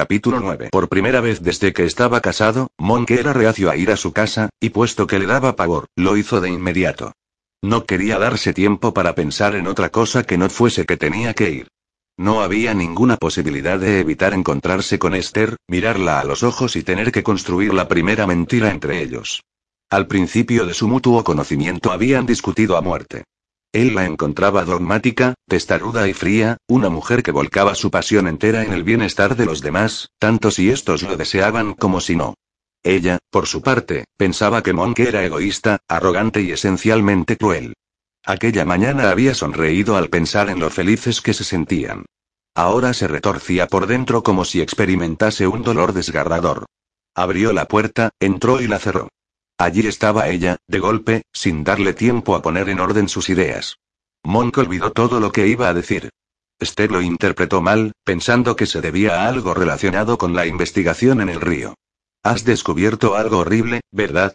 Capítulo 9. Por primera vez desde que estaba casado, Monk era reacio a ir a su casa, y puesto que le daba pavor, lo hizo de inmediato. No quería darse tiempo para pensar en otra cosa que no fuese que tenía que ir. No había ninguna posibilidad de evitar encontrarse con Esther, mirarla a los ojos y tener que construir la primera mentira entre ellos. Al principio de su mutuo conocimiento habían discutido a muerte. Él la encontraba dogmática, testaruda y fría, una mujer que volcaba su pasión entera en el bienestar de los demás, tanto si estos lo deseaban como si no. Ella, por su parte, pensaba que Monk era egoísta, arrogante y esencialmente cruel. Aquella mañana había sonreído al pensar en lo felices que se sentían. Ahora se retorcía por dentro como si experimentase un dolor desgarrador. Abrió la puerta, entró y la cerró. Allí estaba ella, de golpe, sin darle tiempo a poner en orden sus ideas. Monk olvidó todo lo que iba a decir. Esther lo interpretó mal, pensando que se debía a algo relacionado con la investigación en el río. Has descubierto algo horrible, ¿verdad?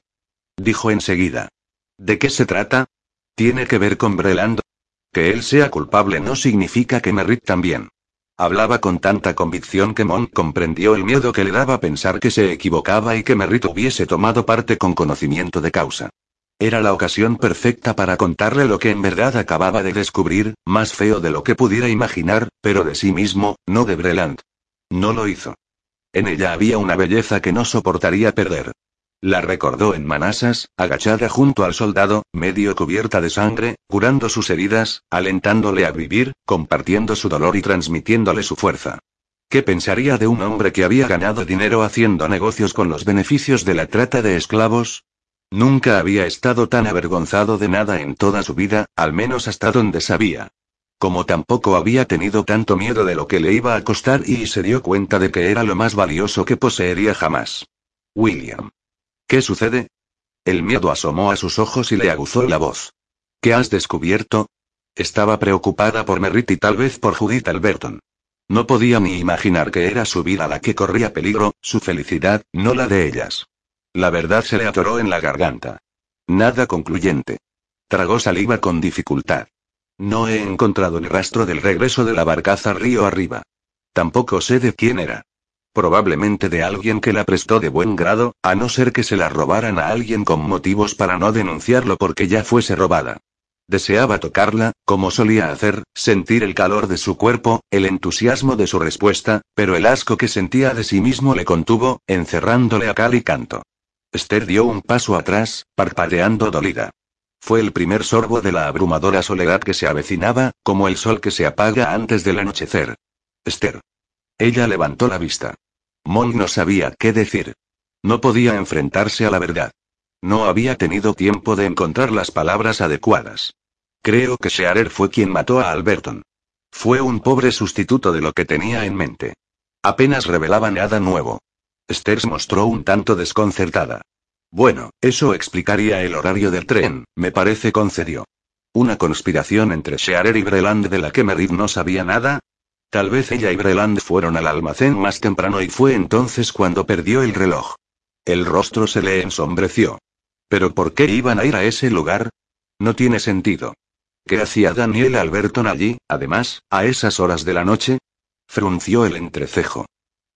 Dijo enseguida. ¿De qué se trata? ¿Tiene que ver con Breland? Que él sea culpable no significa que Merritt también. Hablaba con tanta convicción que Monk comprendió el miedo que le daba pensar que se equivocaba y que Merritt hubiese tomado parte con conocimiento de causa. Era la ocasión perfecta para contarle lo que en verdad acababa de descubrir, más feo de lo que pudiera imaginar, pero de sí mismo, no de Breland. No lo hizo. En ella había una belleza que no soportaría perder. La recordó en Manasas, agachada junto al soldado, medio cubierta de sangre, curando sus heridas, alentándole a vivir, compartiendo su dolor y transmitiéndole su fuerza. ¿Qué pensaría de un hombre que había ganado dinero haciendo negocios con los beneficios de la trata de esclavos? Nunca había estado tan avergonzado de nada en toda su vida, al menos hasta donde sabía. Como tampoco había tenido tanto miedo de lo que le iba a costar y se dio cuenta de que era lo más valioso que poseería jamás. William. ¿Qué sucede? El miedo asomó a sus ojos y le aguzó la voz. ¿Qué has descubierto? Estaba preocupada por Merritt y tal vez por Judith Alberton. No podía ni imaginar que era su vida la que corría peligro, su felicidad, no la de ellas. La verdad se le atoró en la garganta. Nada concluyente. Tragó saliva con dificultad. No he encontrado ni rastro del regreso de la barcaza río arriba. Tampoco sé de quién era. Probablemente de alguien que la prestó de buen grado, a no ser que se la robaran a alguien con motivos para no denunciarlo porque ya fuese robada. Deseaba tocarla, como solía hacer, sentir el calor de su cuerpo, el entusiasmo de su respuesta, pero el asco que sentía de sí mismo le contuvo, encerrándole a cal y canto. Esther dio un paso atrás, parpadeando dolida. Fue el primer sorbo de la abrumadora soledad que se avecinaba, como el sol que se apaga antes del anochecer. Esther. Ella levantó la vista. Monk no sabía qué decir. No podía enfrentarse a la verdad. No había tenido tiempo de encontrar las palabras adecuadas. Creo que Shearer fue quien mató a Alberton. Fue un pobre sustituto de lo que tenía en mente. Apenas revelaba nada nuevo. Esther mostró un tanto desconcertada. Bueno, eso explicaría el horario del tren, me parece concedió. Una conspiración entre Shearer y Breland de la que Merritt no sabía nada, Tal vez ella y Breland fueron al almacén más temprano y fue entonces cuando perdió el reloj. El rostro se le ensombreció. ¿Pero por qué iban a ir a ese lugar? No tiene sentido. ¿Qué hacía Daniel Alberton allí, además, a esas horas de la noche? Frunció el entrecejo.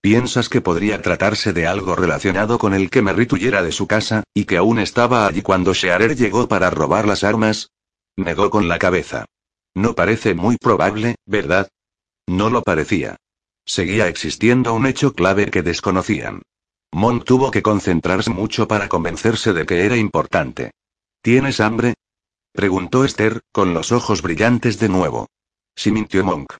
¿Piensas que podría tratarse de algo relacionado con el que Merritt huyera de su casa, y que aún estaba allí cuando Shearer llegó para robar las armas? Negó con la cabeza. No parece muy probable, ¿verdad? No lo parecía. Seguía existiendo un hecho clave que desconocían. Monk tuvo que concentrarse mucho para convencerse de que era importante. ¿Tienes hambre? preguntó Esther, con los ojos brillantes de nuevo. Sí mintió Monk.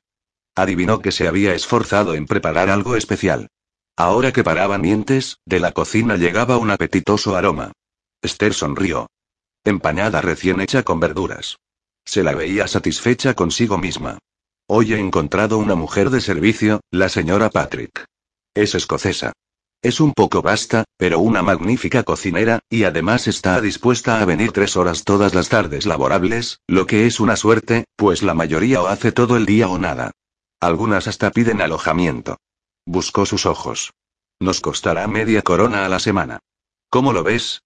Adivinó que se había esforzado en preparar algo especial. Ahora que paraban mientes, de la cocina llegaba un apetitoso aroma. Esther sonrió. Empañada recién hecha con verduras. Se la veía satisfecha consigo misma. Hoy he encontrado una mujer de servicio, la señora Patrick. Es escocesa. Es un poco vasta, pero una magnífica cocinera, y además está dispuesta a venir tres horas todas las tardes laborables, lo que es una suerte, pues la mayoría o hace todo el día o nada. Algunas hasta piden alojamiento. Buscó sus ojos. Nos costará media corona a la semana. ¿Cómo lo ves?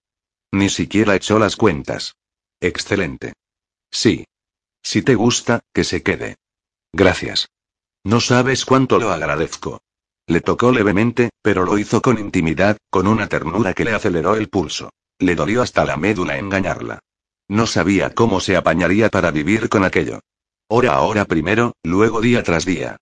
Ni siquiera echó las cuentas. Excelente. Sí. Si te gusta, que se quede. Gracias. No sabes cuánto lo agradezco. Le tocó levemente, pero lo hizo con intimidad, con una ternura que le aceleró el pulso. Le dolió hasta la médula engañarla. No sabía cómo se apañaría para vivir con aquello. Hora a hora primero, luego día tras día.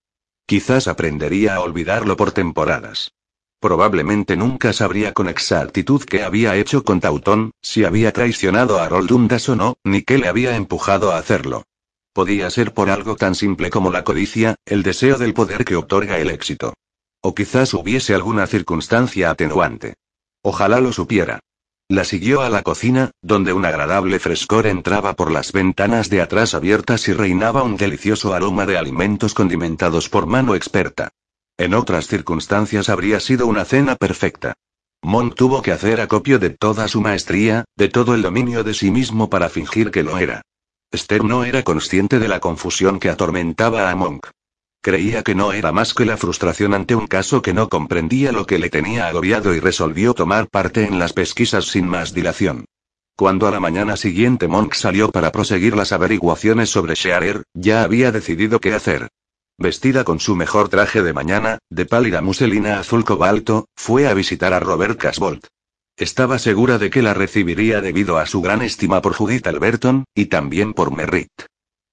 Quizás aprendería a olvidarlo por temporadas. Probablemente nunca sabría con exactitud qué había hecho con Tautón, si había traicionado a Roldundas o no, ni qué le había empujado a hacerlo. Podía ser por algo tan simple como la codicia, el deseo del poder que otorga el éxito. O quizás hubiese alguna circunstancia atenuante. Ojalá lo supiera. La siguió a la cocina, donde un agradable frescor entraba por las ventanas de atrás abiertas y reinaba un delicioso aroma de alimentos condimentados por mano experta. En otras circunstancias habría sido una cena perfecta. Mon tuvo que hacer acopio de toda su maestría, de todo el dominio de sí mismo para fingir que lo era. Esther no era consciente de la confusión que atormentaba a Monk. Creía que no era más que la frustración ante un caso que no comprendía lo que le tenía agobiado y resolvió tomar parte en las pesquisas sin más dilación. Cuando a la mañana siguiente Monk salió para proseguir las averiguaciones sobre Shearer, ya había decidido qué hacer. Vestida con su mejor traje de mañana, de pálida muselina azul cobalto, fue a visitar a Robert Casbolt. Estaba segura de que la recibiría debido a su gran estima por Judith Alberton, y también por Merritt.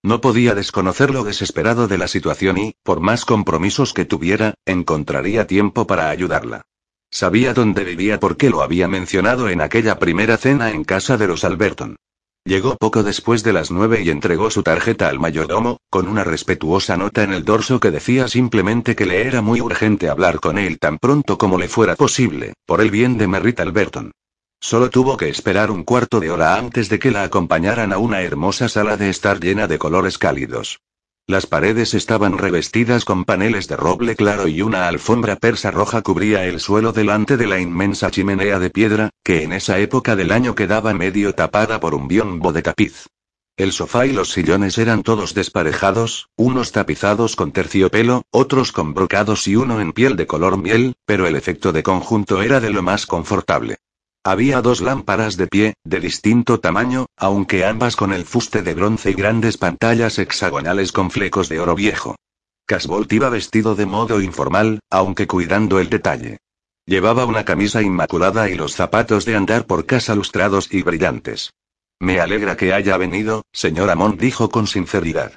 No podía desconocer lo desesperado de la situación y, por más compromisos que tuviera, encontraría tiempo para ayudarla. Sabía dónde vivía porque lo había mencionado en aquella primera cena en casa de los Alberton. Llegó poco después de las nueve y entregó su tarjeta al mayordomo, con una respetuosa nota en el dorso que decía simplemente que le era muy urgente hablar con él tan pronto como le fuera posible, por el bien de Merritt Alberton. Solo tuvo que esperar un cuarto de hora antes de que la acompañaran a una hermosa sala de estar llena de colores cálidos. Las paredes estaban revestidas con paneles de roble claro y una alfombra persa roja cubría el suelo delante de la inmensa chimenea de piedra, que en esa época del año quedaba medio tapada por un biombo de tapiz. El sofá y los sillones eran todos desparejados, unos tapizados con terciopelo, otros con brocados y uno en piel de color miel, pero el efecto de conjunto era de lo más confortable. Había dos lámparas de pie, de distinto tamaño, aunque ambas con el fuste de bronce y grandes pantallas hexagonales con flecos de oro viejo. Casbolt iba vestido de modo informal, aunque cuidando el detalle. Llevaba una camisa inmaculada y los zapatos de andar por casa lustrados y brillantes. Me alegra que haya venido, señor Amon dijo con sinceridad.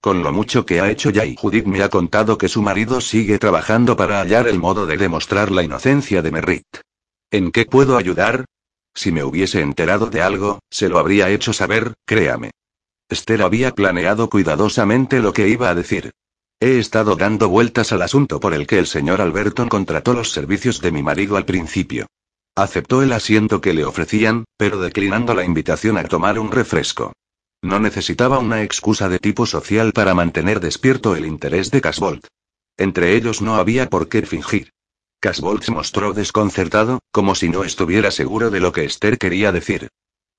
Con lo mucho que ha hecho ya y Judith me ha contado que su marido sigue trabajando para hallar el modo de demostrar la inocencia de Merritt. ¿En qué puedo ayudar? Si me hubiese enterado de algo, se lo habría hecho saber, créame. Esther había planeado cuidadosamente lo que iba a decir. He estado dando vueltas al asunto por el que el señor Alberton contrató los servicios de mi marido al principio. Aceptó el asiento que le ofrecían, pero declinando la invitación a tomar un refresco. No necesitaba una excusa de tipo social para mantener despierto el interés de Casbolt. Entre ellos no había por qué fingir. Casbolt se mostró desconcertado, como si no estuviera seguro de lo que Esther quería decir.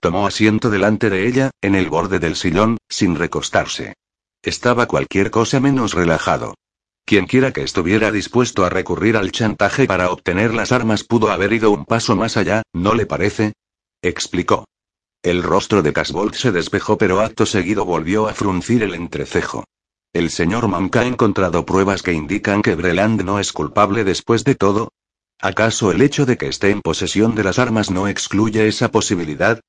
Tomó asiento delante de ella, en el borde del sillón, sin recostarse. Estaba cualquier cosa menos relajado. Quienquiera que estuviera dispuesto a recurrir al chantaje para obtener las armas pudo haber ido un paso más allá, ¿no le parece? explicó. El rostro de Casbolt se despejó pero acto seguido volvió a fruncir el entrecejo. El señor Monk ha encontrado pruebas que indican que Breland no es culpable después de todo. ¿Acaso el hecho de que esté en posesión de las armas no excluye esa posibilidad?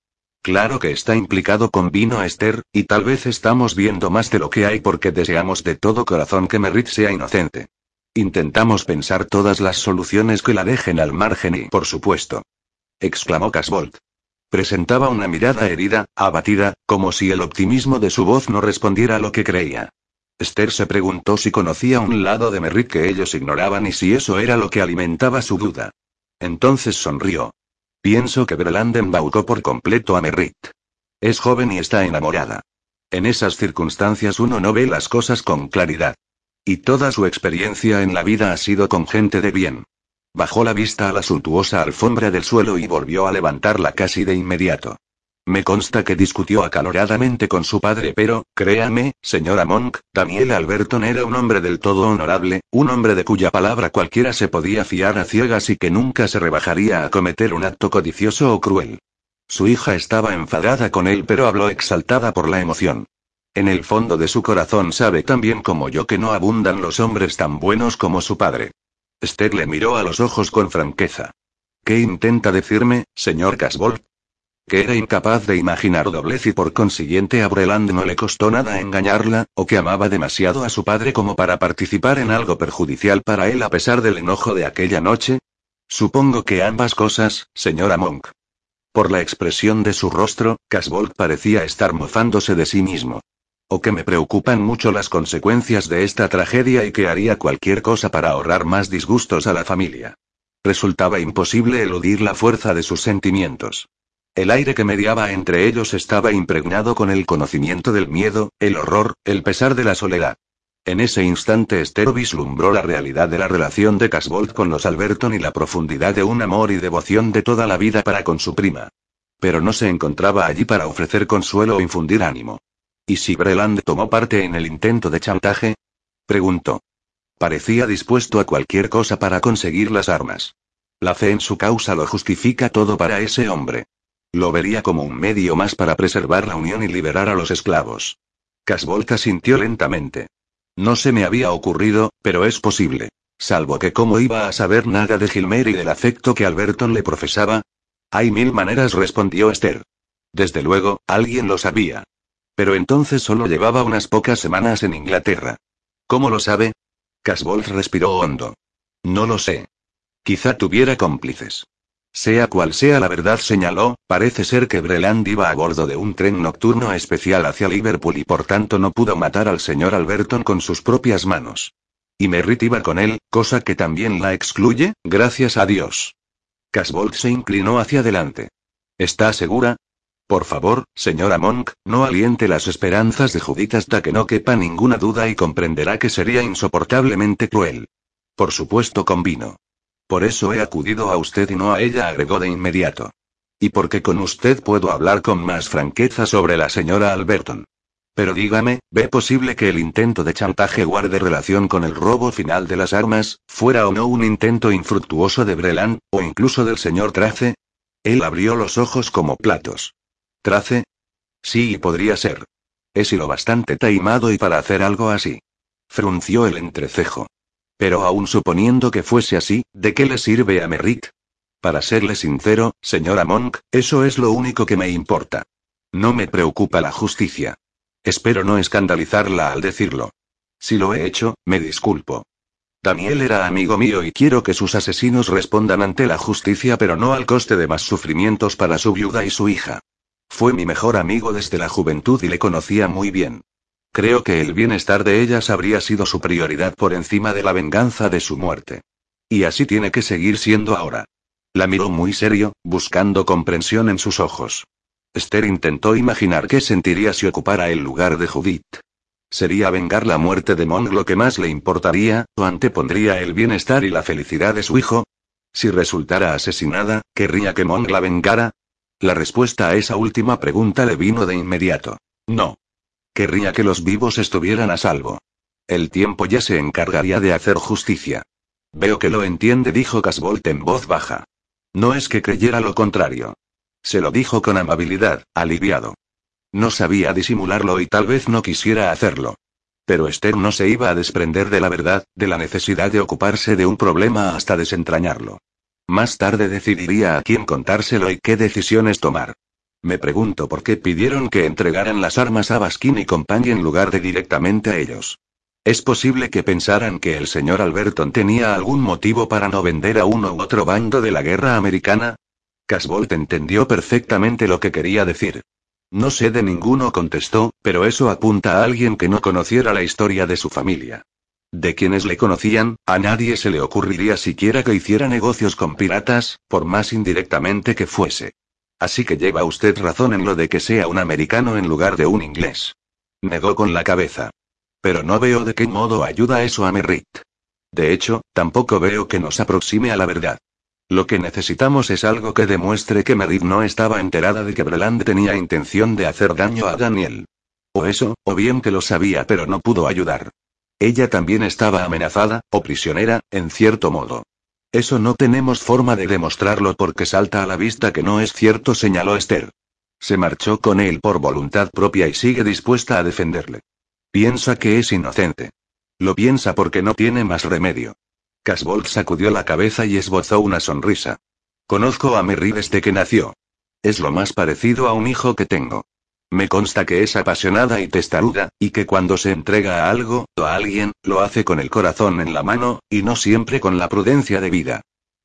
Claro que está implicado con Vino Esther, y tal vez estamos viendo más de lo que hay porque deseamos de todo corazón que Merritt sea inocente. Intentamos pensar todas las soluciones que la dejen al margen y, por supuesto, exclamó Casbolt. Presentaba una mirada herida, abatida, como si el optimismo de su voz no respondiera a lo que creía. Esther se preguntó si conocía un lado de Merritt que ellos ignoraban y si eso era lo que alimentaba su duda. Entonces sonrió. Pienso que Breland embaucó por completo a Merritt. Es joven y está enamorada. En esas circunstancias uno no ve las cosas con claridad. Y toda su experiencia en la vida ha sido con gente de bien. Bajó la vista a la suntuosa alfombra del suelo y volvió a levantarla casi de inmediato. Me consta que discutió acaloradamente con su padre, pero, créame, señora Monk, Daniel Alberton era un hombre del todo honorable, un hombre de cuya palabra cualquiera se podía fiar a ciegas y que nunca se rebajaría a cometer un acto codicioso o cruel. Su hija estaba enfadada con él, pero habló exaltada por la emoción. En el fondo de su corazón sabe tan bien como yo que no abundan los hombres tan buenos como su padre. Esther le miró a los ojos con franqueza. ¿Qué intenta decirme, señor Casbolt? Que era incapaz de imaginar doblez y por consiguiente a Breland no le costó nada engañarla, o que amaba demasiado a su padre como para participar en algo perjudicial para él a pesar del enojo de aquella noche. Supongo que ambas cosas, señora Monk. Por la expresión de su rostro, Casbolt parecía estar mofándose de sí mismo. O que me preocupan mucho las consecuencias de esta tragedia y que haría cualquier cosa para ahorrar más disgustos a la familia. Resultaba imposible eludir la fuerza de sus sentimientos. El aire que mediaba entre ellos estaba impregnado con el conocimiento del miedo, el horror, el pesar de la soledad. En ese instante Esther vislumbró la realidad de la relación de Casbolt con los Alberton y la profundidad de un amor y devoción de toda la vida para con su prima. Pero no se encontraba allí para ofrecer consuelo o infundir ánimo. ¿Y si Breland tomó parte en el intento de chantaje? Preguntó. Parecía dispuesto a cualquier cosa para conseguir las armas. La fe en su causa lo justifica todo para ese hombre. Lo vería como un medio más para preservar la unión y liberar a los esclavos. Casvolta sintió lentamente. No se me había ocurrido, pero es posible. Salvo que cómo iba a saber nada de Gilmer y del afecto que Alberton le profesaba. Hay mil maneras, respondió Esther. Desde luego, alguien lo sabía. Pero entonces solo llevaba unas pocas semanas en Inglaterra. ¿Cómo lo sabe? Casbolt respiró hondo. No lo sé. Quizá tuviera cómplices. Sea cual sea la verdad, señaló, parece ser que Breland iba a bordo de un tren nocturno especial hacia Liverpool y por tanto no pudo matar al señor Alberton con sus propias manos. Y Merritt iba con él, cosa que también la excluye, gracias a Dios. Casbolt se inclinó hacia adelante. ¿Está segura? Por favor, señora Monk, no aliente las esperanzas de Judith hasta que no quepa ninguna duda y comprenderá que sería insoportablemente cruel. Por supuesto, convino. Por eso he acudido a usted y no a ella, agregó de inmediato. Y porque con usted puedo hablar con más franqueza sobre la señora Alberton. Pero dígame, ¿ve posible que el intento de chantaje guarde relación con el robo final de las armas, fuera o no un intento infructuoso de Breland, o incluso del señor Trace? Él abrió los ojos como platos. ¿Trace? Sí, podría ser. Es lo bastante taimado y para hacer algo así. Frunció el entrecejo. Pero aún suponiendo que fuese así, ¿de qué le sirve a Merritt? Para serle sincero, señora Monk, eso es lo único que me importa. No me preocupa la justicia. Espero no escandalizarla al decirlo. Si lo he hecho, me disculpo. Daniel era amigo mío y quiero que sus asesinos respondan ante la justicia pero no al coste de más sufrimientos para su viuda y su hija. Fue mi mejor amigo desde la juventud y le conocía muy bien. Creo que el bienestar de ellas habría sido su prioridad por encima de la venganza de su muerte. Y así tiene que seguir siendo ahora. La miró muy serio, buscando comprensión en sus ojos. Esther intentó imaginar qué sentiría si ocupara el lugar de Judith. ¿Sería vengar la muerte de Monk lo que más le importaría, o antepondría el bienestar y la felicidad de su hijo? Si resultara asesinada, ¿querría que Monk la vengara? La respuesta a esa última pregunta le vino de inmediato. No. Querría que los vivos estuvieran a salvo. El tiempo ya se encargaría de hacer justicia. Veo que lo entiende, dijo Casbolt en voz baja. No es que creyera lo contrario. Se lo dijo con amabilidad, aliviado. No sabía disimularlo y tal vez no quisiera hacerlo. Pero Esther no se iba a desprender de la verdad, de la necesidad de ocuparse de un problema hasta desentrañarlo. Más tarde decidiría a quién contárselo y qué decisiones tomar. Me pregunto por qué pidieron que entregaran las armas a Baskin y Company en lugar de directamente a ellos. Es posible que pensaran que el señor Alberton tenía algún motivo para no vender a uno u otro bando de la guerra americana. Casbolt entendió perfectamente lo que quería decir. No sé de ninguno, contestó, pero eso apunta a alguien que no conociera la historia de su familia. De quienes le conocían, a nadie se le ocurriría siquiera que hiciera negocios con piratas, por más indirectamente que fuese. Así que lleva usted razón en lo de que sea un americano en lugar de un inglés. Negó con la cabeza. Pero no veo de qué modo ayuda eso a Merritt. De hecho, tampoco veo que nos aproxime a la verdad. Lo que necesitamos es algo que demuestre que Merritt no estaba enterada de que Breland tenía intención de hacer daño a Daniel. O eso, o bien que lo sabía pero no pudo ayudar. Ella también estaba amenazada, o prisionera, en cierto modo. Eso no tenemos forma de demostrarlo porque salta a la vista que no es cierto, señaló Esther. Se marchó con él por voluntad propia y sigue dispuesta a defenderle. Piensa que es inocente. Lo piensa porque no tiene más remedio. Casbolt sacudió la cabeza y esbozó una sonrisa. Conozco a Merry desde que nació. Es lo más parecido a un hijo que tengo. Me consta que es apasionada y testaruda, y que cuando se entrega a algo, o a alguien, lo hace con el corazón en la mano, y no siempre con la prudencia de vida.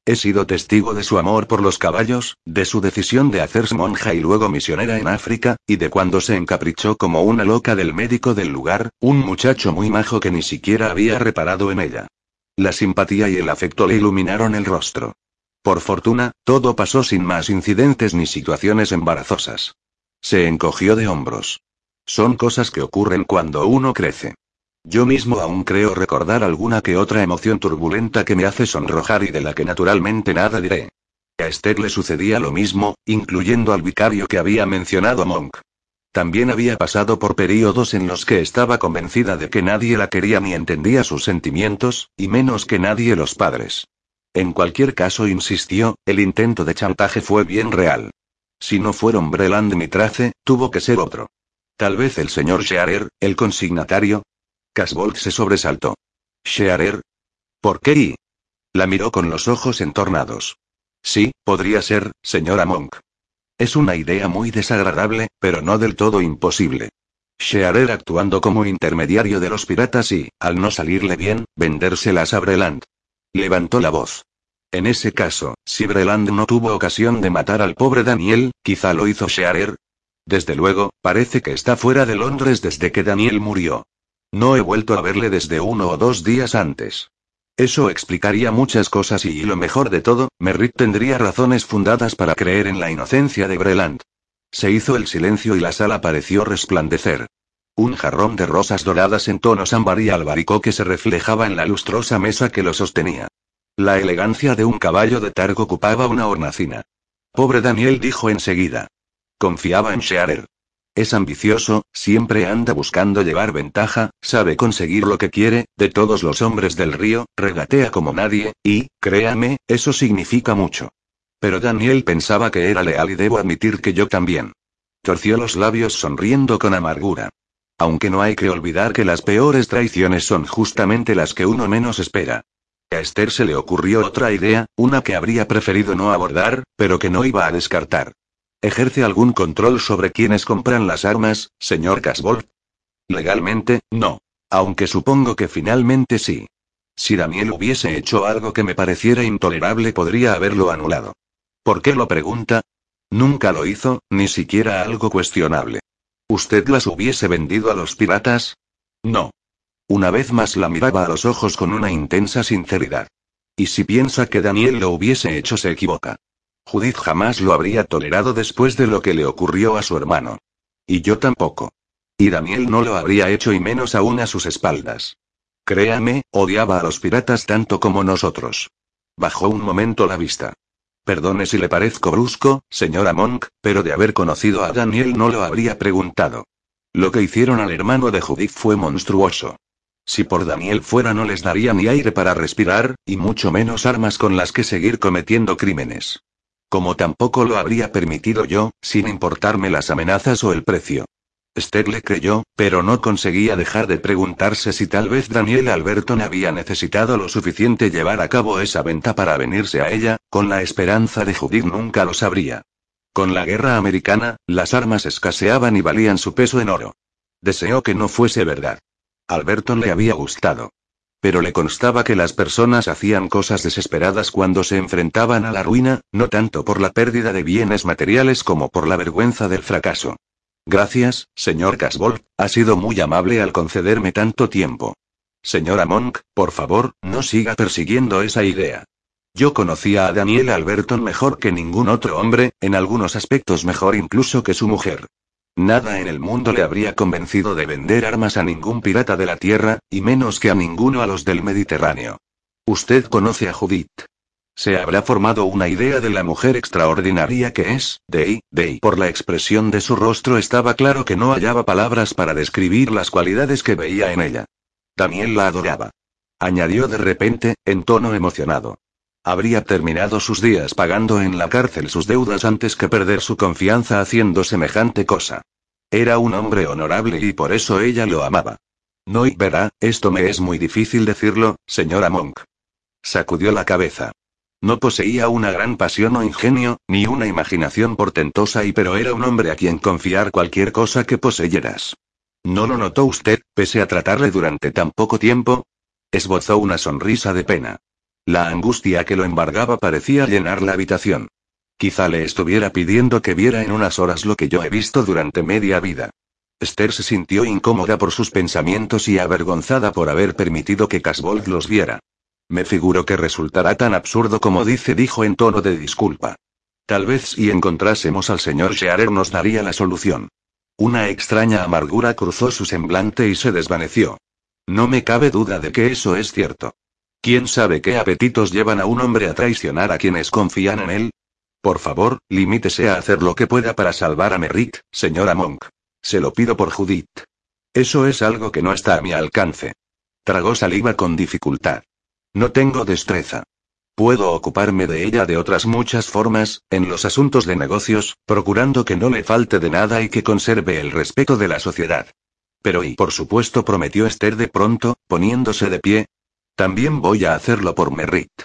He sido testigo de su amor por los caballos, de su decisión de hacerse monja y luego misionera en África, y de cuando se encaprichó como una loca del médico del lugar, un muchacho muy majo que ni siquiera había reparado en ella. La simpatía y el afecto le iluminaron el rostro. Por fortuna, todo pasó sin más incidentes ni situaciones embarazosas. Se encogió de hombros. Son cosas que ocurren cuando uno crece. Yo mismo aún creo recordar alguna que otra emoción turbulenta que me hace sonrojar y de la que naturalmente nada diré. A Esther le sucedía lo mismo, incluyendo al vicario que había mencionado Monk. También había pasado por períodos en los que estaba convencida de que nadie la quería ni entendía sus sentimientos, y menos que nadie los padres. En cualquier caso, insistió, el intento de chantaje fue bien real. Si no fueron Breland ni Trace, tuvo que ser otro. Tal vez el señor Shearer, el consignatario. Casbolt se sobresaltó. ¿Shearer? ¿Por qué? Y? La miró con los ojos entornados. Sí, podría ser, señora Monk. Es una idea muy desagradable, pero no del todo imposible. Shearer actuando como intermediario de los piratas y, al no salirle bien, vendérselas a Breland. Levantó la voz. En ese caso, si Breland no tuvo ocasión de matar al pobre Daniel, quizá lo hizo Shearer. Desde luego, parece que está fuera de Londres desde que Daniel murió. No he vuelto a verle desde uno o dos días antes. Eso explicaría muchas cosas y, lo mejor de todo, Merritt tendría razones fundadas para creer en la inocencia de Breland. Se hizo el silencio y la sala pareció resplandecer. Un jarrón de rosas doradas en tonos ámbar y albaricoque se reflejaba en la lustrosa mesa que lo sostenía. La elegancia de un caballo de targo ocupaba una hornacina. Pobre Daniel dijo enseguida. Confiaba en Shearer. Es ambicioso, siempre anda buscando llevar ventaja, sabe conseguir lo que quiere, de todos los hombres del río, regatea como nadie, y, créame, eso significa mucho. Pero Daniel pensaba que era leal y debo admitir que yo también. Torció los labios sonriendo con amargura. Aunque no hay que olvidar que las peores traiciones son justamente las que uno menos espera. A Esther se le ocurrió otra idea, una que habría preferido no abordar, pero que no iba a descartar. ¿Ejerce algún control sobre quienes compran las armas, señor Casbolt? Legalmente, no. Aunque supongo que finalmente sí. Si Daniel hubiese hecho algo que me pareciera intolerable, podría haberlo anulado. ¿Por qué lo pregunta? Nunca lo hizo, ni siquiera algo cuestionable. ¿Usted las hubiese vendido a los piratas? No. Una vez más la miraba a los ojos con una intensa sinceridad. Y si piensa que Daniel lo hubiese hecho se equivoca. Judith jamás lo habría tolerado después de lo que le ocurrió a su hermano. Y yo tampoco. Y Daniel no lo habría hecho y menos aún a sus espaldas. Créame, odiaba a los piratas tanto como nosotros. Bajó un momento la vista. Perdone si le parezco brusco, señora Monk, pero de haber conocido a Daniel no lo habría preguntado. Lo que hicieron al hermano de Judith fue monstruoso. Si por Daniel fuera no les daría ni aire para respirar, y mucho menos armas con las que seguir cometiendo crímenes. Como tampoco lo habría permitido yo, sin importarme las amenazas o el precio. Esther le creyó, pero no conseguía dejar de preguntarse si tal vez Daniel Alberton había necesitado lo suficiente llevar a cabo esa venta para venirse a ella, con la esperanza de Judith nunca lo sabría. Con la guerra americana, las armas escaseaban y valían su peso en oro. Deseó que no fuese verdad. Alberton le había gustado. Pero le constaba que las personas hacían cosas desesperadas cuando se enfrentaban a la ruina, no tanto por la pérdida de bienes materiales como por la vergüenza del fracaso. Gracias, señor Casbolt, ha sido muy amable al concederme tanto tiempo. Señora Monk, por favor, no siga persiguiendo esa idea. Yo conocía a Daniel Alberton mejor que ningún otro hombre, en algunos aspectos mejor incluso que su mujer. Nada en el mundo le habría convencido de vender armas a ningún pirata de la tierra, y menos que a ninguno a los del Mediterráneo. Usted conoce a Judith. Se habrá formado una idea de la mujer extraordinaria que es, de y, por la expresión de su rostro estaba claro que no hallaba palabras para describir las cualidades que veía en ella. Daniel la adoraba. Añadió de repente, en tono emocionado. Habría terminado sus días pagando en la cárcel sus deudas antes que perder su confianza haciendo semejante cosa. Era un hombre honorable y por eso ella lo amaba. No y verá, esto me es muy difícil decirlo, señora Monk. Sacudió la cabeza. No poseía una gran pasión o ingenio, ni una imaginación portentosa y pero era un hombre a quien confiar cualquier cosa que poseyeras. ¿No lo notó usted, pese a tratarle durante tan poco tiempo? Esbozó una sonrisa de pena. La angustia que lo embargaba parecía llenar la habitación. Quizá le estuviera pidiendo que viera en unas horas lo que yo he visto durante media vida. Esther se sintió incómoda por sus pensamientos y avergonzada por haber permitido que Casbold los viera. Me figuro que resultará tan absurdo como dice, dijo en tono de disculpa. Tal vez si encontrásemos al señor Shearer nos daría la solución. Una extraña amargura cruzó su semblante y se desvaneció. No me cabe duda de que eso es cierto. ¿Quién sabe qué apetitos llevan a un hombre a traicionar a quienes confían en él? Por favor, limítese a hacer lo que pueda para salvar a Merritt, señora Monk. Se lo pido por Judith. Eso es algo que no está a mi alcance. Tragó saliva con dificultad. No tengo destreza. Puedo ocuparme de ella de otras muchas formas, en los asuntos de negocios, procurando que no le falte de nada y que conserve el respeto de la sociedad. Pero y por supuesto prometió Esther de pronto, poniéndose de pie. También voy a hacerlo por Merritt.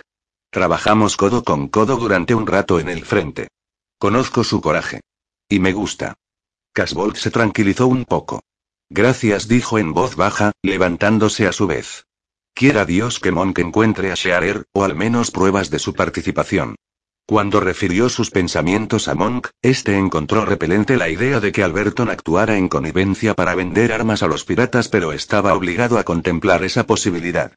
Trabajamos codo con codo durante un rato en el frente. Conozco su coraje. Y me gusta. Casbolt se tranquilizó un poco. Gracias, dijo en voz baja, levantándose a su vez. Quiera Dios que Monk encuentre a Shearer, o al menos pruebas de su participación. Cuando refirió sus pensamientos a Monk, este encontró repelente la idea de que Alberton actuara en connivencia para vender armas a los piratas, pero estaba obligado a contemplar esa posibilidad.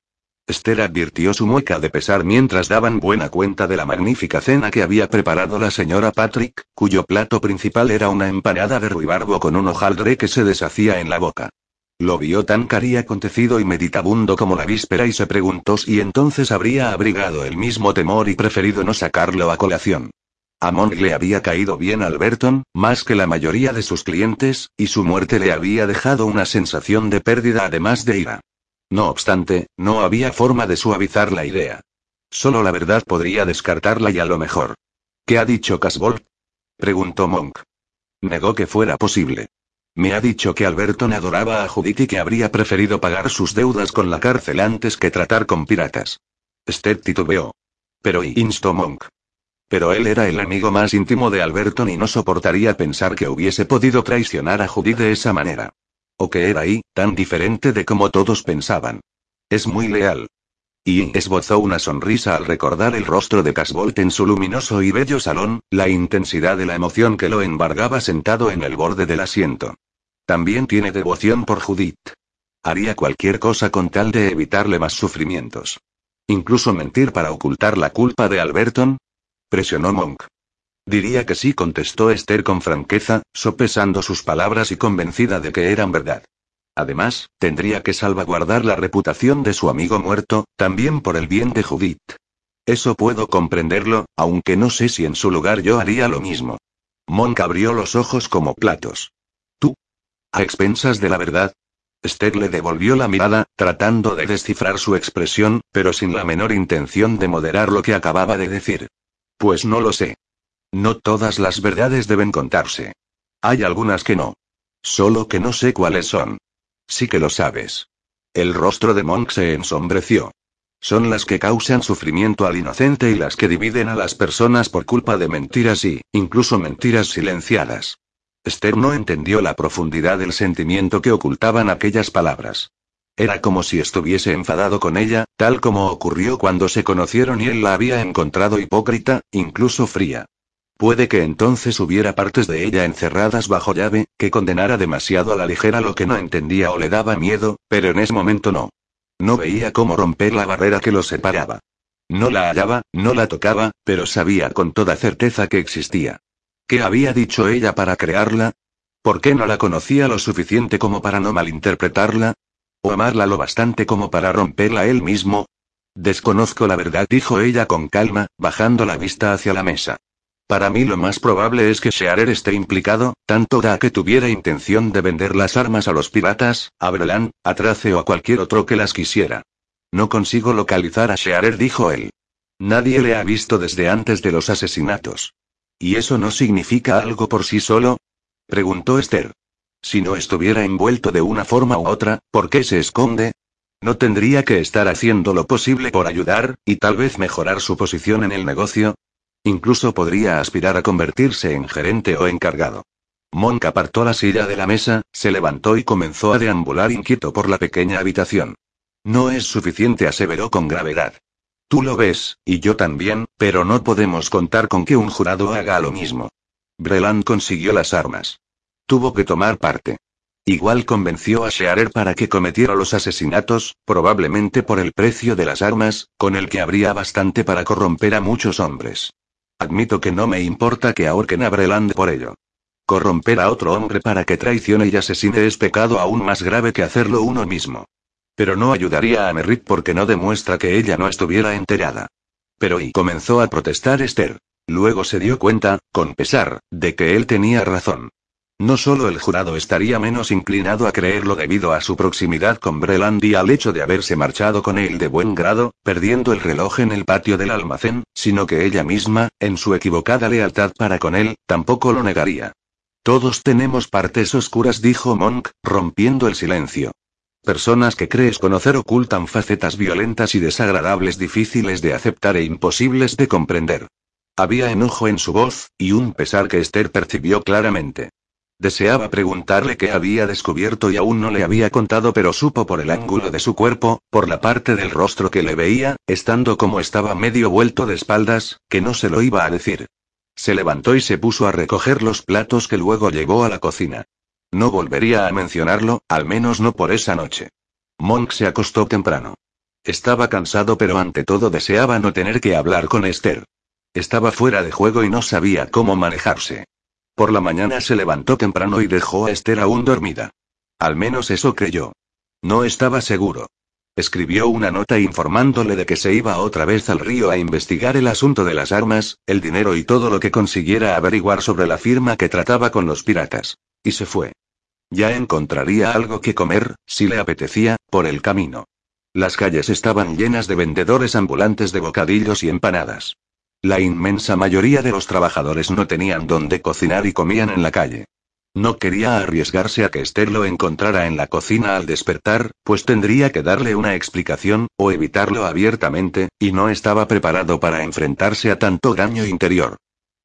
Esther advirtió su mueca de pesar mientras daban buena cuenta de la magnífica cena que había preparado la señora Patrick, cuyo plato principal era una empanada de ruibarbo con un hojaldre que se deshacía en la boca. Lo vio tan cari acontecido y meditabundo como la víspera y se preguntó si entonces habría abrigado el mismo temor y preferido no sacarlo a colación. A Monk le había caído bien Alberton, más que la mayoría de sus clientes, y su muerte le había dejado una sensación de pérdida además de ira. No obstante, no había forma de suavizar la idea. Solo la verdad podría descartarla y a lo mejor. ¿Qué ha dicho Casbolt? preguntó Monk. Negó que fuera posible. Me ha dicho que Alberton adoraba a Judith y que habría preferido pagar sus deudas con la cárcel antes que tratar con piratas. Esther titubeó. Pero y instó Monk. Pero él era el amigo más íntimo de Alberton y no soportaría pensar que hubiese podido traicionar a Judith de esa manera. O que era ahí, tan diferente de como todos pensaban. Es muy leal. Y esbozó una sonrisa al recordar el rostro de Casbolt en su luminoso y bello salón, la intensidad de la emoción que lo embargaba sentado en el borde del asiento. También tiene devoción por Judith. Haría cualquier cosa con tal de evitarle más sufrimientos. Incluso mentir para ocultar la culpa de Alberton. Presionó Monk. Diría que sí, contestó Esther con franqueza, sopesando sus palabras y convencida de que eran verdad. Además, tendría que salvaguardar la reputación de su amigo muerto, también por el bien de Judith. Eso puedo comprenderlo, aunque no sé si en su lugar yo haría lo mismo. Monk abrió los ojos como platos. ¿A expensas de la verdad? Esther le devolvió la mirada, tratando de descifrar su expresión, pero sin la menor intención de moderar lo que acababa de decir. Pues no lo sé. No todas las verdades deben contarse. Hay algunas que no. Solo que no sé cuáles son. Sí que lo sabes. El rostro de Monk se ensombreció. Son las que causan sufrimiento al inocente y las que dividen a las personas por culpa de mentiras y, incluso mentiras silenciadas. Esther no entendió la profundidad del sentimiento que ocultaban aquellas palabras. Era como si estuviese enfadado con ella, tal como ocurrió cuando se conocieron y él la había encontrado hipócrita, incluso fría. Puede que entonces hubiera partes de ella encerradas bajo llave, que condenara demasiado a la ligera lo que no entendía o le daba miedo, pero en ese momento no. No veía cómo romper la barrera que los separaba. No la hallaba, no la tocaba, pero sabía con toda certeza que existía. ¿Qué había dicho ella para crearla? ¿Por qué no la conocía lo suficiente como para no malinterpretarla? ¿O amarla lo bastante como para romperla él mismo? Desconozco la verdad, dijo ella con calma, bajando la vista hacia la mesa. Para mí lo más probable es que Shearer esté implicado, tanto da que tuviera intención de vender las armas a los piratas, a Brelan, a Trace o a cualquier otro que las quisiera. No consigo localizar a Shearer, dijo él. Nadie le ha visto desde antes de los asesinatos. ¿Y eso no significa algo por sí solo? preguntó Esther. Si no estuviera envuelto de una forma u otra, ¿por qué se esconde? ¿No tendría que estar haciendo lo posible por ayudar, y tal vez mejorar su posición en el negocio? Incluso podría aspirar a convertirse en gerente o encargado. Monk apartó la silla de la mesa, se levantó y comenzó a deambular inquieto por la pequeña habitación. No es suficiente, aseveró con gravedad. Tú lo ves, y yo también, pero no podemos contar con que un jurado haga lo mismo. Breland consiguió las armas. Tuvo que tomar parte. Igual convenció a Shearer para que cometiera los asesinatos, probablemente por el precio de las armas, con el que habría bastante para corromper a muchos hombres. Admito que no me importa que ahorquen a Breland por ello. Corromper a otro hombre para que traicione y asesine es pecado aún más grave que hacerlo uno mismo. Pero no ayudaría a Merritt porque no demuestra que ella no estuviera enterada. Pero y comenzó a protestar Esther. Luego se dio cuenta, con pesar, de que él tenía razón. No solo el jurado estaría menos inclinado a creerlo debido a su proximidad con Breland y al hecho de haberse marchado con él de buen grado, perdiendo el reloj en el patio del almacén, sino que ella misma, en su equivocada lealtad para con él, tampoco lo negaría. Todos tenemos partes oscuras, dijo Monk, rompiendo el silencio. Personas que crees conocer ocultan facetas violentas y desagradables difíciles de aceptar e imposibles de comprender. Había enojo en su voz, y un pesar que Esther percibió claramente. Deseaba preguntarle qué había descubierto y aún no le había contado, pero supo por el ángulo de su cuerpo, por la parte del rostro que le veía, estando como estaba medio vuelto de espaldas, que no se lo iba a decir. Se levantó y se puso a recoger los platos que luego llevó a la cocina. No volvería a mencionarlo, al menos no por esa noche. Monk se acostó temprano. Estaba cansado pero ante todo deseaba no tener que hablar con Esther. Estaba fuera de juego y no sabía cómo manejarse. Por la mañana se levantó temprano y dejó a Esther aún dormida. Al menos eso creyó. No estaba seguro. Escribió una nota informándole de que se iba otra vez al río a investigar el asunto de las armas, el dinero y todo lo que consiguiera averiguar sobre la firma que trataba con los piratas. Y se fue. Ya encontraría algo que comer, si le apetecía, por el camino. Las calles estaban llenas de vendedores ambulantes de bocadillos y empanadas. La inmensa mayoría de los trabajadores no tenían dónde cocinar y comían en la calle. No quería arriesgarse a que Esther lo encontrara en la cocina al despertar, pues tendría que darle una explicación, o evitarlo abiertamente, y no estaba preparado para enfrentarse a tanto daño interior.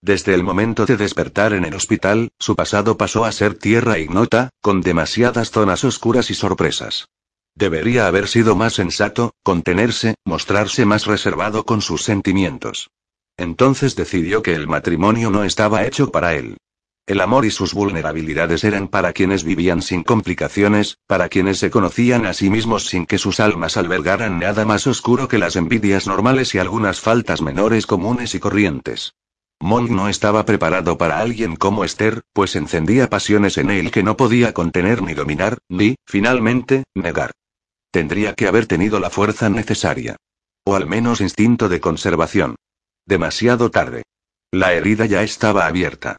Desde el momento de despertar en el hospital, su pasado pasó a ser tierra ignota, con demasiadas zonas oscuras y sorpresas. Debería haber sido más sensato, contenerse, mostrarse más reservado con sus sentimientos. Entonces decidió que el matrimonio no estaba hecho para él. El amor y sus vulnerabilidades eran para quienes vivían sin complicaciones, para quienes se conocían a sí mismos sin que sus almas albergaran nada más oscuro que las envidias normales y algunas faltas menores comunes y corrientes. Monk no estaba preparado para alguien como Esther, pues encendía pasiones en él que no podía contener ni dominar, ni, finalmente, negar. Tendría que haber tenido la fuerza necesaria. O al menos instinto de conservación. Demasiado tarde. La herida ya estaba abierta.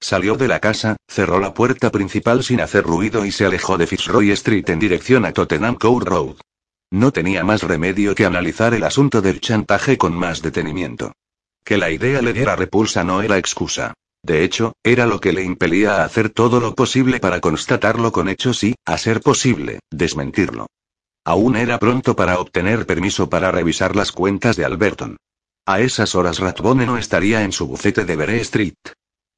Salió de la casa, cerró la puerta principal sin hacer ruido y se alejó de Fitzroy Street en dirección a Tottenham Court Road. No tenía más remedio que analizar el asunto del chantaje con más detenimiento. Que la idea le diera repulsa no era excusa. De hecho, era lo que le impelía a hacer todo lo posible para constatarlo con hechos y, a ser posible, desmentirlo. Aún era pronto para obtener permiso para revisar las cuentas de Alberton. A esas horas Ratbone no estaría en su bufete de Bere Street.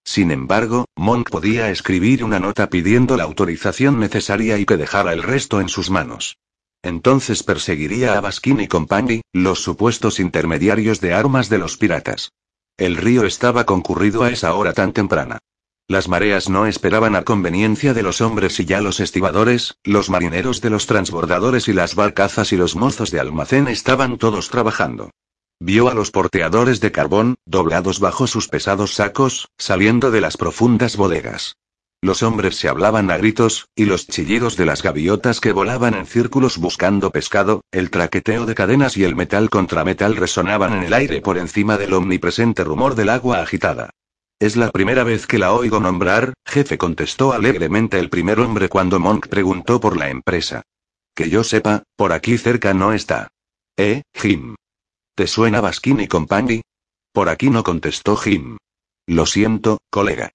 Sin embargo, Monk podía escribir una nota pidiendo la autorización necesaria y que dejara el resto en sus manos. Entonces perseguiría a Baskin y Company, los supuestos intermediarios de armas de los piratas. El río estaba concurrido a esa hora tan temprana. Las mareas no esperaban a conveniencia de los hombres y ya los estibadores, los marineros de los transbordadores y las barcazas y los mozos de almacén estaban todos trabajando. Vio a los porteadores de carbón, doblados bajo sus pesados sacos, saliendo de las profundas bodegas. Los hombres se hablaban a gritos, y los chillidos de las gaviotas que volaban en círculos buscando pescado, el traqueteo de cadenas y el metal contra metal resonaban en el aire por encima del omnipresente rumor del agua agitada. Es la primera vez que la oigo nombrar, jefe contestó alegremente el primer hombre cuando Monk preguntó por la empresa. Que yo sepa, por aquí cerca no está. Eh, Jim. ¿Te suena Baskin y Company? Por aquí no contestó Jim. Lo siento, colega.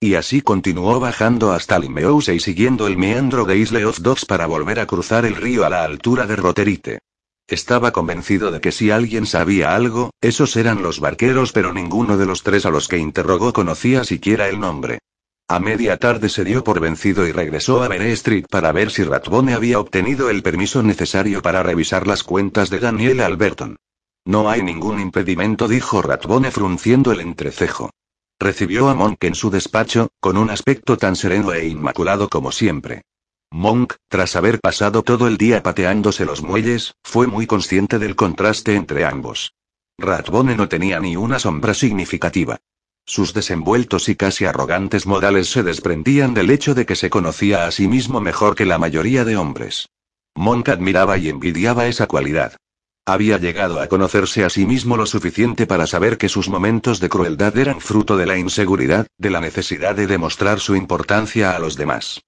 Y así continuó bajando hasta Limehouse y siguiendo el meandro de Isle of Dogs para volver a cruzar el río a la altura de Roterite. Estaba convencido de que si alguien sabía algo, esos eran los barqueros, pero ninguno de los tres a los que interrogó conocía siquiera el nombre. A media tarde se dio por vencido y regresó a Bere Street para ver si Ratbone había obtenido el permiso necesario para revisar las cuentas de Daniel Alberton. No hay ningún impedimento, dijo Ratbone frunciendo el entrecejo. Recibió a Monk en su despacho, con un aspecto tan sereno e inmaculado como siempre. Monk, tras haber pasado todo el día pateándose los muelles, fue muy consciente del contraste entre ambos. Ratbone no tenía ni una sombra significativa. Sus desenvueltos y casi arrogantes modales se desprendían del hecho de que se conocía a sí mismo mejor que la mayoría de hombres. Monk admiraba y envidiaba esa cualidad. Había llegado a conocerse a sí mismo lo suficiente para saber que sus momentos de crueldad eran fruto de la inseguridad, de la necesidad de demostrar su importancia a los demás.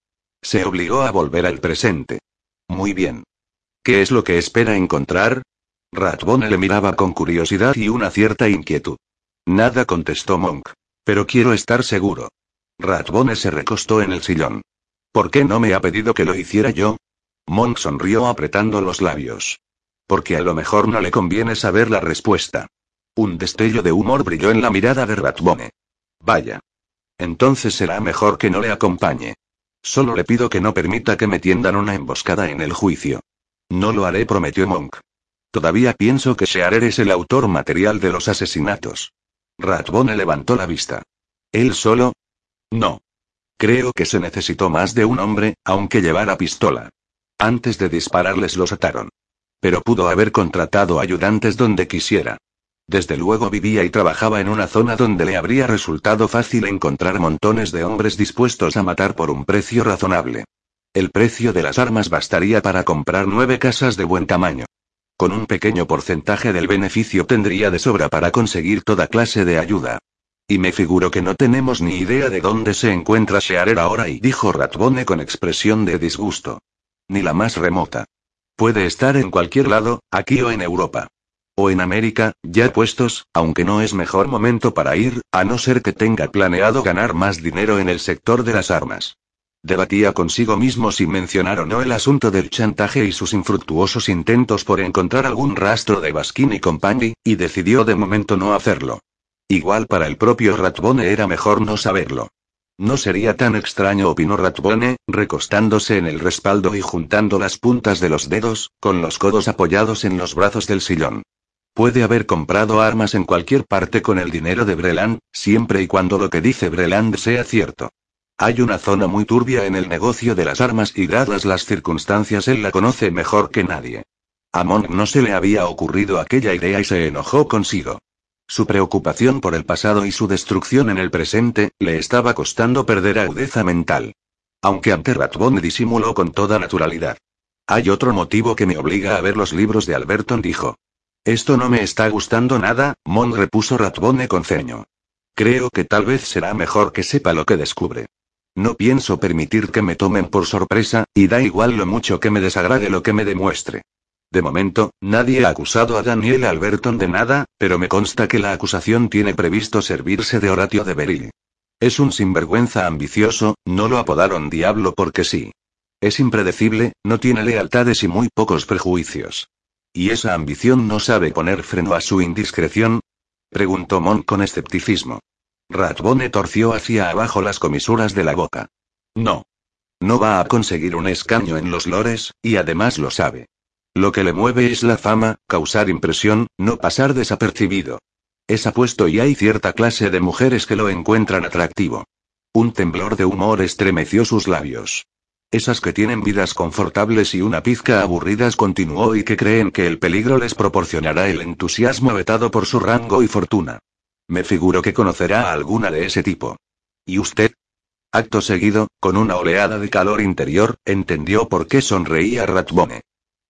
Se obligó a volver al presente. Muy bien. ¿Qué es lo que espera encontrar? Ratbone le miraba con curiosidad y una cierta inquietud. Nada contestó Monk. Pero quiero estar seguro. Ratbone se recostó en el sillón. ¿Por qué no me ha pedido que lo hiciera yo? Monk sonrió apretando los labios. Porque a lo mejor no le conviene saber la respuesta. Un destello de humor brilló en la mirada de Ratbone. Vaya. Entonces será mejor que no le acompañe. Solo le pido que no permita que me tiendan una emboscada en el juicio. No lo haré, prometió Monk. Todavía pienso que Shearer es el autor material de los asesinatos. Ratbone levantó la vista. ¿Él solo? No. Creo que se necesitó más de un hombre, aunque llevara pistola. Antes de dispararles los ataron. Pero pudo haber contratado ayudantes donde quisiera. Desde luego vivía y trabajaba en una zona donde le habría resultado fácil encontrar montones de hombres dispuestos a matar por un precio razonable. El precio de las armas bastaría para comprar nueve casas de buen tamaño. Con un pequeño porcentaje del beneficio tendría de sobra para conseguir toda clase de ayuda. Y me figuro que no tenemos ni idea de dónde se encuentra Shearer ahora y dijo Ratbone con expresión de disgusto. Ni la más remota. Puede estar en cualquier lado, aquí o en Europa. O en América, ya puestos, aunque no es mejor momento para ir, a no ser que tenga planeado ganar más dinero en el sector de las armas. Debatía consigo mismo si mencionar o no el asunto del chantaje y sus infructuosos intentos por encontrar algún rastro de Baskin y Company, y decidió de momento no hacerlo. Igual para el propio Ratbone era mejor no saberlo. No sería tan extraño, opinó Ratbone, recostándose en el respaldo y juntando las puntas de los dedos, con los codos apoyados en los brazos del sillón. Puede haber comprado armas en cualquier parte con el dinero de Breland, siempre y cuando lo que dice Breland sea cierto. Hay una zona muy turbia en el negocio de las armas y dadas las circunstancias él la conoce mejor que nadie. A Monk no se le había ocurrido aquella idea y se enojó consigo. Su preocupación por el pasado y su destrucción en el presente, le estaba costando perder agudeza mental. Aunque ante Ratbone disimuló con toda naturalidad. Hay otro motivo que me obliga a ver los libros de Alberton, dijo. Esto no me está gustando nada, Mon repuso Ratbone con ceño. Creo que tal vez será mejor que sepa lo que descubre. No pienso permitir que me tomen por sorpresa, y da igual lo mucho que me desagrade lo que me demuestre. De momento, nadie ha acusado a Daniel Alberton de nada, pero me consta que la acusación tiene previsto servirse de Horatio de Beryl. Es un sinvergüenza ambicioso, no lo apodaron diablo porque sí. Es impredecible, no tiene lealtades y muy pocos prejuicios. ¿Y esa ambición no sabe poner freno a su indiscreción? preguntó Mon con escepticismo. Ratbone torció hacia abajo las comisuras de la boca. No. No va a conseguir un escaño en los lores, y además lo sabe. Lo que le mueve es la fama, causar impresión, no pasar desapercibido. Es apuesto y hay cierta clase de mujeres que lo encuentran atractivo. Un temblor de humor estremeció sus labios. Esas que tienen vidas confortables y una pizca aburridas continuó y que creen que el peligro les proporcionará el entusiasmo vetado por su rango y fortuna. Me figuro que conocerá a alguna de ese tipo. ¿Y usted? Acto seguido, con una oleada de calor interior, entendió por qué sonreía Ratbone.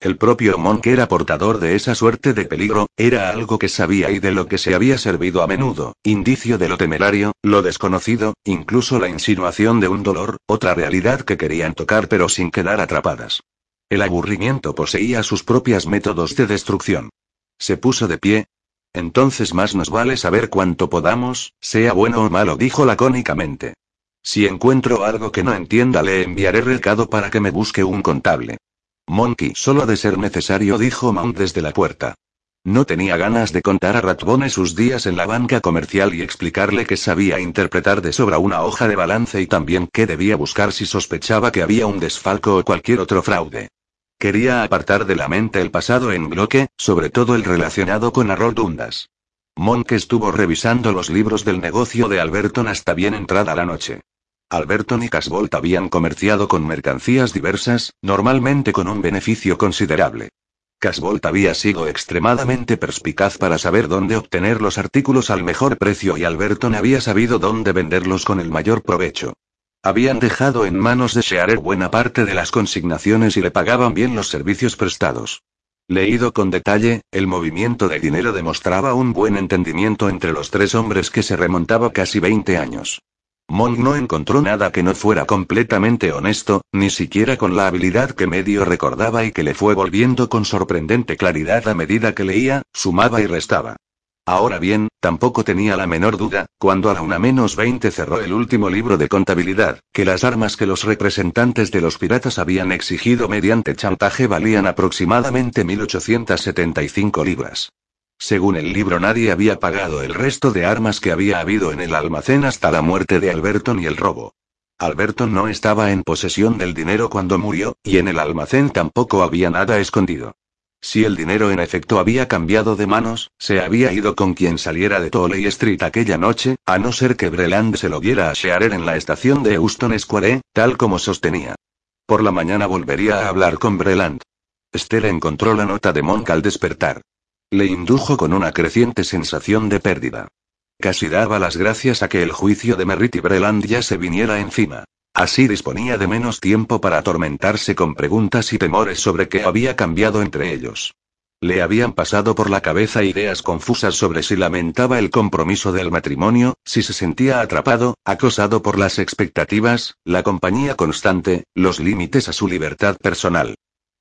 El propio Monk era portador de esa suerte de peligro, era algo que sabía y de lo que se había servido a menudo, indicio de lo temerario, lo desconocido, incluso la insinuación de un dolor, otra realidad que querían tocar pero sin quedar atrapadas. El aburrimiento poseía sus propios métodos de destrucción. Se puso de pie. Entonces más nos vale saber cuánto podamos, sea bueno o malo, dijo lacónicamente. Si encuentro algo que no entienda, le enviaré recado para que me busque un contable. Monkey, solo ha de ser necesario, dijo Mount desde la puerta. No tenía ganas de contar a Ratbone sus días en la banca comercial y explicarle que sabía interpretar de sobra una hoja de balance y también que debía buscar si sospechaba que había un desfalco o cualquier otro fraude. Quería apartar de la mente el pasado en bloque, sobre todo el relacionado con Harold Dundas. Monk estuvo revisando los libros del negocio de Alberton hasta bien entrada la noche. Alberton y Casbolt habían comerciado con mercancías diversas, normalmente con un beneficio considerable. Casbolt había sido extremadamente perspicaz para saber dónde obtener los artículos al mejor precio y Alberton había sabido dónde venderlos con el mayor provecho. Habían dejado en manos de Shearer buena parte de las consignaciones y le pagaban bien los servicios prestados. Leído con detalle, el movimiento de dinero demostraba un buen entendimiento entre los tres hombres que se remontaba casi 20 años. Monk no encontró nada que no fuera completamente honesto, ni siquiera con la habilidad que medio recordaba y que le fue volviendo con sorprendente claridad a medida que leía, sumaba y restaba. Ahora bien, tampoco tenía la menor duda, cuando a la una menos 20 cerró el último libro de contabilidad, que las armas que los representantes de los piratas habían exigido mediante chantaje valían aproximadamente 1875 libras. Según el libro nadie había pagado el resto de armas que había habido en el almacén hasta la muerte de Alberton y el robo. Alberton no estaba en posesión del dinero cuando murió, y en el almacén tampoco había nada escondido. Si el dinero en efecto había cambiado de manos, se había ido con quien saliera de Tolley Street aquella noche, a no ser que Breland se lo viera a Shearer en la estación de Euston Square, tal como sostenía. Por la mañana volvería a hablar con Breland. Esther encontró la nota de Monk al despertar. Le indujo con una creciente sensación de pérdida. Casi daba las gracias a que el juicio de Merritt y Breland ya se viniera encima. Así disponía de menos tiempo para atormentarse con preguntas y temores sobre qué había cambiado entre ellos. Le habían pasado por la cabeza ideas confusas sobre si lamentaba el compromiso del matrimonio, si se sentía atrapado, acosado por las expectativas, la compañía constante, los límites a su libertad personal.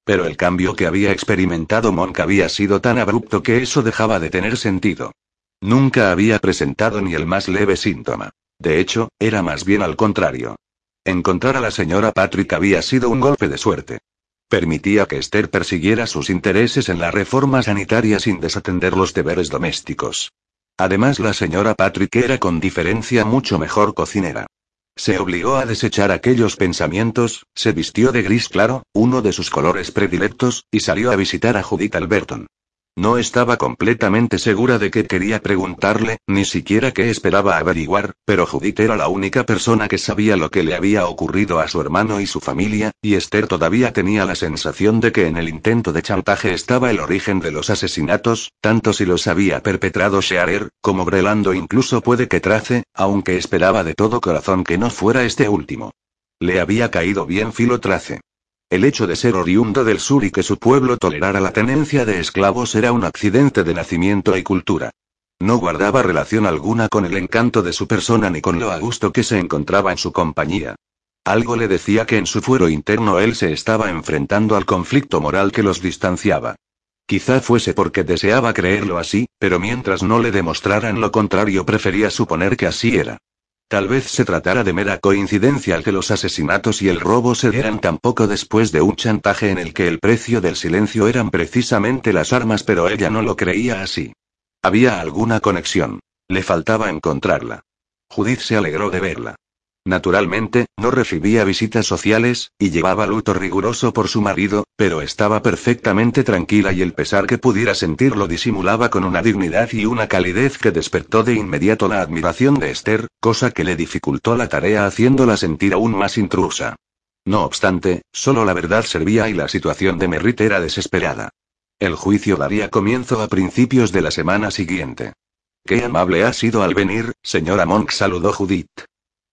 Pero el cambio que había experimentado Monk había sido tan abrupto que eso dejaba de tener sentido. Nunca había presentado ni el más leve síntoma. De hecho, era más bien al contrario. Encontrar a la señora Patrick había sido un golpe de suerte. Permitía que Esther persiguiera sus intereses en la reforma sanitaria sin desatender los deberes domésticos. Además, la señora Patrick era con diferencia mucho mejor cocinera. Se obligó a desechar aquellos pensamientos, se vistió de gris claro, uno de sus colores predilectos, y salió a visitar a Judith Alberton. No estaba completamente segura de qué quería preguntarle, ni siquiera qué esperaba averiguar, pero Judith era la única persona que sabía lo que le había ocurrido a su hermano y su familia, y Esther todavía tenía la sensación de que en el intento de chantaje estaba el origen de los asesinatos, tanto si los había perpetrado Shearer, como Brelando incluso puede que Trace, aunque esperaba de todo corazón que no fuera este último. Le había caído bien Filo Trace. El hecho de ser oriundo del sur y que su pueblo tolerara la tenencia de esclavos era un accidente de nacimiento y cultura. No guardaba relación alguna con el encanto de su persona ni con lo a gusto que se encontraba en su compañía. Algo le decía que en su fuero interno él se estaba enfrentando al conflicto moral que los distanciaba. Quizá fuese porque deseaba creerlo así, pero mientras no le demostraran lo contrario prefería suponer que así era. Tal vez se tratara de mera coincidencia al que los asesinatos y el robo se dieran tan poco después de un chantaje en el que el precio del silencio eran precisamente las armas, pero ella no lo creía así. Había alguna conexión. Le faltaba encontrarla. Judith se alegró de verla. Naturalmente, no recibía visitas sociales, y llevaba luto riguroso por su marido, pero estaba perfectamente tranquila y el pesar que pudiera sentir lo disimulaba con una dignidad y una calidez que despertó de inmediato la admiración de Esther, cosa que le dificultó la tarea haciéndola sentir aún más intrusa. No obstante, solo la verdad servía y la situación de Merritt era desesperada. El juicio daría comienzo a principios de la semana siguiente. Qué amable ha sido al venir, señora Monk saludó Judith.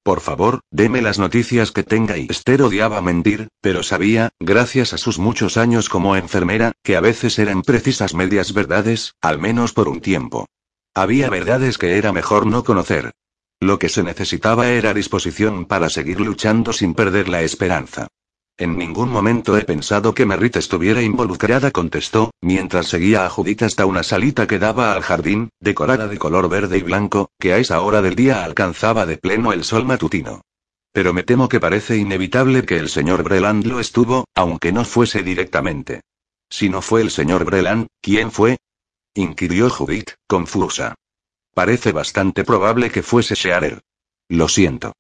Por favor, deme las noticias que tenga y Esther odiaba mentir, pero sabía, gracias a sus muchos años como enfermera, que a veces eran precisas medias verdades, al menos por un tiempo. Había verdades que era mejor no conocer. Lo que se necesitaba era disposición para seguir luchando sin perder la esperanza. En ningún momento he pensado que Merritt estuviera involucrada, contestó, mientras seguía a Judith hasta una salita que daba al jardín, decorada de color verde y blanco, que a esa hora del día alcanzaba de pleno el sol matutino. Pero me temo que parece inevitable que el señor Breland lo estuvo, aunque no fuese directamente. Si no fue el señor Breland, ¿quién fue? inquirió Judith, confusa. Parece bastante probable que fuese Shearer. Lo siento.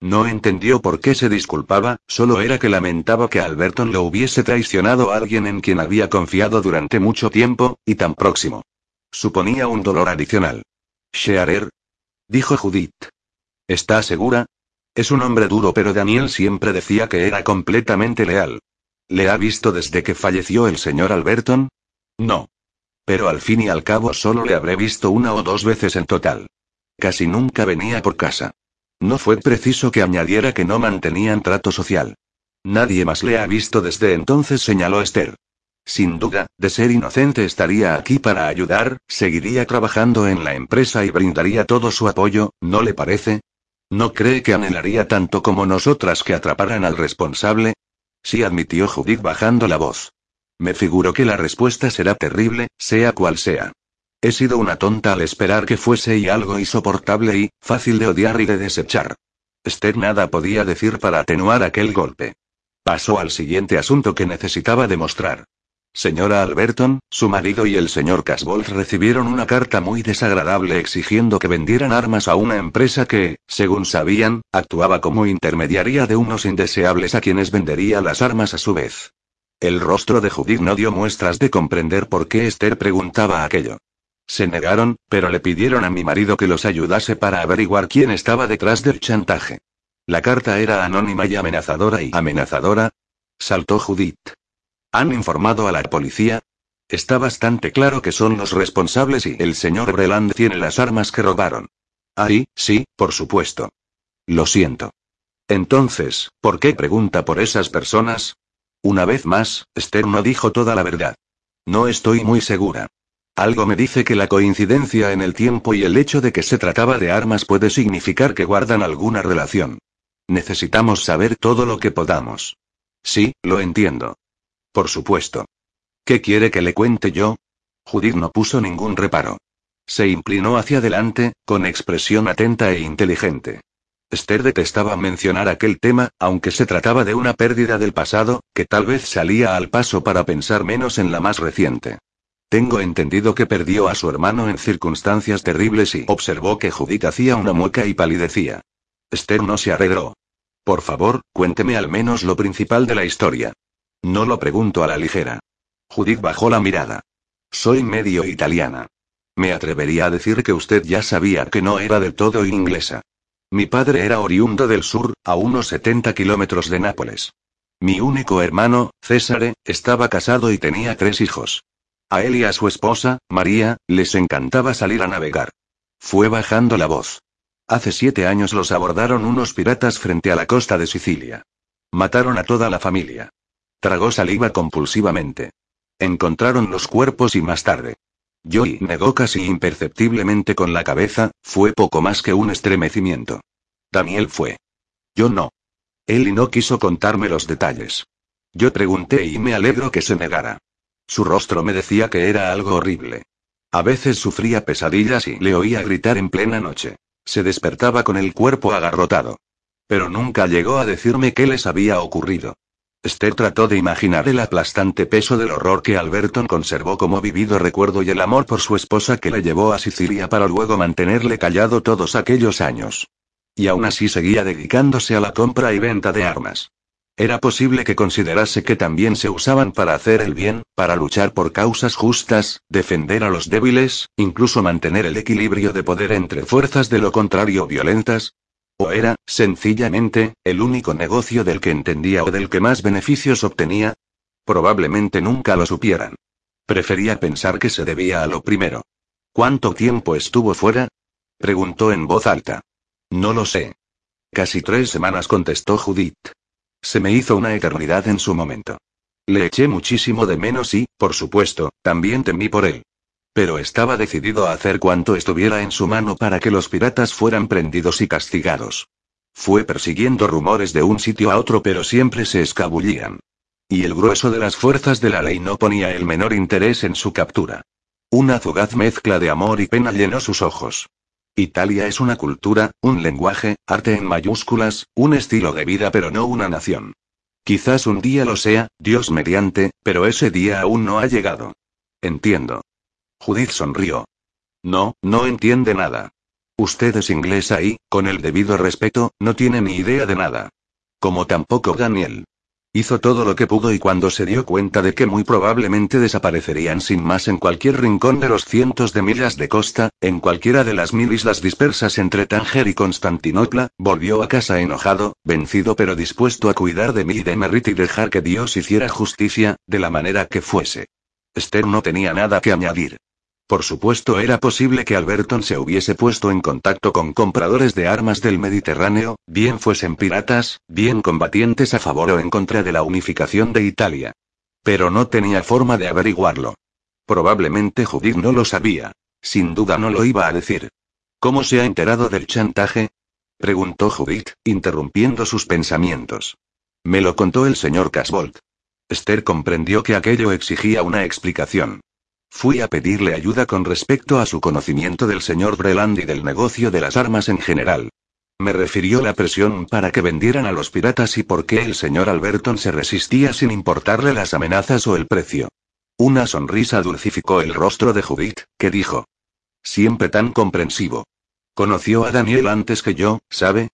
No entendió por qué se disculpaba, solo era que lamentaba que Alberton lo hubiese traicionado a alguien en quien había confiado durante mucho tiempo, y tan próximo. Suponía un dolor adicional. Shearer. Dijo Judith. ¿Está segura? Es un hombre duro, pero Daniel siempre decía que era completamente leal. ¿Le ha visto desde que falleció el señor Alberton? No. Pero al fin y al cabo solo le habré visto una o dos veces en total. Casi nunca venía por casa. No fue preciso que añadiera que no mantenían trato social. Nadie más le ha visto desde entonces, señaló Esther. Sin duda, de ser inocente estaría aquí para ayudar, seguiría trabajando en la empresa y brindaría todo su apoyo, ¿no le parece? ¿No cree que anhelaría tanto como nosotras que atraparan al responsable? Sí, admitió Judith bajando la voz. Me figuro que la respuesta será terrible, sea cual sea. He sido una tonta al esperar que fuese y algo insoportable y, fácil de odiar y de desechar. Esther nada podía decir para atenuar aquel golpe. Pasó al siguiente asunto que necesitaba demostrar. Señora Alberton, su marido y el señor Casbolt recibieron una carta muy desagradable exigiendo que vendieran armas a una empresa que, según sabían, actuaba como intermediaria de unos indeseables a quienes vendería las armas a su vez. El rostro de Judith no dio muestras de comprender por qué Esther preguntaba aquello. Se negaron, pero le pidieron a mi marido que los ayudase para averiguar quién estaba detrás del chantaje. La carta era anónima y amenazadora y amenazadora. Saltó Judith. ¿Han informado a la policía? Está bastante claro que son los responsables y el señor Breland tiene las armas que robaron. Ahí, sí, por supuesto. Lo siento. Entonces, ¿por qué pregunta por esas personas? Una vez más, Esther no dijo toda la verdad. No estoy muy segura. Algo me dice que la coincidencia en el tiempo y el hecho de que se trataba de armas puede significar que guardan alguna relación. Necesitamos saber todo lo que podamos. Sí, lo entiendo. Por supuesto. ¿Qué quiere que le cuente yo? Judith no puso ningún reparo. Se inclinó hacia adelante, con expresión atenta e inteligente. Esther detestaba mencionar aquel tema, aunque se trataba de una pérdida del pasado, que tal vez salía al paso para pensar menos en la más reciente. Tengo entendido que perdió a su hermano en circunstancias terribles y observó que Judith hacía una mueca y palidecía. Esther no se arredró. Por favor, cuénteme al menos lo principal de la historia. No lo pregunto a la ligera. Judith bajó la mirada. Soy medio italiana. Me atrevería a decir que usted ya sabía que no era del todo inglesa. Mi padre era oriundo del sur, a unos 70 kilómetros de Nápoles. Mi único hermano, Césare, estaba casado y tenía tres hijos. A él y a su esposa, María, les encantaba salir a navegar. Fue bajando la voz. Hace siete años los abordaron unos piratas frente a la costa de Sicilia. Mataron a toda la familia. Tragó saliva compulsivamente. Encontraron los cuerpos y más tarde. Joey negó casi imperceptiblemente con la cabeza, fue poco más que un estremecimiento. Daniel fue. Yo no. Él no quiso contarme los detalles. Yo pregunté y me alegro que se negara. Su rostro me decía que era algo horrible. A veces sufría pesadillas y le oía gritar en plena noche. Se despertaba con el cuerpo agarrotado. Pero nunca llegó a decirme qué les había ocurrido. Esther trató de imaginar el aplastante peso del horror que Alberton conservó como vivido recuerdo y el amor por su esposa que le llevó a Sicilia para luego mantenerle callado todos aquellos años. Y aún así seguía dedicándose a la compra y venta de armas. Era posible que considerase que también se usaban para hacer el bien, para luchar por causas justas, defender a los débiles, incluso mantener el equilibrio de poder entre fuerzas de lo contrario violentas. ¿O era, sencillamente, el único negocio del que entendía o del que más beneficios obtenía? Probablemente nunca lo supieran. Prefería pensar que se debía a lo primero. ¿Cuánto tiempo estuvo fuera? Preguntó en voz alta. No lo sé. Casi tres semanas contestó Judith. Se me hizo una eternidad en su momento. Le eché muchísimo de menos y, por supuesto, también temí por él. Pero estaba decidido a hacer cuanto estuviera en su mano para que los piratas fueran prendidos y castigados. Fue persiguiendo rumores de un sitio a otro pero siempre se escabullían. Y el grueso de las fuerzas de la ley no ponía el menor interés en su captura. Una fugaz mezcla de amor y pena llenó sus ojos. Italia es una cultura, un lenguaje, arte en mayúsculas, un estilo de vida pero no una nación. Quizás un día lo sea, Dios mediante, pero ese día aún no ha llegado. Entiendo. Judith sonrió. No, no entiende nada. Usted es inglesa y, con el debido respeto, no tiene ni idea de nada. Como tampoco Daniel. Hizo todo lo que pudo y cuando se dio cuenta de que muy probablemente desaparecerían sin más en cualquier rincón de los cientos de millas de costa, en cualquiera de las mil islas dispersas entre Tánger y Constantinopla, volvió a casa enojado, vencido pero dispuesto a cuidar de mí y de Merrit y dejar que Dios hiciera justicia, de la manera que fuese. Esther no tenía nada que añadir. Por supuesto era posible que Alberton se hubiese puesto en contacto con compradores de armas del Mediterráneo, bien fuesen piratas, bien combatientes a favor o en contra de la unificación de Italia. Pero no tenía forma de averiguarlo. Probablemente Judith no lo sabía. Sin duda no lo iba a decir. ¿Cómo se ha enterado del chantaje? preguntó Judith, interrumpiendo sus pensamientos. Me lo contó el señor Casbolt. Esther comprendió que aquello exigía una explicación. Fui a pedirle ayuda con respecto a su conocimiento del señor Breland y del negocio de las armas en general. Me refirió la presión para que vendieran a los piratas y por qué el señor Alberton se resistía sin importarle las amenazas o el precio. Una sonrisa dulcificó el rostro de Judith, que dijo. Siempre tan comprensivo. Conoció a Daniel antes que yo, ¿sabe?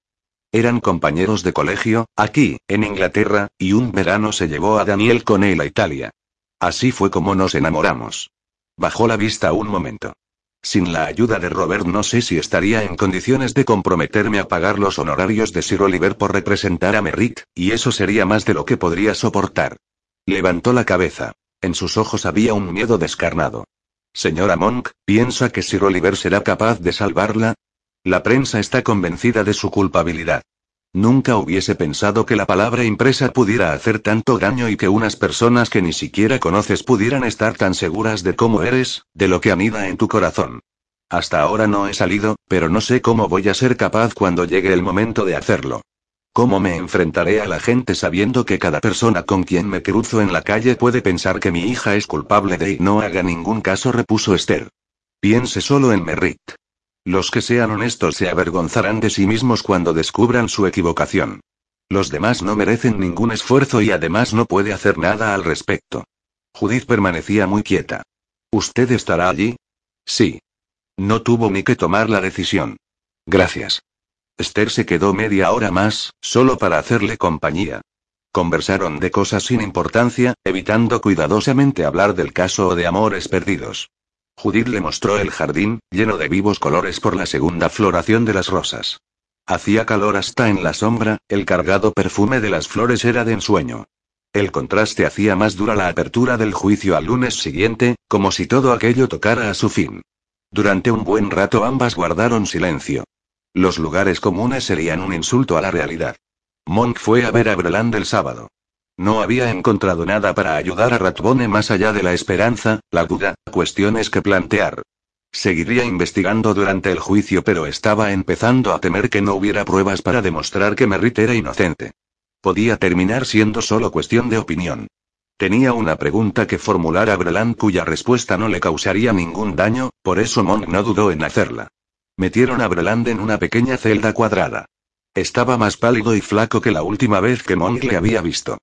Eran compañeros de colegio, aquí, en Inglaterra, y un verano se llevó a Daniel con él a Italia. Así fue como nos enamoramos. Bajó la vista un momento. Sin la ayuda de Robert no sé si estaría en condiciones de comprometerme a pagar los honorarios de Sir Oliver por representar a Merrick, y eso sería más de lo que podría soportar. Levantó la cabeza. En sus ojos había un miedo descarnado. Señora Monk, ¿piensa que Sir Oliver será capaz de salvarla? La prensa está convencida de su culpabilidad. Nunca hubiese pensado que la palabra impresa pudiera hacer tanto daño y que unas personas que ni siquiera conoces pudieran estar tan seguras de cómo eres, de lo que anida en tu corazón. Hasta ahora no he salido, pero no sé cómo voy a ser capaz cuando llegue el momento de hacerlo. ¿Cómo me enfrentaré a la gente sabiendo que cada persona con quien me cruzo en la calle puede pensar que mi hija es culpable de y no haga ningún caso? repuso Esther. Piense solo en Merritt. Los que sean honestos se avergonzarán de sí mismos cuando descubran su equivocación. Los demás no merecen ningún esfuerzo y además no puede hacer nada al respecto. Judith permanecía muy quieta. ¿Usted estará allí? Sí. No tuvo ni que tomar la decisión. Gracias. Esther se quedó media hora más, solo para hacerle compañía. Conversaron de cosas sin importancia, evitando cuidadosamente hablar del caso o de amores perdidos. Judith le mostró el jardín, lleno de vivos colores por la segunda floración de las rosas. Hacía calor hasta en la sombra, el cargado perfume de las flores era de ensueño. El contraste hacía más dura la apertura del juicio al lunes siguiente, como si todo aquello tocara a su fin. Durante un buen rato ambas guardaron silencio. Los lugares comunes serían un insulto a la realidad. Monk fue a ver a Breland el sábado. No había encontrado nada para ayudar a Ratbone más allá de la esperanza, la duda, cuestiones que plantear. Seguiría investigando durante el juicio, pero estaba empezando a temer que no hubiera pruebas para demostrar que Merritt era inocente. Podía terminar siendo solo cuestión de opinión. Tenía una pregunta que formular a Breland cuya respuesta no le causaría ningún daño, por eso Monk no dudó en hacerla. Metieron a Breland en una pequeña celda cuadrada. Estaba más pálido y flaco que la última vez que Monk le había visto.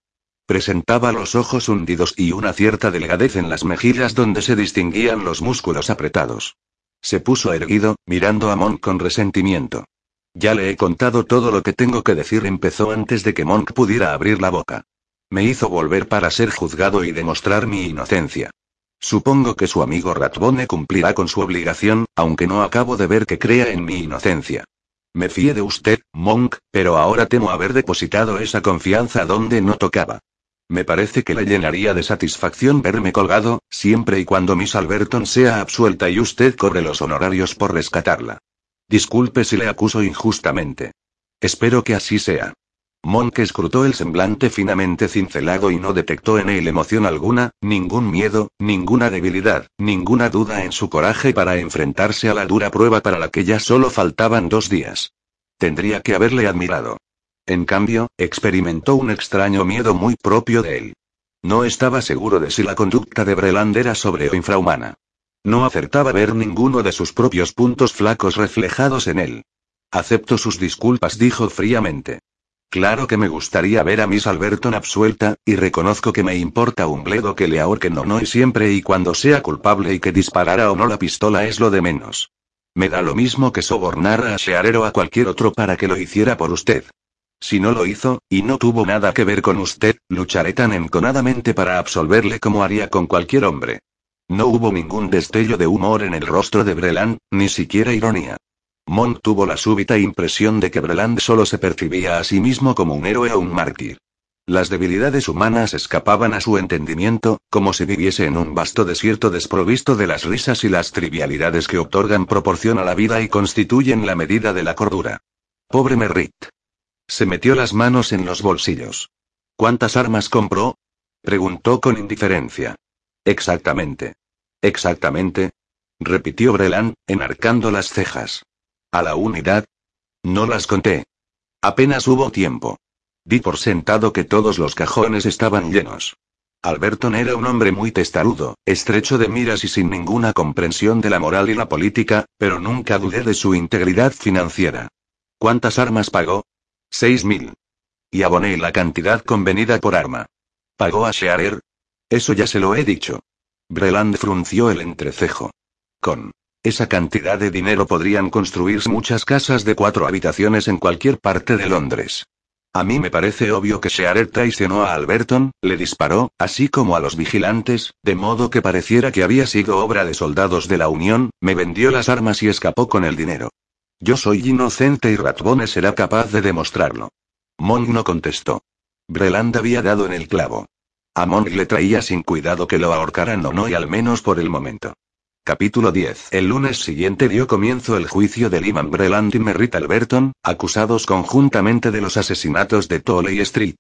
Presentaba los ojos hundidos y una cierta delgadez en las mejillas donde se distinguían los músculos apretados. Se puso erguido, mirando a Monk con resentimiento. Ya le he contado todo lo que tengo que decir, empezó antes de que Monk pudiera abrir la boca. Me hizo volver para ser juzgado y demostrar mi inocencia. Supongo que su amigo Ratbone cumplirá con su obligación, aunque no acabo de ver que crea en mi inocencia. Me fié de usted, Monk, pero ahora temo haber depositado esa confianza donde no tocaba. Me parece que le llenaría de satisfacción verme colgado, siempre y cuando Miss Alberton sea absuelta y usted corre los honorarios por rescatarla. Disculpe si le acuso injustamente. Espero que así sea. Monk escrutó el semblante finamente cincelado y no detectó en él emoción alguna, ningún miedo, ninguna debilidad, ninguna duda en su coraje para enfrentarse a la dura prueba para la que ya solo faltaban dos días. Tendría que haberle admirado. En cambio, experimentó un extraño miedo muy propio de él. No estaba seguro de si la conducta de Breland era sobre o infrahumana. No acertaba ver ninguno de sus propios puntos flacos reflejados en él. Acepto sus disculpas, dijo fríamente. Claro que me gustaría ver a Miss Alberton absuelta, y reconozco que me importa un bledo que le ahorquen o no y siempre y cuando sea culpable y que disparara o no la pistola es lo de menos. Me da lo mismo que sobornar a Shearer o a cualquier otro para que lo hiciera por usted. Si no lo hizo, y no tuvo nada que ver con usted, lucharé tan enconadamente para absolverle como haría con cualquier hombre. No hubo ningún destello de humor en el rostro de Breland, ni siquiera ironía. Monk tuvo la súbita impresión de que Breland solo se percibía a sí mismo como un héroe o un mártir. Las debilidades humanas escapaban a su entendimiento, como si viviese en un vasto desierto desprovisto de las risas y las trivialidades que otorgan proporción a la vida y constituyen la medida de la cordura. Pobre Merritt. Se metió las manos en los bolsillos. ¿Cuántas armas compró? preguntó con indiferencia. Exactamente. Exactamente. repitió Breland, enarcando las cejas. ¿A la unidad? No las conté. Apenas hubo tiempo. Di por sentado que todos los cajones estaban llenos. Alberton era un hombre muy testarudo, estrecho de miras y sin ninguna comprensión de la moral y la política, pero nunca dudé de su integridad financiera. ¿Cuántas armas pagó? Seis mil. Y aboné la cantidad convenida por arma. ¿Pagó a Shearer? Eso ya se lo he dicho. Breland frunció el entrecejo. Con esa cantidad de dinero podrían construirse muchas casas de cuatro habitaciones en cualquier parte de Londres. A mí me parece obvio que Shearer traicionó a Alberton, le disparó, así como a los vigilantes, de modo que pareciera que había sido obra de soldados de la Unión, me vendió las armas y escapó con el dinero. Yo soy inocente y Ratbone será capaz de demostrarlo. Monk no contestó. Breland había dado en el clavo. A Monk le traía sin cuidado que lo ahorcaran o no y al menos por el momento. Capítulo 10. El lunes siguiente dio comienzo el juicio de Lyman Breland y Merritt Alberton, acusados conjuntamente de los asesinatos de Tolley Street.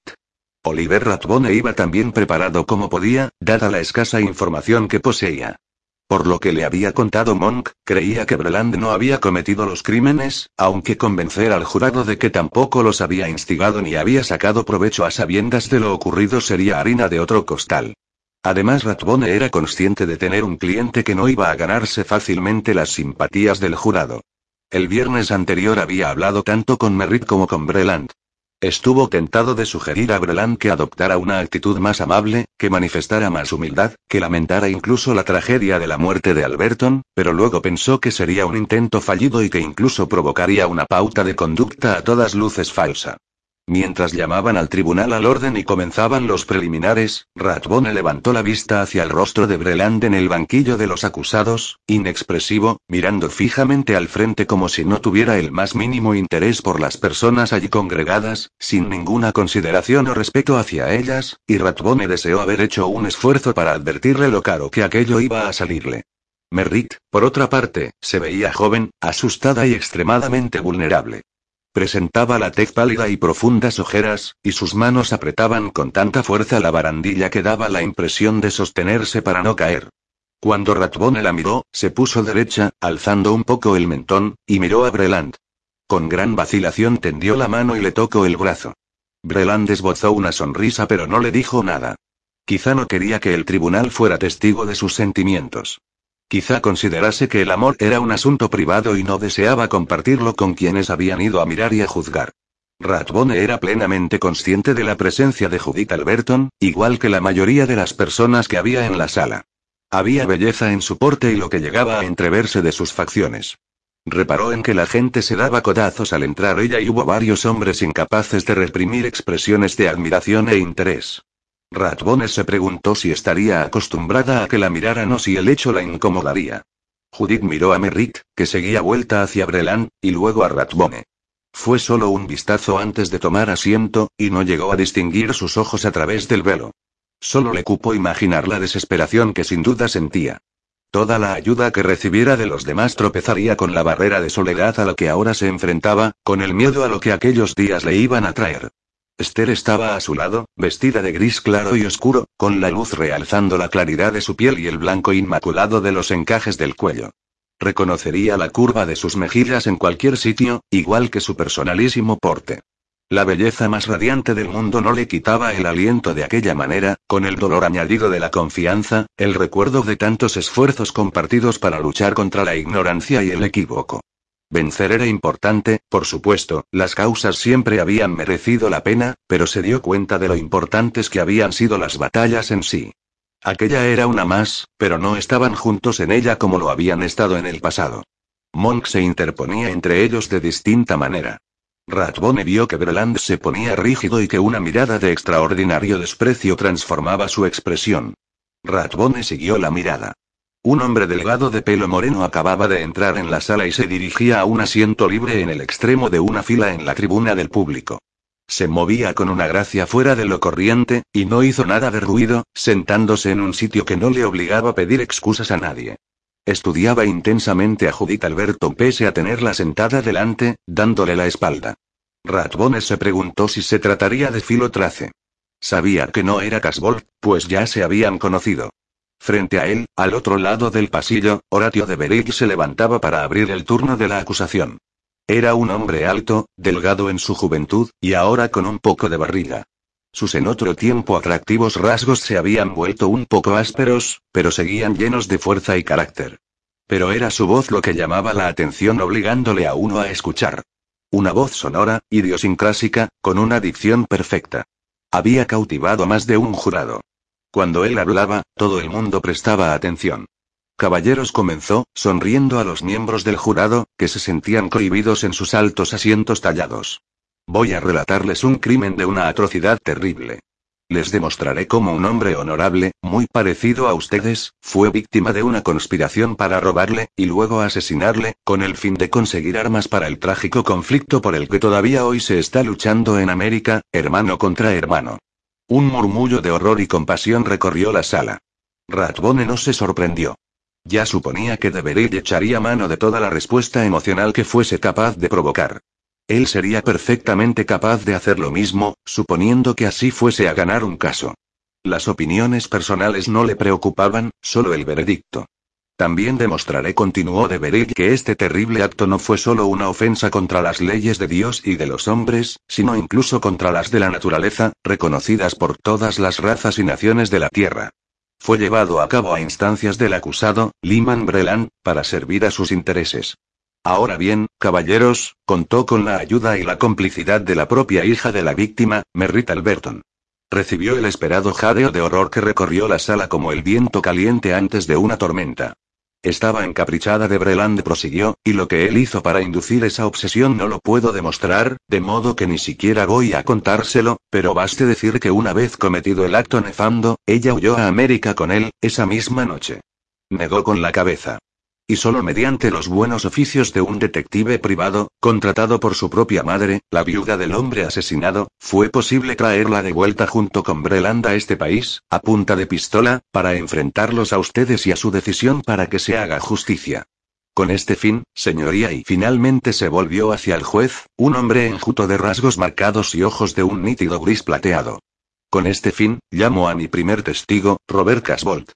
Oliver Ratbone iba tan bien preparado como podía, dada la escasa información que poseía. Por lo que le había contado Monk, creía que Breland no había cometido los crímenes, aunque convencer al jurado de que tampoco los había instigado ni había sacado provecho a sabiendas de lo ocurrido sería harina de otro costal. Además Ratbone era consciente de tener un cliente que no iba a ganarse fácilmente las simpatías del jurado. El viernes anterior había hablado tanto con Merritt como con Breland. Estuvo tentado de sugerir a Breland que adoptara una actitud más amable, que manifestara más humildad, que lamentara incluso la tragedia de la muerte de Alberton, pero luego pensó que sería un intento fallido y que incluso provocaría una pauta de conducta a todas luces falsa. Mientras llamaban al tribunal al orden y comenzaban los preliminares, Ratbone levantó la vista hacia el rostro de Breland en el banquillo de los acusados, inexpresivo, mirando fijamente al frente como si no tuviera el más mínimo interés por las personas allí congregadas, sin ninguna consideración o respeto hacia ellas, y Ratbone deseó haber hecho un esfuerzo para advertirle lo caro que aquello iba a salirle. Merritt, por otra parte, se veía joven, asustada y extremadamente vulnerable. Presentaba la tez pálida y profundas ojeras, y sus manos apretaban con tanta fuerza la barandilla que daba la impresión de sostenerse para no caer. Cuando Ratbone la miró, se puso derecha, alzando un poco el mentón, y miró a Breland. Con gran vacilación tendió la mano y le tocó el brazo. Breland esbozó una sonrisa pero no le dijo nada. Quizá no quería que el tribunal fuera testigo de sus sentimientos. Quizá considerase que el amor era un asunto privado y no deseaba compartirlo con quienes habían ido a mirar y a juzgar. Ratbone era plenamente consciente de la presencia de Judith Alberton, igual que la mayoría de las personas que había en la sala. Había belleza en su porte y lo que llegaba a entreverse de sus facciones. Reparó en que la gente se daba codazos al entrar ella y hubo varios hombres incapaces de reprimir expresiones de admiración e interés. Ratbone se preguntó si estaría acostumbrada a que la miraran o si el hecho la incomodaría. Judith miró a Merritt, que seguía vuelta hacia Breland, y luego a Ratbone. Fue solo un vistazo antes de tomar asiento, y no llegó a distinguir sus ojos a través del velo. Solo le cupo imaginar la desesperación que sin duda sentía. Toda la ayuda que recibiera de los demás tropezaría con la barrera de soledad a la que ahora se enfrentaba, con el miedo a lo que aquellos días le iban a traer. Esther estaba a su lado, vestida de gris claro y oscuro, con la luz realzando la claridad de su piel y el blanco inmaculado de los encajes del cuello. Reconocería la curva de sus mejillas en cualquier sitio, igual que su personalísimo porte. La belleza más radiante del mundo no le quitaba el aliento de aquella manera, con el dolor añadido de la confianza, el recuerdo de tantos esfuerzos compartidos para luchar contra la ignorancia y el equívoco. Vencer era importante, por supuesto, las causas siempre habían merecido la pena, pero se dio cuenta de lo importantes que habían sido las batallas en sí. Aquella era una más, pero no estaban juntos en ella como lo habían estado en el pasado. Monk se interponía entre ellos de distinta manera. Ratbone vio que Breland se ponía rígido y que una mirada de extraordinario desprecio transformaba su expresión. Ratbone siguió la mirada. Un hombre delgado de pelo moreno acababa de entrar en la sala y se dirigía a un asiento libre en el extremo de una fila en la tribuna del público. Se movía con una gracia fuera de lo corriente, y no hizo nada de ruido, sentándose en un sitio que no le obligaba a pedir excusas a nadie. Estudiaba intensamente a Judith Alberto pese a tenerla sentada delante, dándole la espalda. Ratbone se preguntó si se trataría de Filotrace. Sabía que no era Casbolt, pues ya se habían conocido. Frente a él, al otro lado del pasillo, Horatio de Beric se levantaba para abrir el turno de la acusación. Era un hombre alto, delgado en su juventud, y ahora con un poco de barriga. Sus en otro tiempo atractivos rasgos se habían vuelto un poco ásperos, pero seguían llenos de fuerza y carácter. Pero era su voz lo que llamaba la atención obligándole a uno a escuchar. Una voz sonora, idiosincrásica, con una dicción perfecta. Había cautivado más de un jurado. Cuando él hablaba, todo el mundo prestaba atención. Caballeros comenzó, sonriendo a los miembros del jurado, que se sentían cohibidos en sus altos asientos tallados. Voy a relatarles un crimen de una atrocidad terrible. Les demostraré cómo un hombre honorable, muy parecido a ustedes, fue víctima de una conspiración para robarle, y luego asesinarle, con el fin de conseguir armas para el trágico conflicto por el que todavía hoy se está luchando en América, hermano contra hermano. Un murmullo de horror y compasión recorrió la sala. Ratbone no se sorprendió. Ya suponía que debería echaría mano de toda la respuesta emocional que fuese capaz de provocar. Él sería perfectamente capaz de hacer lo mismo, suponiendo que así fuese a ganar un caso. Las opiniones personales no le preocupaban, solo el veredicto. También demostraré, continuó de que este terrible acto no fue solo una ofensa contra las leyes de Dios y de los hombres, sino incluso contra las de la naturaleza, reconocidas por todas las razas y naciones de la tierra. Fue llevado a cabo a instancias del acusado, Lyman Breland, para servir a sus intereses. Ahora bien, caballeros, contó con la ayuda y la complicidad de la propia hija de la víctima, Merritt Alberton. Recibió el esperado jadeo de horror que recorrió la sala como el viento caliente antes de una tormenta. Estaba encaprichada de Breland prosiguió, y lo que él hizo para inducir esa obsesión no lo puedo demostrar, de modo que ni siquiera voy a contárselo, pero baste decir que una vez cometido el acto nefando, ella huyó a América con él, esa misma noche. Negó con la cabeza. Y solo mediante los buenos oficios de un detective privado, contratado por su propia madre, la viuda del hombre asesinado, fue posible traerla de vuelta junto con Breland a este país, a punta de pistola, para enfrentarlos a ustedes y a su decisión para que se haga justicia. Con este fin, señoría, y finalmente se volvió hacia el juez, un hombre enjuto de rasgos marcados y ojos de un nítido gris plateado. Con este fin, llamo a mi primer testigo, Robert Casbolt.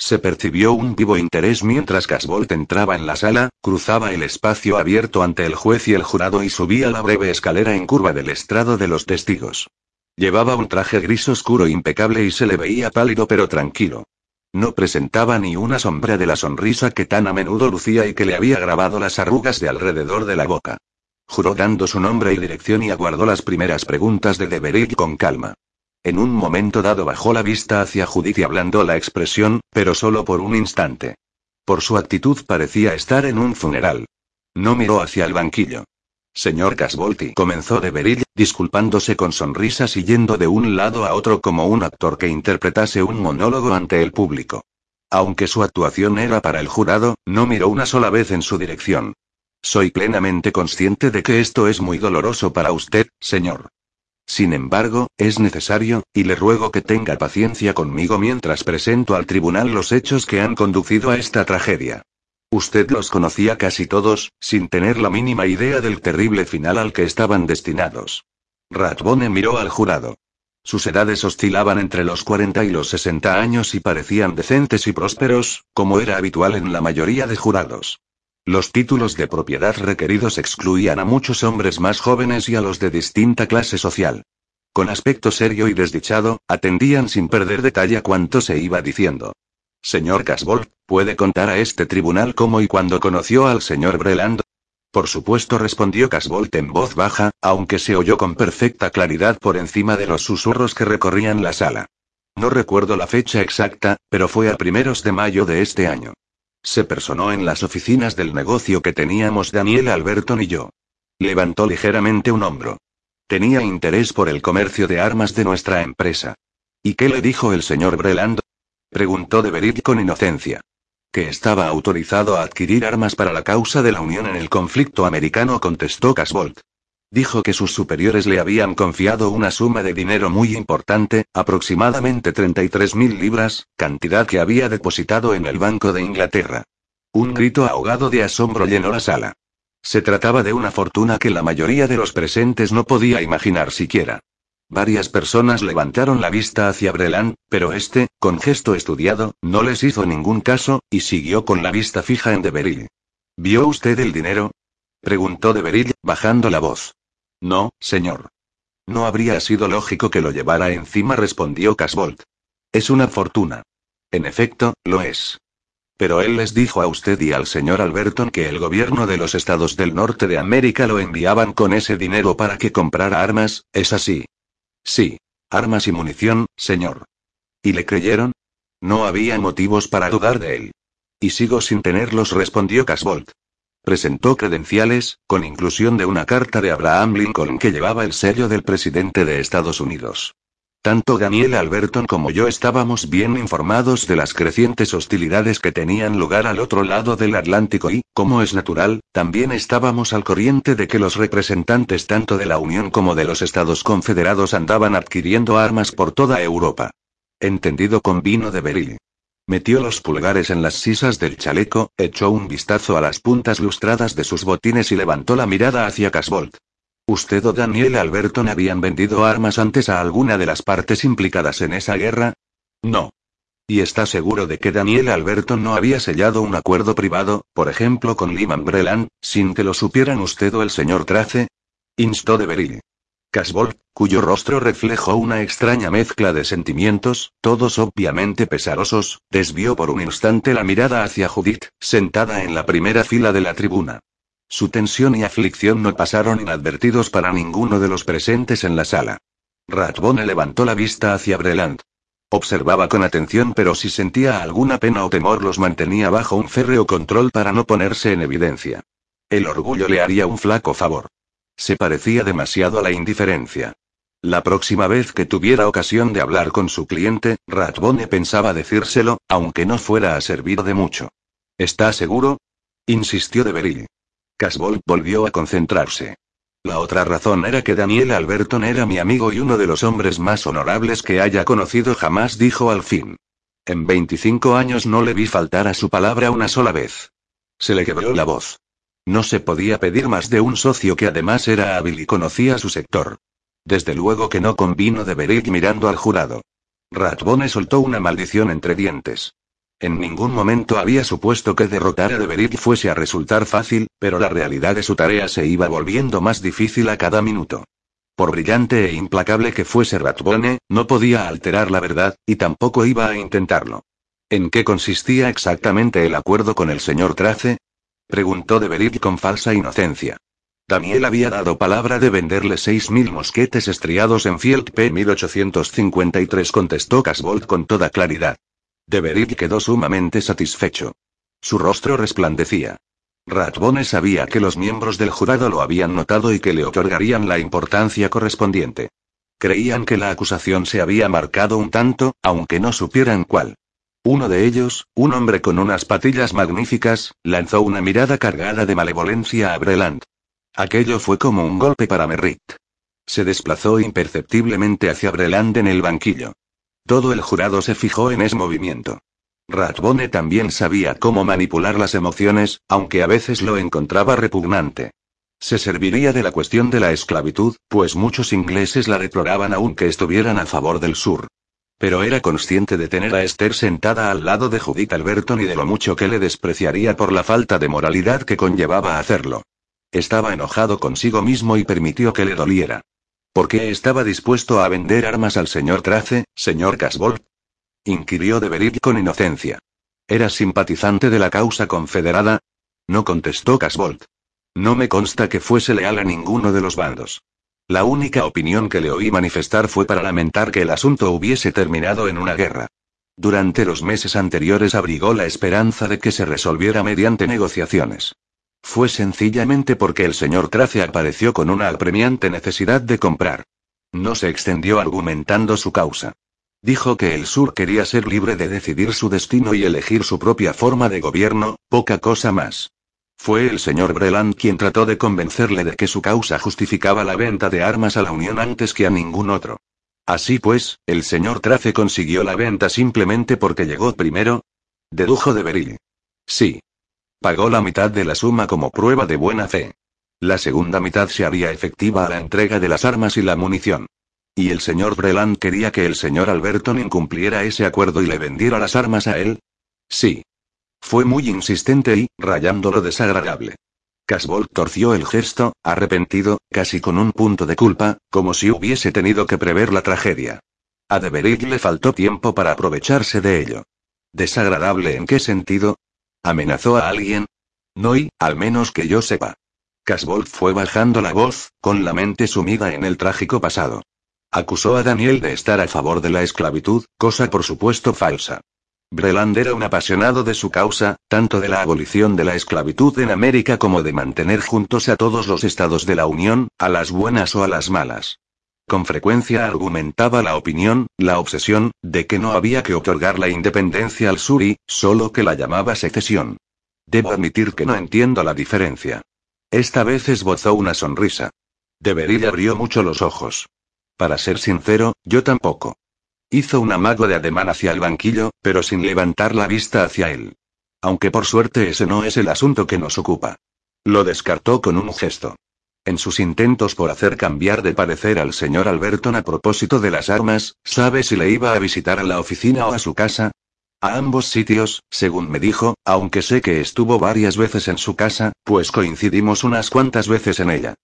Se percibió un vivo interés mientras Casbolt entraba en la sala, cruzaba el espacio abierto ante el juez y el jurado y subía la breve escalera en curva del estrado de los testigos. Llevaba un traje gris oscuro impecable y se le veía pálido pero tranquilo. No presentaba ni una sombra de la sonrisa que tan a menudo lucía y que le había grabado las arrugas de alrededor de la boca. Juró dando su nombre y dirección y aguardó las primeras preguntas de Deverig con calma. En un momento dado bajó la vista hacia Judith y ablandó la expresión, pero solo por un instante. Por su actitud parecía estar en un funeral. No miró hacia el banquillo. Señor Casbolti, comenzó de Beril, disculpándose con sonrisas y yendo de un lado a otro como un actor que interpretase un monólogo ante el público. Aunque su actuación era para el jurado, no miró una sola vez en su dirección. Soy plenamente consciente de que esto es muy doloroso para usted, señor. Sin embargo, es necesario, y le ruego que tenga paciencia conmigo mientras presento al tribunal los hechos que han conducido a esta tragedia. Usted los conocía casi todos, sin tener la mínima idea del terrible final al que estaban destinados. Ratbone miró al jurado. Sus edades oscilaban entre los 40 y los 60 años y parecían decentes y prósperos, como era habitual en la mayoría de jurados. Los títulos de propiedad requeridos excluían a muchos hombres más jóvenes y a los de distinta clase social. Con aspecto serio y desdichado, atendían sin perder detalle cuanto se iba diciendo. Señor Casbolt, ¿puede contar a este tribunal cómo y cuándo conoció al señor Breland? Por supuesto, respondió Casbolt en voz baja, aunque se oyó con perfecta claridad por encima de los susurros que recorrían la sala. No recuerdo la fecha exacta, pero fue a primeros de mayo de este año. Se personó en las oficinas del negocio que teníamos Daniel Alberton y yo. Levantó ligeramente un hombro. Tenía interés por el comercio de armas de nuestra empresa. ¿Y qué le dijo el señor Breland? Preguntó de con inocencia. Que estaba autorizado a adquirir armas para la causa de la Unión en el conflicto americano, contestó Casbolt. Dijo que sus superiores le habían confiado una suma de dinero muy importante, aproximadamente 33.000 libras, cantidad que había depositado en el Banco de Inglaterra. Un grito ahogado de asombro llenó la sala. Se trataba de una fortuna que la mayoría de los presentes no podía imaginar siquiera. Varias personas levantaron la vista hacia Breland, pero este, con gesto estudiado, no les hizo ningún caso, y siguió con la vista fija en Deveril. ¿Vio usted el dinero? preguntó Deveril, bajando la voz. No, señor. No habría sido lógico que lo llevara encima, respondió Casbolt. Es una fortuna. En efecto, lo es. Pero él les dijo a usted y al señor Alberton que el gobierno de los estados del norte de América lo enviaban con ese dinero para que comprara armas, ¿es así? Sí. Armas y munición, señor. ¿Y le creyeron? No había motivos para dudar de él. Y sigo sin tenerlos, respondió Casbolt. Presentó credenciales, con inclusión de una carta de Abraham Lincoln que llevaba el sello del presidente de Estados Unidos. Tanto Daniel Alberton como yo estábamos bien informados de las crecientes hostilidades que tenían lugar al otro lado del Atlántico y, como es natural, también estábamos al corriente de que los representantes tanto de la Unión como de los Estados Confederados andaban adquiriendo armas por toda Europa. Entendido con vino de beril. Metió los pulgares en las sisas del chaleco, echó un vistazo a las puntas lustradas de sus botines y levantó la mirada hacia Casbolt. ¿Usted o Daniel Alberton habían vendido armas antes a alguna de las partes implicadas en esa guerra? No. ¿Y está seguro de que Daniel Alberton no había sellado un acuerdo privado, por ejemplo con Lyman Breland, sin que lo supieran usted o el señor Trace? Instó de Beryl. Casbolt, cuyo rostro reflejó una extraña mezcla de sentimientos, todos obviamente pesarosos, desvió por un instante la mirada hacia Judith, sentada en la primera fila de la tribuna. Su tensión y aflicción no pasaron inadvertidos para ninguno de los presentes en la sala. Ratbone levantó la vista hacia Breland. Observaba con atención, pero si sentía alguna pena o temor los mantenía bajo un férreo control para no ponerse en evidencia. El orgullo le haría un flaco favor. Se parecía demasiado a la indiferencia. La próxima vez que tuviera ocasión de hablar con su cliente, Ratbone pensaba decírselo, aunque no fuera a servir de mucho. ¿Está seguro? insistió de Beryl. Casbolt volvió a concentrarse. La otra razón era que Daniel Alberton era mi amigo y uno de los hombres más honorables que haya conocido jamás, dijo al fin. En 25 años no le vi faltar a su palabra una sola vez. Se le quebró la voz. No se podía pedir más de un socio que además era hábil y conocía su sector. Desde luego que no convino de mirando al jurado. Ratbone soltó una maldición entre dientes. En ningún momento había supuesto que derrotar a Deverit fuese a resultar fácil, pero la realidad de su tarea se iba volviendo más difícil a cada minuto. Por brillante e implacable que fuese Ratbone, no podía alterar la verdad, y tampoco iba a intentarlo. ¿En qué consistía exactamente el acuerdo con el señor Trace? Preguntó Deverit con falsa inocencia. Daniel había dado palabra de venderle seis mil mosquetes estriados en Field P 1853, contestó Casbolt con toda claridad. Deverit quedó sumamente satisfecho. Su rostro resplandecía. Ratbone sabía que los miembros del jurado lo habían notado y que le otorgarían la importancia correspondiente. Creían que la acusación se había marcado un tanto, aunque no supieran cuál. Uno de ellos, un hombre con unas patillas magníficas, lanzó una mirada cargada de malevolencia a Breland. Aquello fue como un golpe para Merritt. Se desplazó imperceptiblemente hacia Breland en el banquillo. Todo el jurado se fijó en ese movimiento. Ratbone también sabía cómo manipular las emociones, aunque a veces lo encontraba repugnante. Se serviría de la cuestión de la esclavitud, pues muchos ingleses la deploraban aunque estuvieran a favor del sur. Pero era consciente de tener a Esther sentada al lado de Judith Alberton y de lo mucho que le despreciaría por la falta de moralidad que conllevaba hacerlo. Estaba enojado consigo mismo y permitió que le doliera. ¿Por qué estaba dispuesto a vender armas al señor Trace, señor Casbolt? inquirió de Beryl con inocencia. ¿Era simpatizante de la causa confederada? No contestó Casbolt. No me consta que fuese leal a ninguno de los bandos. La única opinión que le oí manifestar fue para lamentar que el asunto hubiese terminado en una guerra. Durante los meses anteriores abrigó la esperanza de que se resolviera mediante negociaciones. Fue sencillamente porque el señor Trace apareció con una apremiante necesidad de comprar. No se extendió argumentando su causa. Dijo que el sur quería ser libre de decidir su destino y elegir su propia forma de gobierno, poca cosa más. Fue el señor Breland quien trató de convencerle de que su causa justificaba la venta de armas a la Unión antes que a ningún otro. Así pues, el señor Trace consiguió la venta simplemente porque llegó primero. Dedujo de Beryl. Sí. Pagó la mitad de la suma como prueba de buena fe. La segunda mitad se haría efectiva a la entrega de las armas y la munición. Y el señor Breland quería que el señor Alberton incumpliera ese acuerdo y le vendiera las armas a él. Sí. Fue muy insistente y, rayándolo desagradable. Casbolt torció el gesto, arrepentido, casi con un punto de culpa, como si hubiese tenido que prever la tragedia. A Deverig le faltó tiempo para aprovecharse de ello. ¿Desagradable en qué sentido? ¿Amenazó a alguien? No y, al menos que yo sepa. Casbolt fue bajando la voz, con la mente sumida en el trágico pasado. Acusó a Daniel de estar a favor de la esclavitud, cosa por supuesto falsa. Breland era un apasionado de su causa, tanto de la abolición de la esclavitud en América como de mantener juntos a todos los estados de la Unión, a las buenas o a las malas. Con frecuencia argumentaba la opinión, la obsesión, de que no había que otorgar la independencia al sur y, solo que la llamaba secesión. Debo admitir que no entiendo la diferencia. Esta vez esbozó una sonrisa. Debería abrió mucho los ojos. Para ser sincero, yo tampoco. Hizo un amago de ademán hacia el banquillo, pero sin levantar la vista hacia él. Aunque por suerte ese no es el asunto que nos ocupa. Lo descartó con un gesto. En sus intentos por hacer cambiar de parecer al señor Alberton a propósito de las armas, ¿sabe si le iba a visitar a la oficina o a su casa? A ambos sitios, según me dijo, aunque sé que estuvo varias veces en su casa, pues coincidimos unas cuantas veces en ella.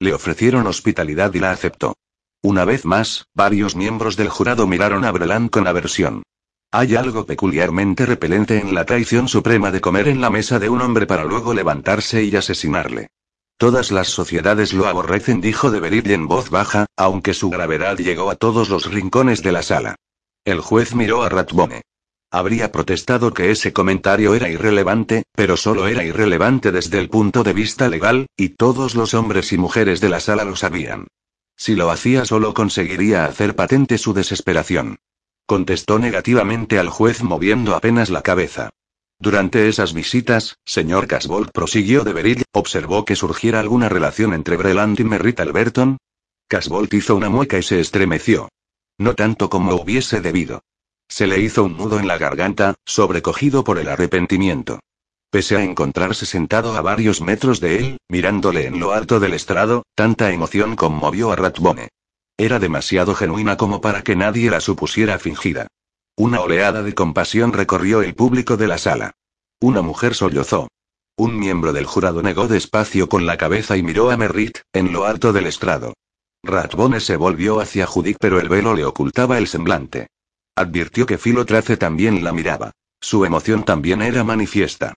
Le ofrecieron hospitalidad y la aceptó. Una vez más, varios miembros del jurado miraron a Breland con aversión. Hay algo peculiarmente repelente en la traición suprema de comer en la mesa de un hombre para luego levantarse y asesinarle. Todas las sociedades lo aborrecen, dijo de Beryl en voz baja, aunque su gravedad llegó a todos los rincones de la sala. El juez miró a Ratbone. Habría protestado que ese comentario era irrelevante, pero solo era irrelevante desde el punto de vista legal, y todos los hombres y mujeres de la sala lo sabían. Si lo hacía solo conseguiría hacer patente su desesperación. Contestó negativamente al juez moviendo apenas la cabeza. Durante esas visitas, señor Casbolt prosiguió de Beryl, observó que surgiera alguna relación entre Breland y Merritt Alberton. Casbolt hizo una mueca y se estremeció. No tanto como hubiese debido. Se le hizo un nudo en la garganta, sobrecogido por el arrepentimiento. Pese a encontrarse sentado a varios metros de él, mirándole en lo alto del estrado, tanta emoción conmovió a Ratbone. Era demasiado genuina como para que nadie la supusiera fingida. Una oleada de compasión recorrió el público de la sala. Una mujer sollozó. Un miembro del jurado negó despacio con la cabeza y miró a Merritt, en lo alto del estrado. Ratbone se volvió hacia Judith pero el velo le ocultaba el semblante. Advirtió que Philo Trace también la miraba. Su emoción también era manifiesta.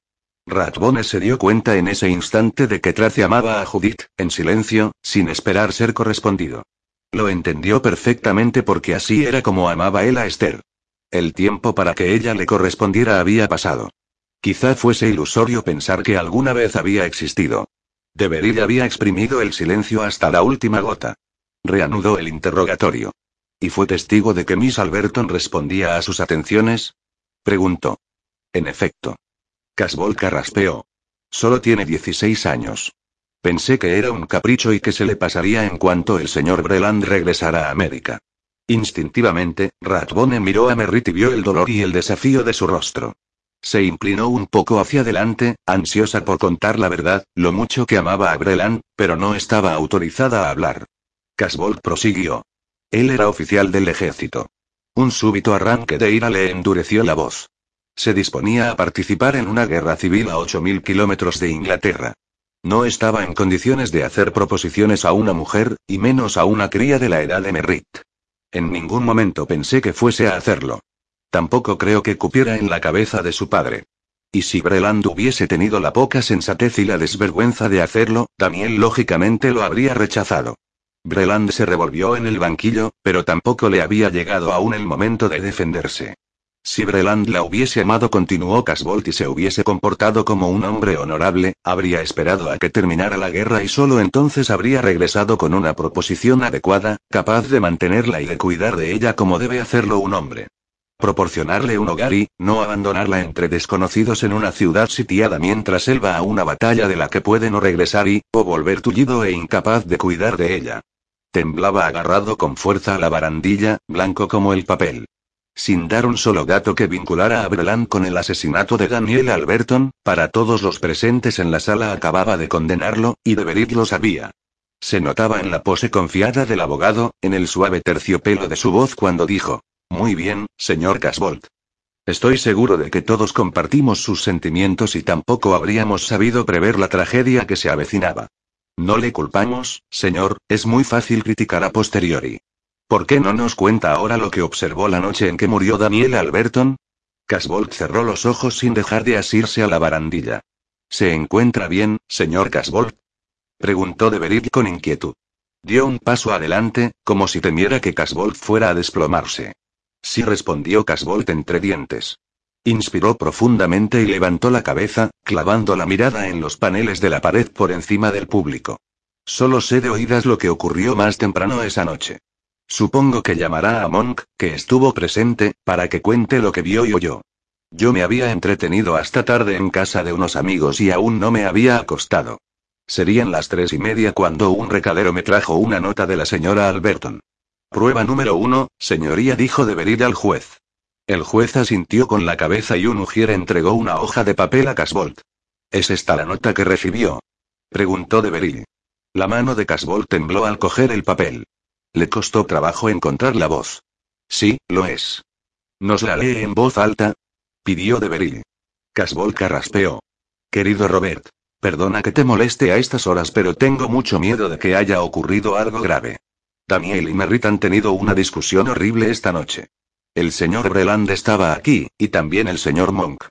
Ratbone se dio cuenta en ese instante de que Trace amaba a Judith, en silencio, sin esperar ser correspondido. Lo entendió perfectamente porque así era como amaba él a Esther. El tiempo para que ella le correspondiera había pasado. Quizá fuese ilusorio pensar que alguna vez había existido. Debería había exprimido el silencio hasta la última gota. Reanudó el interrogatorio. ¿Y fue testigo de que Miss Alberton respondía a sus atenciones? Preguntó. En efecto. Casbol carraspeó. Solo tiene 16 años. Pensé que era un capricho y que se le pasaría en cuanto el señor Breland regresara a América. Instintivamente, Ratbone miró a Merritt y vio el dolor y el desafío de su rostro. Se inclinó un poco hacia adelante, ansiosa por contar la verdad, lo mucho que amaba a Breland, pero no estaba autorizada a hablar. Casbolt prosiguió. Él era oficial del ejército. Un súbito arranque de ira le endureció la voz. Se disponía a participar en una guerra civil a 8.000 kilómetros de Inglaterra. No estaba en condiciones de hacer proposiciones a una mujer, y menos a una cría de la edad de Merritt. En ningún momento pensé que fuese a hacerlo. Tampoco creo que cupiera en la cabeza de su padre. Y si Breland hubiese tenido la poca sensatez y la desvergüenza de hacerlo, Daniel lógicamente lo habría rechazado. Breland se revolvió en el banquillo, pero tampoco le había llegado aún el momento de defenderse. Si Breland la hubiese amado, continuó Casbolt y se hubiese comportado como un hombre honorable, habría esperado a que terminara la guerra y solo entonces habría regresado con una proposición adecuada, capaz de mantenerla y de cuidar de ella como debe hacerlo un hombre. Proporcionarle un hogar y, no abandonarla entre desconocidos en una ciudad sitiada mientras él va a una batalla de la que puede no regresar y, o volver tullido e incapaz de cuidar de ella. Temblaba agarrado con fuerza a la barandilla, blanco como el papel. Sin dar un solo dato que vinculara a Breland con el asesinato de Daniel Alberton, para todos los presentes en la sala acababa de condenarlo, y Deverit lo sabía. Se notaba en la pose confiada del abogado, en el suave terciopelo de su voz cuando dijo, muy bien, señor Casbolt. Estoy seguro de que todos compartimos sus sentimientos y tampoco habríamos sabido prever la tragedia que se avecinaba. No le culpamos, señor, es muy fácil criticar a posteriori. ¿Por qué no nos cuenta ahora lo que observó la noche en que murió Daniel Alberton? Casbolt cerró los ojos sin dejar de asirse a la barandilla. ¿Se encuentra bien, señor Casbolt? Preguntó de con inquietud. Dio un paso adelante, como si temiera que Casbolt fuera a desplomarse. Sí respondió Casbolt entre dientes. Inspiró profundamente y levantó la cabeza, clavando la mirada en los paneles de la pared por encima del público. Solo sé de oídas lo que ocurrió más temprano esa noche. Supongo que llamará a Monk, que estuvo presente, para que cuente lo que vio y oyó. Yo me había entretenido hasta tarde en casa de unos amigos y aún no me había acostado. Serían las tres y media cuando un recadero me trajo una nota de la señora Alberton. Prueba número uno, señoría, dijo de al juez. El juez asintió con la cabeza y un ujier entregó una hoja de papel a Casbolt. ¿Es esta la nota que recibió? preguntó de La mano de Casbolt tembló al coger el papel. Le costó trabajo encontrar la voz. Sí, lo es. ¿Nos la lee en voz alta? pidió de Beryl. Casbolt carraspeó. Querido Robert, perdona que te moleste a estas horas, pero tengo mucho miedo de que haya ocurrido algo grave. Daniel y Merritt han tenido una discusión horrible esta noche. El señor Breland estaba aquí, y también el señor Monk.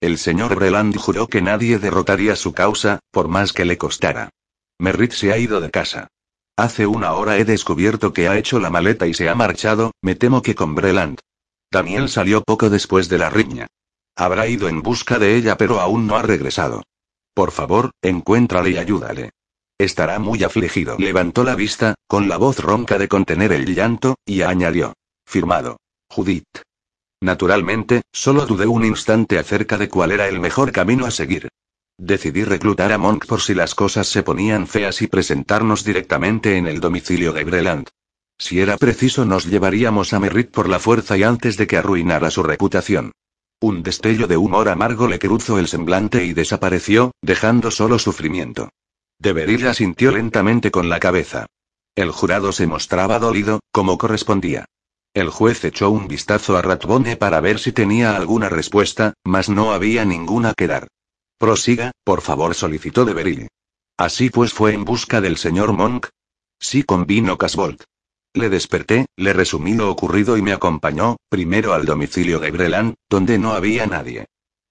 El señor Breland juró que nadie derrotaría su causa, por más que le costara. Merritt se ha ido de casa. Hace una hora he descubierto que ha hecho la maleta y se ha marchado, me temo que con Breland. Daniel salió poco después de la riña. Habrá ido en busca de ella pero aún no ha regresado. Por favor, encuéntrale y ayúdale. Estará muy afligido. Levantó la vista, con la voz ronca de contener el llanto, y añadió. Firmado. Judith. Naturalmente, solo dudé un instante acerca de cuál era el mejor camino a seguir. Decidí reclutar a Monk por si las cosas se ponían feas y presentarnos directamente en el domicilio de Breland. Si era preciso nos llevaríamos a Merritt por la fuerza y antes de que arruinara su reputación. Un destello de humor amargo le cruzó el semblante y desapareció, dejando solo sufrimiento. Deberilla sintió lentamente con la cabeza. El jurado se mostraba dolido, como correspondía. El juez echó un vistazo a Ratbone para ver si tenía alguna respuesta, mas no había ninguna que dar. Prosiga, por favor, solicitó Deveril. Así pues fue en busca del señor Monk. Sí, convino Casbolt. Le desperté, le resumí lo ocurrido y me acompañó, primero al domicilio de Breland, donde no había nadie.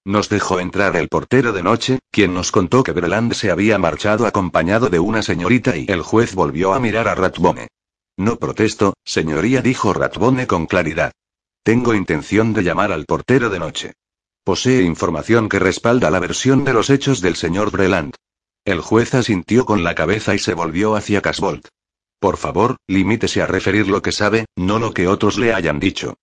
Nos dejó entrar el portero de noche, quien nos contó que Breland se había marchado acompañado de una señorita y el juez volvió a mirar a Ratbone. No protesto, señoría, dijo Ratbone con claridad. Tengo intención de llamar al portero de noche. Posee información que respalda la versión de los hechos del señor Breland. El juez asintió con la cabeza y se volvió hacia Casbolt. Por favor, limítese a referir lo que sabe, no lo que otros le hayan dicho.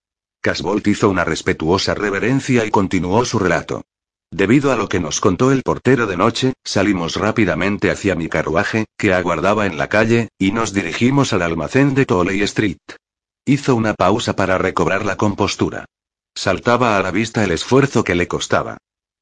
Casbolt hizo una respetuosa reverencia y continuó su relato. Debido a lo que nos contó el portero de noche, salimos rápidamente hacia mi carruaje, que aguardaba en la calle, y nos dirigimos al almacén de Tolley Street. Hizo una pausa para recobrar la compostura. Saltaba a la vista el esfuerzo que le costaba.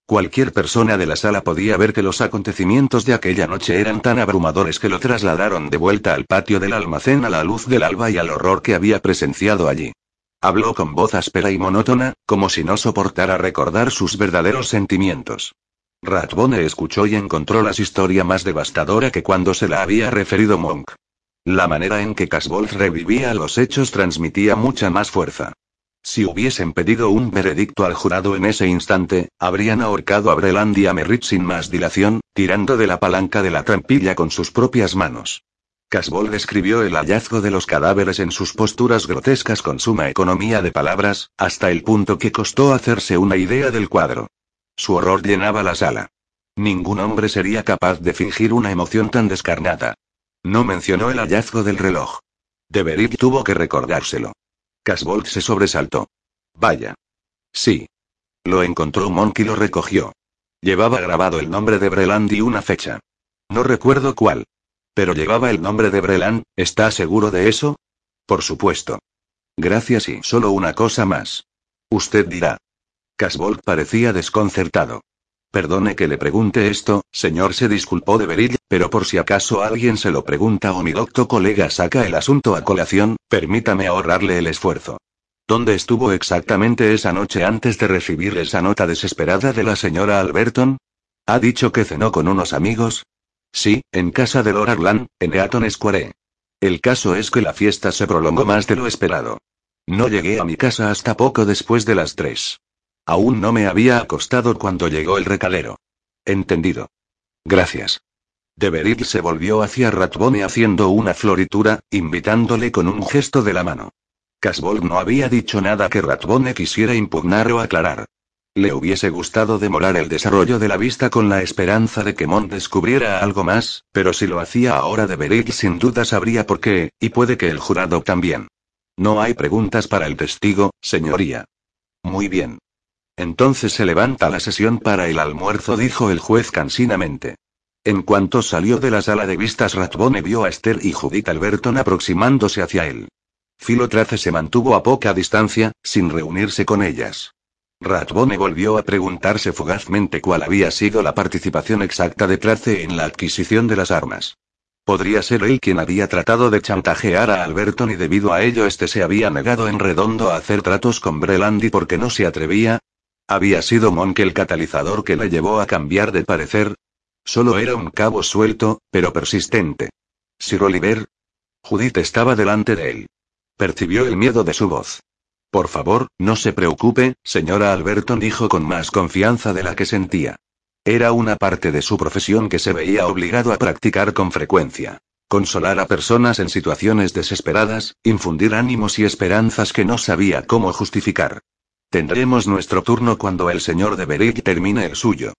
Cualquier persona de la sala podía ver que los acontecimientos de aquella noche eran tan abrumadores que lo trasladaron de vuelta al patio del almacén a la luz del alba y al horror que había presenciado allí. Habló con voz áspera y monótona, como si no soportara recordar sus verdaderos sentimientos. Ratbone escuchó y encontró la historia más devastadora que cuando se la había referido Monk. La manera en que Casbolt revivía los hechos transmitía mucha más fuerza. Si hubiesen pedido un veredicto al jurado en ese instante, habrían ahorcado a Breland y a Merritt sin más dilación, tirando de la palanca de la trampilla con sus propias manos. Casbolt describió el hallazgo de los cadáveres en sus posturas grotescas con suma economía de palabras, hasta el punto que costó hacerse una idea del cuadro. Su horror llenaba la sala. Ningún hombre sería capaz de fingir una emoción tan descarnada. No mencionó el hallazgo del reloj. Deverit tuvo que recordárselo. Casbolt se sobresaltó. Vaya. Sí. Lo encontró Monk y lo recogió. Llevaba grabado el nombre de Breland y una fecha. No recuerdo cuál. Pero llevaba el nombre de Breland, ¿está seguro de eso? Por supuesto. Gracias y solo una cosa más. Usted dirá. Casbolt parecía desconcertado. Perdone que le pregunte esto, señor, se disculpó de Beryl, pero por si acaso alguien se lo pregunta o mi docto colega saca el asunto a colación, permítame ahorrarle el esfuerzo. ¿Dónde estuvo exactamente esa noche antes de recibir esa nota desesperada de la señora Alberton? ¿Ha dicho que cenó con unos amigos? Sí, en casa de Lord Arlan, en Eaton Square. El caso es que la fiesta se prolongó más de lo esperado. No llegué a mi casa hasta poco después de las tres. Aún no me había acostado cuando llegó el recalero. Entendido. Gracias. Deveril se volvió hacia Ratbone haciendo una floritura, invitándole con un gesto de la mano. Casbold no había dicho nada que Ratbone quisiera impugnar o aclarar. Le hubiese gustado demorar el desarrollo de la vista con la esperanza de que Mont descubriera algo más, pero si lo hacía ahora de sin duda sabría por qué, y puede que el jurado también. No hay preguntas para el testigo, señoría. Muy bien. Entonces se levanta la sesión para el almuerzo, dijo el juez cansinamente. En cuanto salió de la sala de vistas, Ratbone vio a Esther y Judith Alberton aproximándose hacia él. Filotrace se mantuvo a poca distancia, sin reunirse con ellas. Ratbone volvió a preguntarse fugazmente cuál había sido la participación exacta de Trace en la adquisición de las armas. Podría ser él quien había tratado de chantajear a Alberton y debido a ello este se había negado en redondo a hacer tratos con Brelandi porque no se atrevía. ¿Había sido Monk el catalizador que le llevó a cambiar de parecer? Solo era un cabo suelto, pero persistente. Sir Oliver. Judith estaba delante de él. Percibió el miedo de su voz. Por favor, no se preocupe, señora Alberton dijo con más confianza de la que sentía. Era una parte de su profesión que se veía obligado a practicar con frecuencia. Consolar a personas en situaciones desesperadas, infundir ánimos y esperanzas que no sabía cómo justificar. Tendremos nuestro turno cuando el señor de Beric termine el suyo.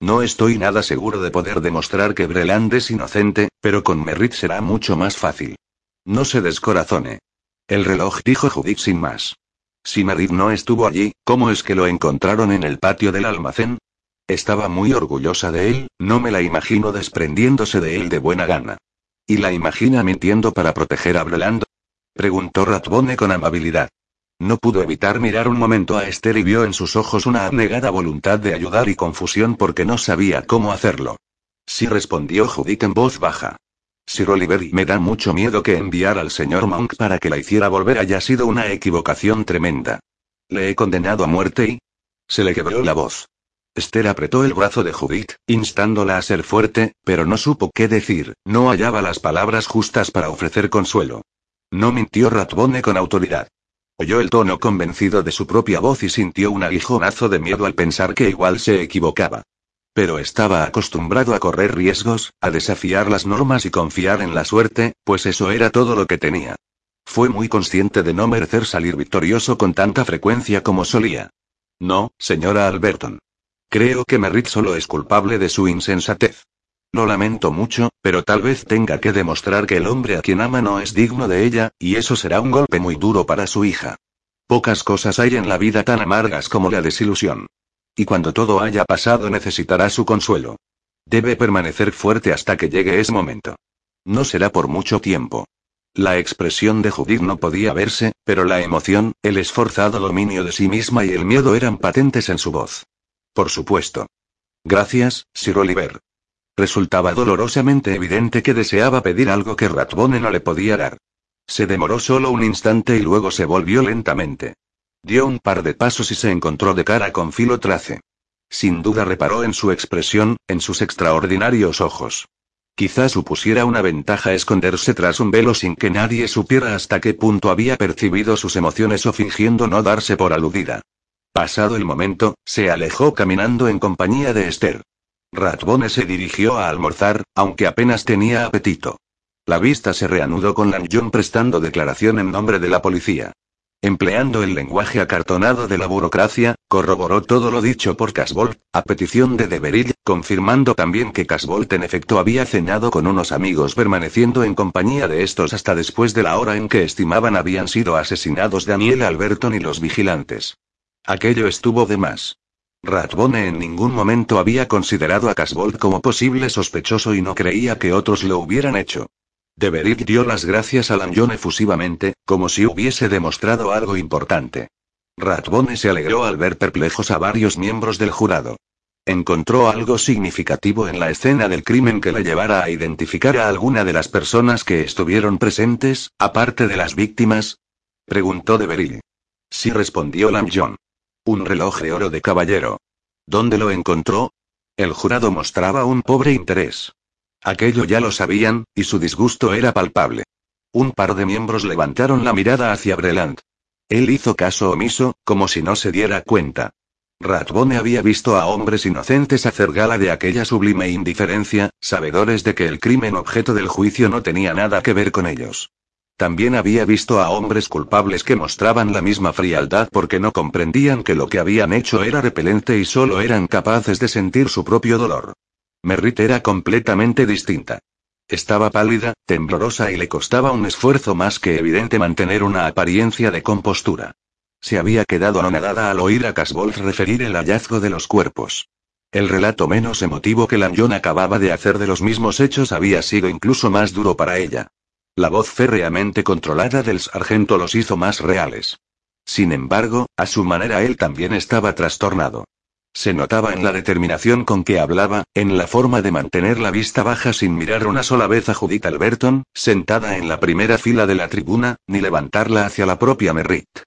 No estoy nada seguro de poder demostrar que Breland es inocente, pero con Merritt será mucho más fácil. No se descorazone. El reloj dijo Judith sin más. Si Marit no estuvo allí, ¿cómo es que lo encontraron en el patio del almacén? Estaba muy orgullosa de él, no me la imagino desprendiéndose de él de buena gana. ¿Y la imagina mintiendo para proteger a Breland? Preguntó Ratbone con amabilidad. No pudo evitar mirar un momento a Esther y vio en sus ojos una abnegada voluntad de ayudar y confusión porque no sabía cómo hacerlo. Sí respondió Judith en voz baja. Sir Oliver, me da mucho miedo que enviar al señor Monk para que la hiciera volver haya sido una equivocación tremenda. Le he condenado a muerte y... Se le quebró la voz. Esther apretó el brazo de Judith, instándola a ser fuerte, pero no supo qué decir, no hallaba las palabras justas para ofrecer consuelo. No mintió Ratbone con autoridad. Oyó el tono convencido de su propia voz y sintió un aguijonazo de miedo al pensar que igual se equivocaba. Pero estaba acostumbrado a correr riesgos, a desafiar las normas y confiar en la suerte, pues eso era todo lo que tenía. Fue muy consciente de no merecer salir victorioso con tanta frecuencia como solía. No, señora Alberton. Creo que Merritt solo es culpable de su insensatez. Lo lamento mucho, pero tal vez tenga que demostrar que el hombre a quien ama no es digno de ella, y eso será un golpe muy duro para su hija. Pocas cosas hay en la vida tan amargas como la desilusión. Y cuando todo haya pasado necesitará su consuelo. Debe permanecer fuerte hasta que llegue ese momento. No será por mucho tiempo. La expresión de Judith no podía verse, pero la emoción, el esforzado dominio de sí misma y el miedo eran patentes en su voz. Por supuesto. Gracias, Sir Oliver. Resultaba dolorosamente evidente que deseaba pedir algo que Ratbone no le podía dar. Se demoró solo un instante y luego se volvió lentamente. Dio un par de pasos y se encontró de cara con Filo Trace. Sin duda reparó en su expresión, en sus extraordinarios ojos. Quizá supusiera una ventaja esconderse tras un velo sin que nadie supiera hasta qué punto había percibido sus emociones o fingiendo no darse por aludida. Pasado el momento, se alejó caminando en compañía de Esther. Ratbone se dirigió a almorzar, aunque apenas tenía apetito. La vista se reanudó con Lanjon prestando declaración en nombre de la policía. Empleando el lenguaje acartonado de la burocracia, corroboró todo lo dicho por Casbolt, a petición de Deveril, confirmando también que Casbolt en efecto había cenado con unos amigos permaneciendo en compañía de estos hasta después de la hora en que estimaban habían sido asesinados Daniel Alberton y los vigilantes. Aquello estuvo de más. Ratbone en ningún momento había considerado a Casbolt como posible sospechoso y no creía que otros lo hubieran hecho. Deverit dio las gracias a Lanyon efusivamente, como si hubiese demostrado algo importante. Ratbone se alegró al ver perplejos a varios miembros del jurado. ¿Encontró algo significativo en la escena del crimen que le llevara a identificar a alguna de las personas que estuvieron presentes, aparte de las víctimas? Preguntó Deveril. Sí respondió Lanyon. Un reloj de oro de caballero. ¿Dónde lo encontró? El jurado mostraba un pobre interés. Aquello ya lo sabían, y su disgusto era palpable. Un par de miembros levantaron la mirada hacia Breland. Él hizo caso omiso, como si no se diera cuenta. Ratbone había visto a hombres inocentes hacer gala de aquella sublime indiferencia, sabedores de que el crimen objeto del juicio no tenía nada que ver con ellos. También había visto a hombres culpables que mostraban la misma frialdad porque no comprendían que lo que habían hecho era repelente y solo eran capaces de sentir su propio dolor. Merritt era completamente distinta. Estaba pálida, temblorosa y le costaba un esfuerzo más que evidente mantener una apariencia de compostura. Se había quedado anonadada al oír a Casbolt referir el hallazgo de los cuerpos. El relato menos emotivo que Lanyon acababa de hacer de los mismos hechos había sido incluso más duro para ella. La voz férreamente controlada del sargento los hizo más reales. Sin embargo, a su manera él también estaba trastornado. Se notaba en la determinación con que hablaba, en la forma de mantener la vista baja sin mirar una sola vez a Judith Alberton, sentada en la primera fila de la tribuna, ni levantarla hacia la propia Merritt.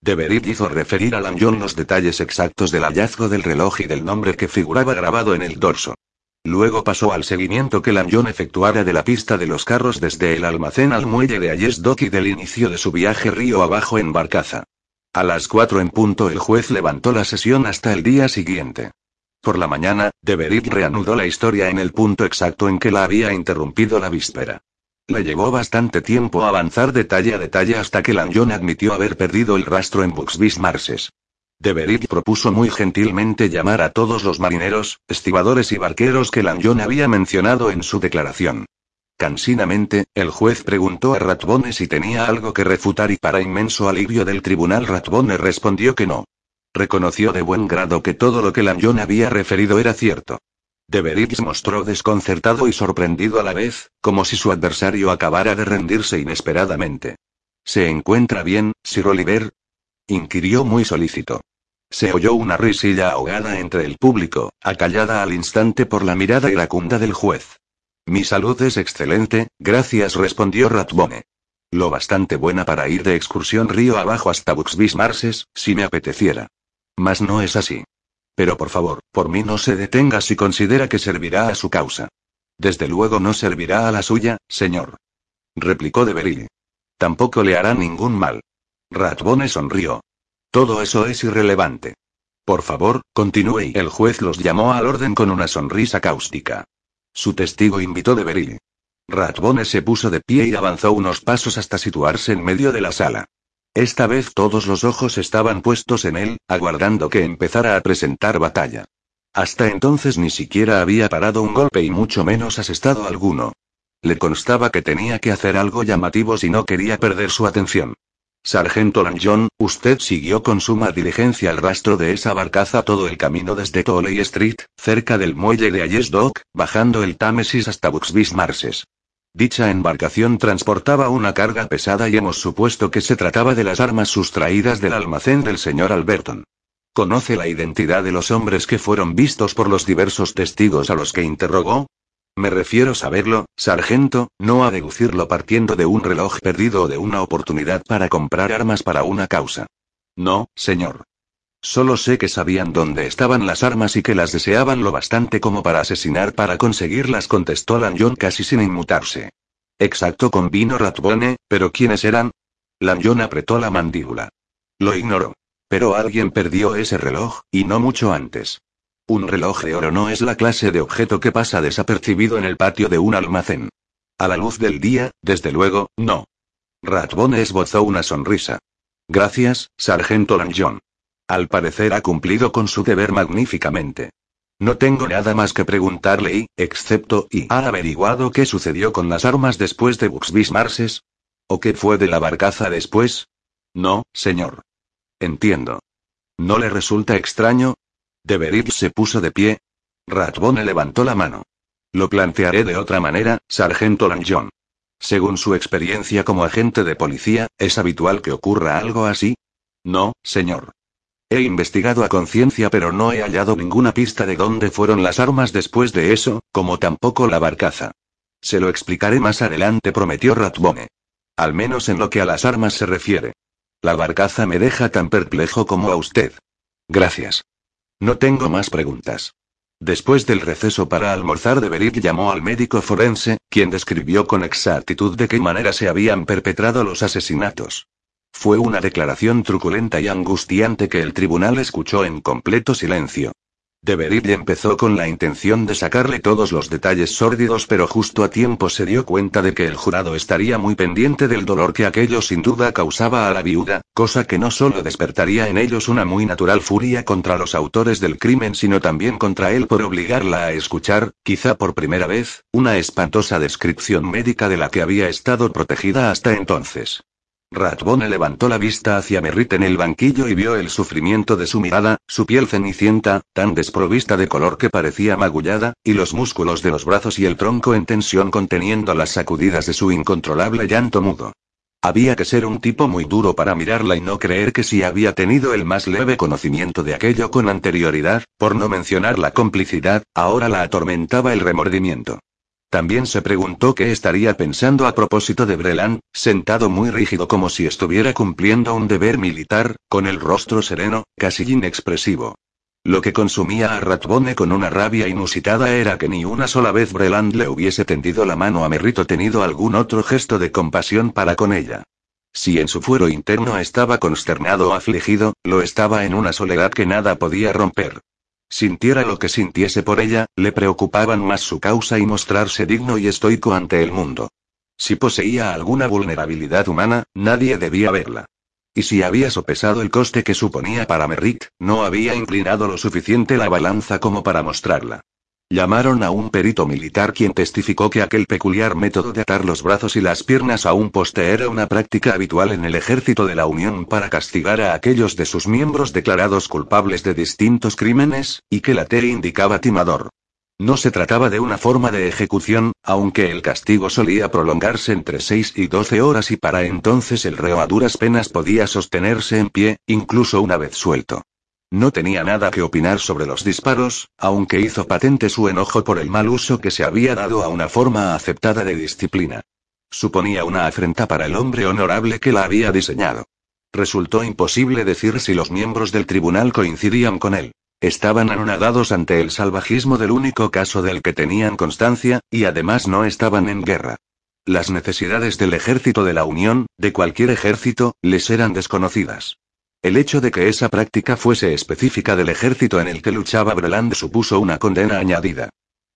Deverit hizo referir a Lanyon los detalles exactos del hallazgo del reloj y del nombre que figuraba grabado en el dorso. Luego pasó al seguimiento que Lanyon efectuara de la pista de los carros desde el almacén al muelle de Ayesdock y del inicio de su viaje río abajo en barcaza. A las cuatro en punto el juez levantó la sesión hasta el día siguiente. Por la mañana, Deverit reanudó la historia en el punto exacto en que la había interrumpido la víspera. Le llevó bastante tiempo avanzar detalle a detalle hasta que Lanyon admitió haber perdido el rastro en Buxbys Marses. Deverit propuso muy gentilmente llamar a todos los marineros, estibadores y barqueros que Lanyon había mencionado en su declaración. Cansinamente, el juez preguntó a Ratbone si tenía algo que refutar y para inmenso alivio del tribunal Ratbone respondió que no. Reconoció de buen grado que todo lo que Lanyon había referido era cierto. Deverit mostró desconcertado y sorprendido a la vez, como si su adversario acabara de rendirse inesperadamente. ¿Se encuentra bien, Sir Oliver? inquirió muy solícito. Se oyó una risilla ahogada entre el público, acallada al instante por la mirada iracunda del juez. Mi salud es excelente, gracias, respondió Ratbone. Lo bastante buena para ir de excursión río abajo hasta Buxbys Marses, si me apeteciera. Mas no es así. Pero por favor, por mí no se detenga si considera que servirá a su causa. Desde luego no servirá a la suya, señor. Replicó de Tampoco le hará ningún mal. Ratbone sonrió. Todo eso es irrelevante. Por favor, continúe el juez los llamó al orden con una sonrisa cáustica. Su testigo invitó de Beryl. Ratbone se puso de pie y avanzó unos pasos hasta situarse en medio de la sala. Esta vez todos los ojos estaban puestos en él, aguardando que empezara a presentar batalla. Hasta entonces ni siquiera había parado un golpe y mucho menos asestado alguno. Le constaba que tenía que hacer algo llamativo si no quería perder su atención. Sargento Lanjon, usted siguió con suma diligencia el rastro de esa barcaza todo el camino desde Tolley Street, cerca del muelle de Ayes Dock, bajando el Támesis hasta Buxbys Marses. Dicha embarcación transportaba una carga pesada y hemos supuesto que se trataba de las armas sustraídas del almacén del señor Alberton. ¿Conoce la identidad de los hombres que fueron vistos por los diversos testigos a los que interrogó? Me refiero a saberlo, sargento, no a deducirlo partiendo de un reloj perdido o de una oportunidad para comprar armas para una causa. No, señor. Solo sé que sabían dónde estaban las armas y que las deseaban lo bastante como para asesinar para conseguirlas, contestó Lanyon casi sin inmutarse. Exacto, convino Ratbone, pero ¿quiénes eran? Lanyon apretó la mandíbula. Lo ignoro. Pero alguien perdió ese reloj, y no mucho antes. Un reloj de oro no es la clase de objeto que pasa desapercibido en el patio de un almacén. A la luz del día, desde luego, no. Ratbone esbozó una sonrisa. Gracias, sargento Lanyon. Al parecer ha cumplido con su deber magníficamente. No tengo nada más que preguntarle y, excepto, ¿y ha averiguado qué sucedió con las armas después de Buxbys Marses? ¿O qué fue de la barcaza después? No, señor. Entiendo. ¿No le resulta extraño? Deverit se puso de pie. Ratbone levantó la mano. Lo plantearé de otra manera, sargento Lanjon. Según su experiencia como agente de policía, ¿es habitual que ocurra algo así? No, señor. He investigado a conciencia pero no he hallado ninguna pista de dónde fueron las armas después de eso, como tampoco la barcaza. Se lo explicaré más adelante, prometió Ratbone. Al menos en lo que a las armas se refiere. La barcaza me deja tan perplejo como a usted. Gracias. No tengo más preguntas. Después del receso para almorzar, Deverit llamó al médico forense, quien describió con exactitud de qué manera se habían perpetrado los asesinatos. Fue una declaración truculenta y angustiante que el tribunal escuchó en completo silencio. Deverit empezó con la intención de sacarle todos los detalles sórdidos, pero justo a tiempo se dio cuenta de que el jurado estaría muy pendiente del dolor que aquello sin duda causaba a la viuda, cosa que no solo despertaría en ellos una muy natural furia contra los autores del crimen, sino también contra él por obligarla a escuchar, quizá por primera vez, una espantosa descripción médica de la que había estado protegida hasta entonces. Ratbone levantó la vista hacia Merrit en el banquillo y vio el sufrimiento de su mirada, su piel cenicienta, tan desprovista de color que parecía magullada, y los músculos de los brazos y el tronco en tensión conteniendo las sacudidas de su incontrolable llanto mudo. Había que ser un tipo muy duro para mirarla y no creer que si había tenido el más leve conocimiento de aquello con anterioridad, por no mencionar la complicidad, ahora la atormentaba el remordimiento. También se preguntó qué estaría pensando a propósito de Breland, sentado muy rígido como si estuviera cumpliendo un deber militar, con el rostro sereno, casi inexpresivo. Lo que consumía a Ratbone con una rabia inusitada era que ni una sola vez Breland le hubiese tendido la mano a Merrito tenido algún otro gesto de compasión para con ella. Si en su fuero interno estaba consternado o afligido, lo estaba en una soledad que nada podía romper. Sintiera lo que sintiese por ella, le preocupaban más su causa y mostrarse digno y estoico ante el mundo. Si poseía alguna vulnerabilidad humana, nadie debía verla. Y si había sopesado el coste que suponía para Merrick, no había inclinado lo suficiente la balanza como para mostrarla. Llamaron a un perito militar quien testificó que aquel peculiar método de atar los brazos y las piernas a un poste era una práctica habitual en el ejército de la Unión para castigar a aquellos de sus miembros declarados culpables de distintos crímenes, y que la T indicaba timador. No se trataba de una forma de ejecución, aunque el castigo solía prolongarse entre 6 y 12 horas y para entonces el reo a duras penas podía sostenerse en pie, incluso una vez suelto. No tenía nada que opinar sobre los disparos, aunque hizo patente su enojo por el mal uso que se había dado a una forma aceptada de disciplina. Suponía una afrenta para el hombre honorable que la había diseñado. Resultó imposible decir si los miembros del tribunal coincidían con él. Estaban anonadados ante el salvajismo del único caso del que tenían constancia, y además no estaban en guerra. Las necesidades del ejército de la Unión, de cualquier ejército, les eran desconocidas. El hecho de que esa práctica fuese específica del ejército en el que luchaba Breland supuso una condena añadida.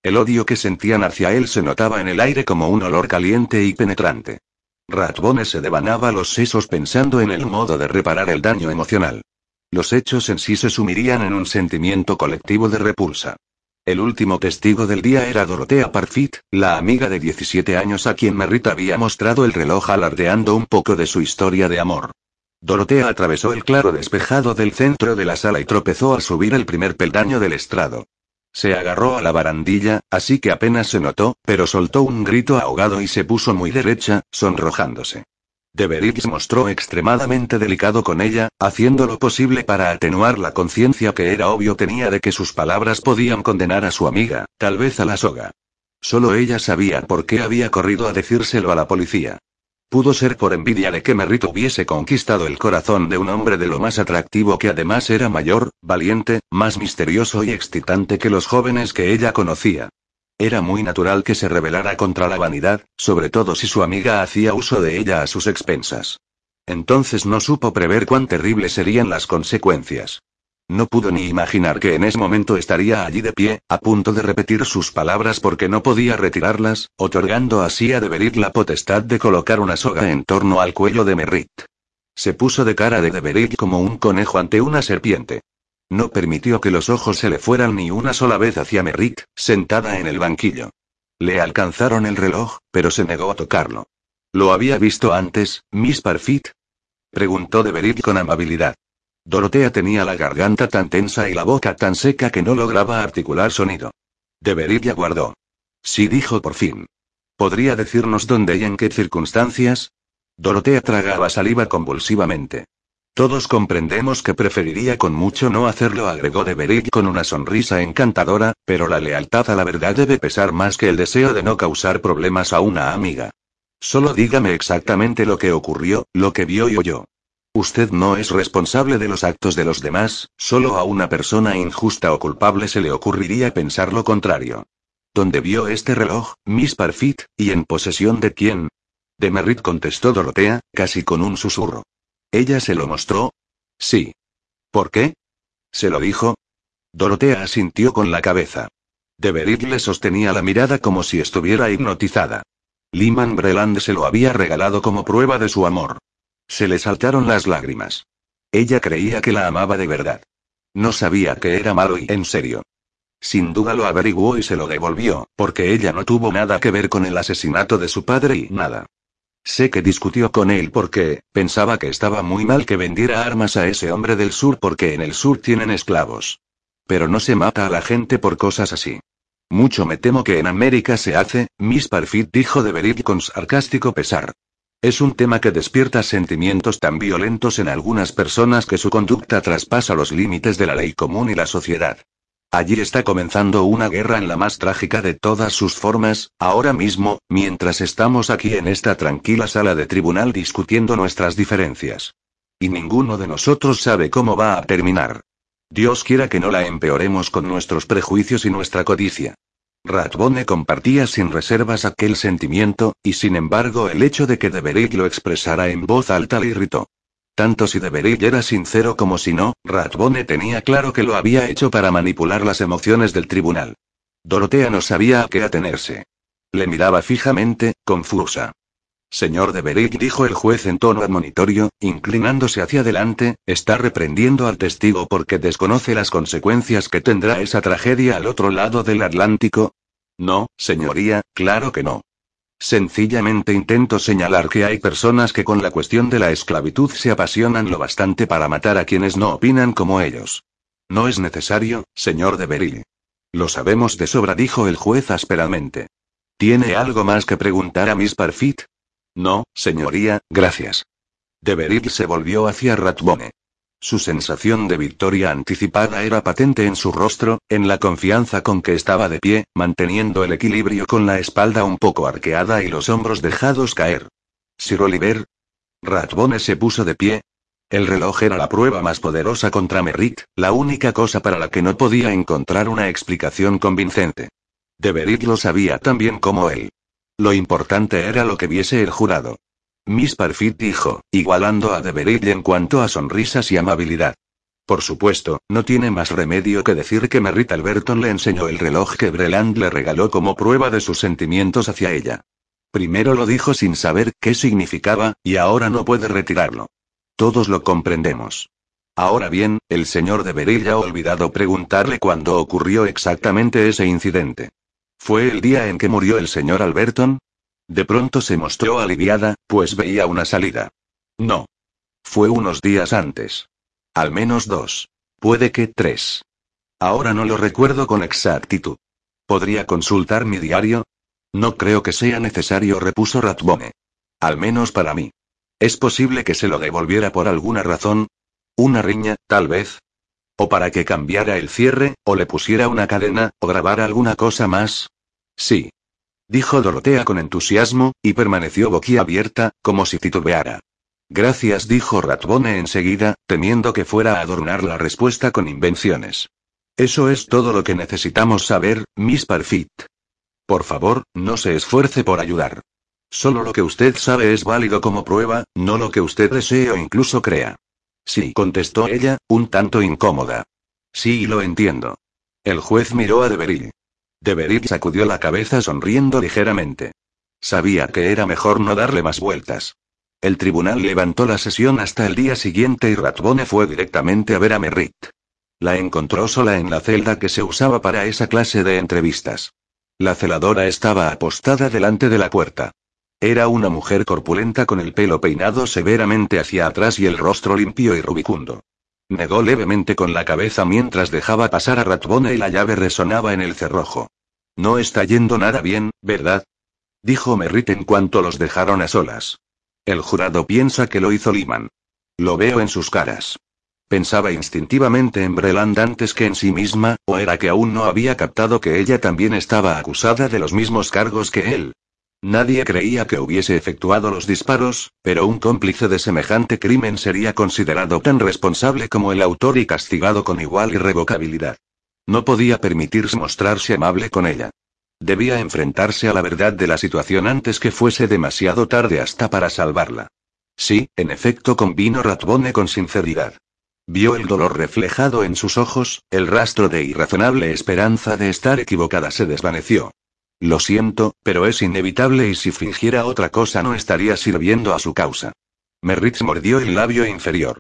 El odio que sentían hacia él se notaba en el aire como un olor caliente y penetrante. Ratbone se devanaba los sesos pensando en el modo de reparar el daño emocional. Los hechos en sí se sumirían en un sentimiento colectivo de repulsa. El último testigo del día era Dorotea Parfit, la amiga de 17 años a quien Merritt había mostrado el reloj alardeando un poco de su historia de amor. Dorotea atravesó el claro despejado del centro de la sala y tropezó al subir el primer peldaño del estrado. Se agarró a la barandilla, así que apenas se notó, pero soltó un grito ahogado y se puso muy derecha, sonrojándose. Deveridge mostró extremadamente delicado con ella, haciendo lo posible para atenuar la conciencia que era obvio tenía de que sus palabras podían condenar a su amiga, tal vez a la soga. Solo ella sabía por qué había corrido a decírselo a la policía. Pudo ser por envidia de que Merritt hubiese conquistado el corazón de un hombre de lo más atractivo que además era mayor, valiente, más misterioso y excitante que los jóvenes que ella conocía. Era muy natural que se rebelara contra la vanidad, sobre todo si su amiga hacía uso de ella a sus expensas. Entonces no supo prever cuán terribles serían las consecuencias. No pudo ni imaginar que en ese momento estaría allí de pie, a punto de repetir sus palabras porque no podía retirarlas, otorgando así a Deberit la potestad de colocar una soga en torno al cuello de Merritt. Se puso de cara de Deberit como un conejo ante una serpiente. No permitió que los ojos se le fueran ni una sola vez hacia Merritt, sentada en el banquillo. Le alcanzaron el reloj, pero se negó a tocarlo. ¿Lo había visto antes, Miss Parfit? Preguntó Deberit con amabilidad. Dorotea tenía la garganta tan tensa y la boca tan seca que no lograba articular sonido. Debería guardó. Sí dijo por fin. ¿Podría decirnos dónde y en qué circunstancias? Dorotea tragaba saliva convulsivamente. Todos comprendemos que preferiría con mucho no hacerlo, agregó Deberig con una sonrisa encantadora, pero la lealtad a la verdad debe pesar más que el deseo de no causar problemas a una amiga. Solo dígame exactamente lo que ocurrió, lo que vio y oyó. Usted no es responsable de los actos de los demás, solo a una persona injusta o culpable se le ocurriría pensar lo contrario. ¿Dónde vio este reloj, Miss Parfit, y en posesión de quién? De Merritt contestó Dorotea, casi con un susurro. ¿Ella se lo mostró? Sí. ¿Por qué? ¿Se lo dijo? Dorotea asintió con la cabeza. De le sostenía la mirada como si estuviera hipnotizada. Liman Breland se lo había regalado como prueba de su amor. Se le saltaron las lágrimas. Ella creía que la amaba de verdad. No sabía que era malo y en serio. Sin duda lo averiguó y se lo devolvió, porque ella no tuvo nada que ver con el asesinato de su padre y nada. Sé que discutió con él porque, pensaba que estaba muy mal que vendiera armas a ese hombre del sur porque en el sur tienen esclavos. Pero no se mata a la gente por cosas así. Mucho me temo que en América se hace, Miss Parfit dijo de Berit con sarcástico pesar. Es un tema que despierta sentimientos tan violentos en algunas personas que su conducta traspasa los límites de la ley común y la sociedad. Allí está comenzando una guerra en la más trágica de todas sus formas, ahora mismo, mientras estamos aquí en esta tranquila sala de tribunal discutiendo nuestras diferencias. Y ninguno de nosotros sabe cómo va a terminar. Dios quiera que no la empeoremos con nuestros prejuicios y nuestra codicia. Ratbone compartía sin reservas aquel sentimiento, y sin embargo el hecho de que Deverig lo expresara en voz alta le irritó. Tanto si Deverig era sincero como si no, Ratbone tenía claro que lo había hecho para manipular las emociones del tribunal. Dorotea no sabía a qué atenerse. Le miraba fijamente, confusa. Señor Deverig, dijo el juez en tono admonitorio, inclinándose hacia adelante, está reprendiendo al testigo porque desconoce las consecuencias que tendrá esa tragedia al otro lado del Atlántico. No, señoría, claro que no. Sencillamente intento señalar que hay personas que con la cuestión de la esclavitud se apasionan lo bastante para matar a quienes no opinan como ellos. No es necesario, señor Deverig. Lo sabemos de sobra, dijo el juez ásperamente. ¿Tiene algo más que preguntar a Miss Parfit? No, señoría, gracias. Deverit se volvió hacia Ratbone. Su sensación de victoria anticipada era patente en su rostro, en la confianza con que estaba de pie, manteniendo el equilibrio con la espalda un poco arqueada y los hombros dejados caer. Sir Oliver. Ratbone se puso de pie. El reloj era la prueba más poderosa contra Merritt, la única cosa para la que no podía encontrar una explicación convincente. Deverit lo sabía tan bien como él. Lo importante era lo que viese el jurado. Miss Parfit dijo, igualando a Deverig en cuanto a sonrisas y amabilidad. Por supuesto, no tiene más remedio que decir que Merritt Alberton le enseñó el reloj que Breland le regaló como prueba de sus sentimientos hacia ella. Primero lo dijo sin saber qué significaba, y ahora no puede retirarlo. Todos lo comprendemos. Ahora bien, el señor Deverig ha olvidado preguntarle cuándo ocurrió exactamente ese incidente. ¿Fue el día en que murió el señor Alberton? De pronto se mostró aliviada, pues veía una salida. No. Fue unos días antes. Al menos dos. Puede que tres. Ahora no lo recuerdo con exactitud. ¿Podría consultar mi diario? No creo que sea necesario, repuso Ratbone. Al menos para mí. ¿Es posible que se lo devolviera por alguna razón? Una riña, tal vez. O para que cambiara el cierre, o le pusiera una cadena, o grabara alguna cosa más. Sí. Dijo Dorotea con entusiasmo, y permaneció boquiabierta, como si titubeara. Gracias, dijo Ratbone enseguida, temiendo que fuera a adornar la respuesta con invenciones. Eso es todo lo que necesitamos saber, Miss Parfit. Por favor, no se esfuerce por ayudar. Solo lo que usted sabe es válido como prueba, no lo que usted desee o incluso crea. Sí, contestó ella, un tanto incómoda. Sí, lo entiendo. El juez miró a Deveril. Deveril sacudió la cabeza sonriendo ligeramente. Sabía que era mejor no darle más vueltas. El tribunal levantó la sesión hasta el día siguiente y Ratbone fue directamente a ver a Merritt. La encontró sola en la celda que se usaba para esa clase de entrevistas. La celadora estaba apostada delante de la puerta. Era una mujer corpulenta con el pelo peinado severamente hacia atrás y el rostro limpio y rubicundo. Negó levemente con la cabeza mientras dejaba pasar a Ratbone y la llave resonaba en el cerrojo. No está yendo nada bien, ¿verdad? Dijo Merritt en cuanto los dejaron a solas. El jurado piensa que lo hizo Liman. Lo veo en sus caras. Pensaba instintivamente en Breland antes que en sí misma, o era que aún no había captado que ella también estaba acusada de los mismos cargos que él. Nadie creía que hubiese efectuado los disparos, pero un cómplice de semejante crimen sería considerado tan responsable como el autor y castigado con igual irrevocabilidad. No podía permitirse mostrarse amable con ella. Debía enfrentarse a la verdad de la situación antes que fuese demasiado tarde hasta para salvarla. Sí, en efecto, convino Ratbone con sinceridad. Vio el dolor reflejado en sus ojos, el rastro de irrazonable esperanza de estar equivocada se desvaneció. Lo siento, pero es inevitable y si fingiera otra cosa no estaría sirviendo a su causa. Merritz mordió el labio inferior.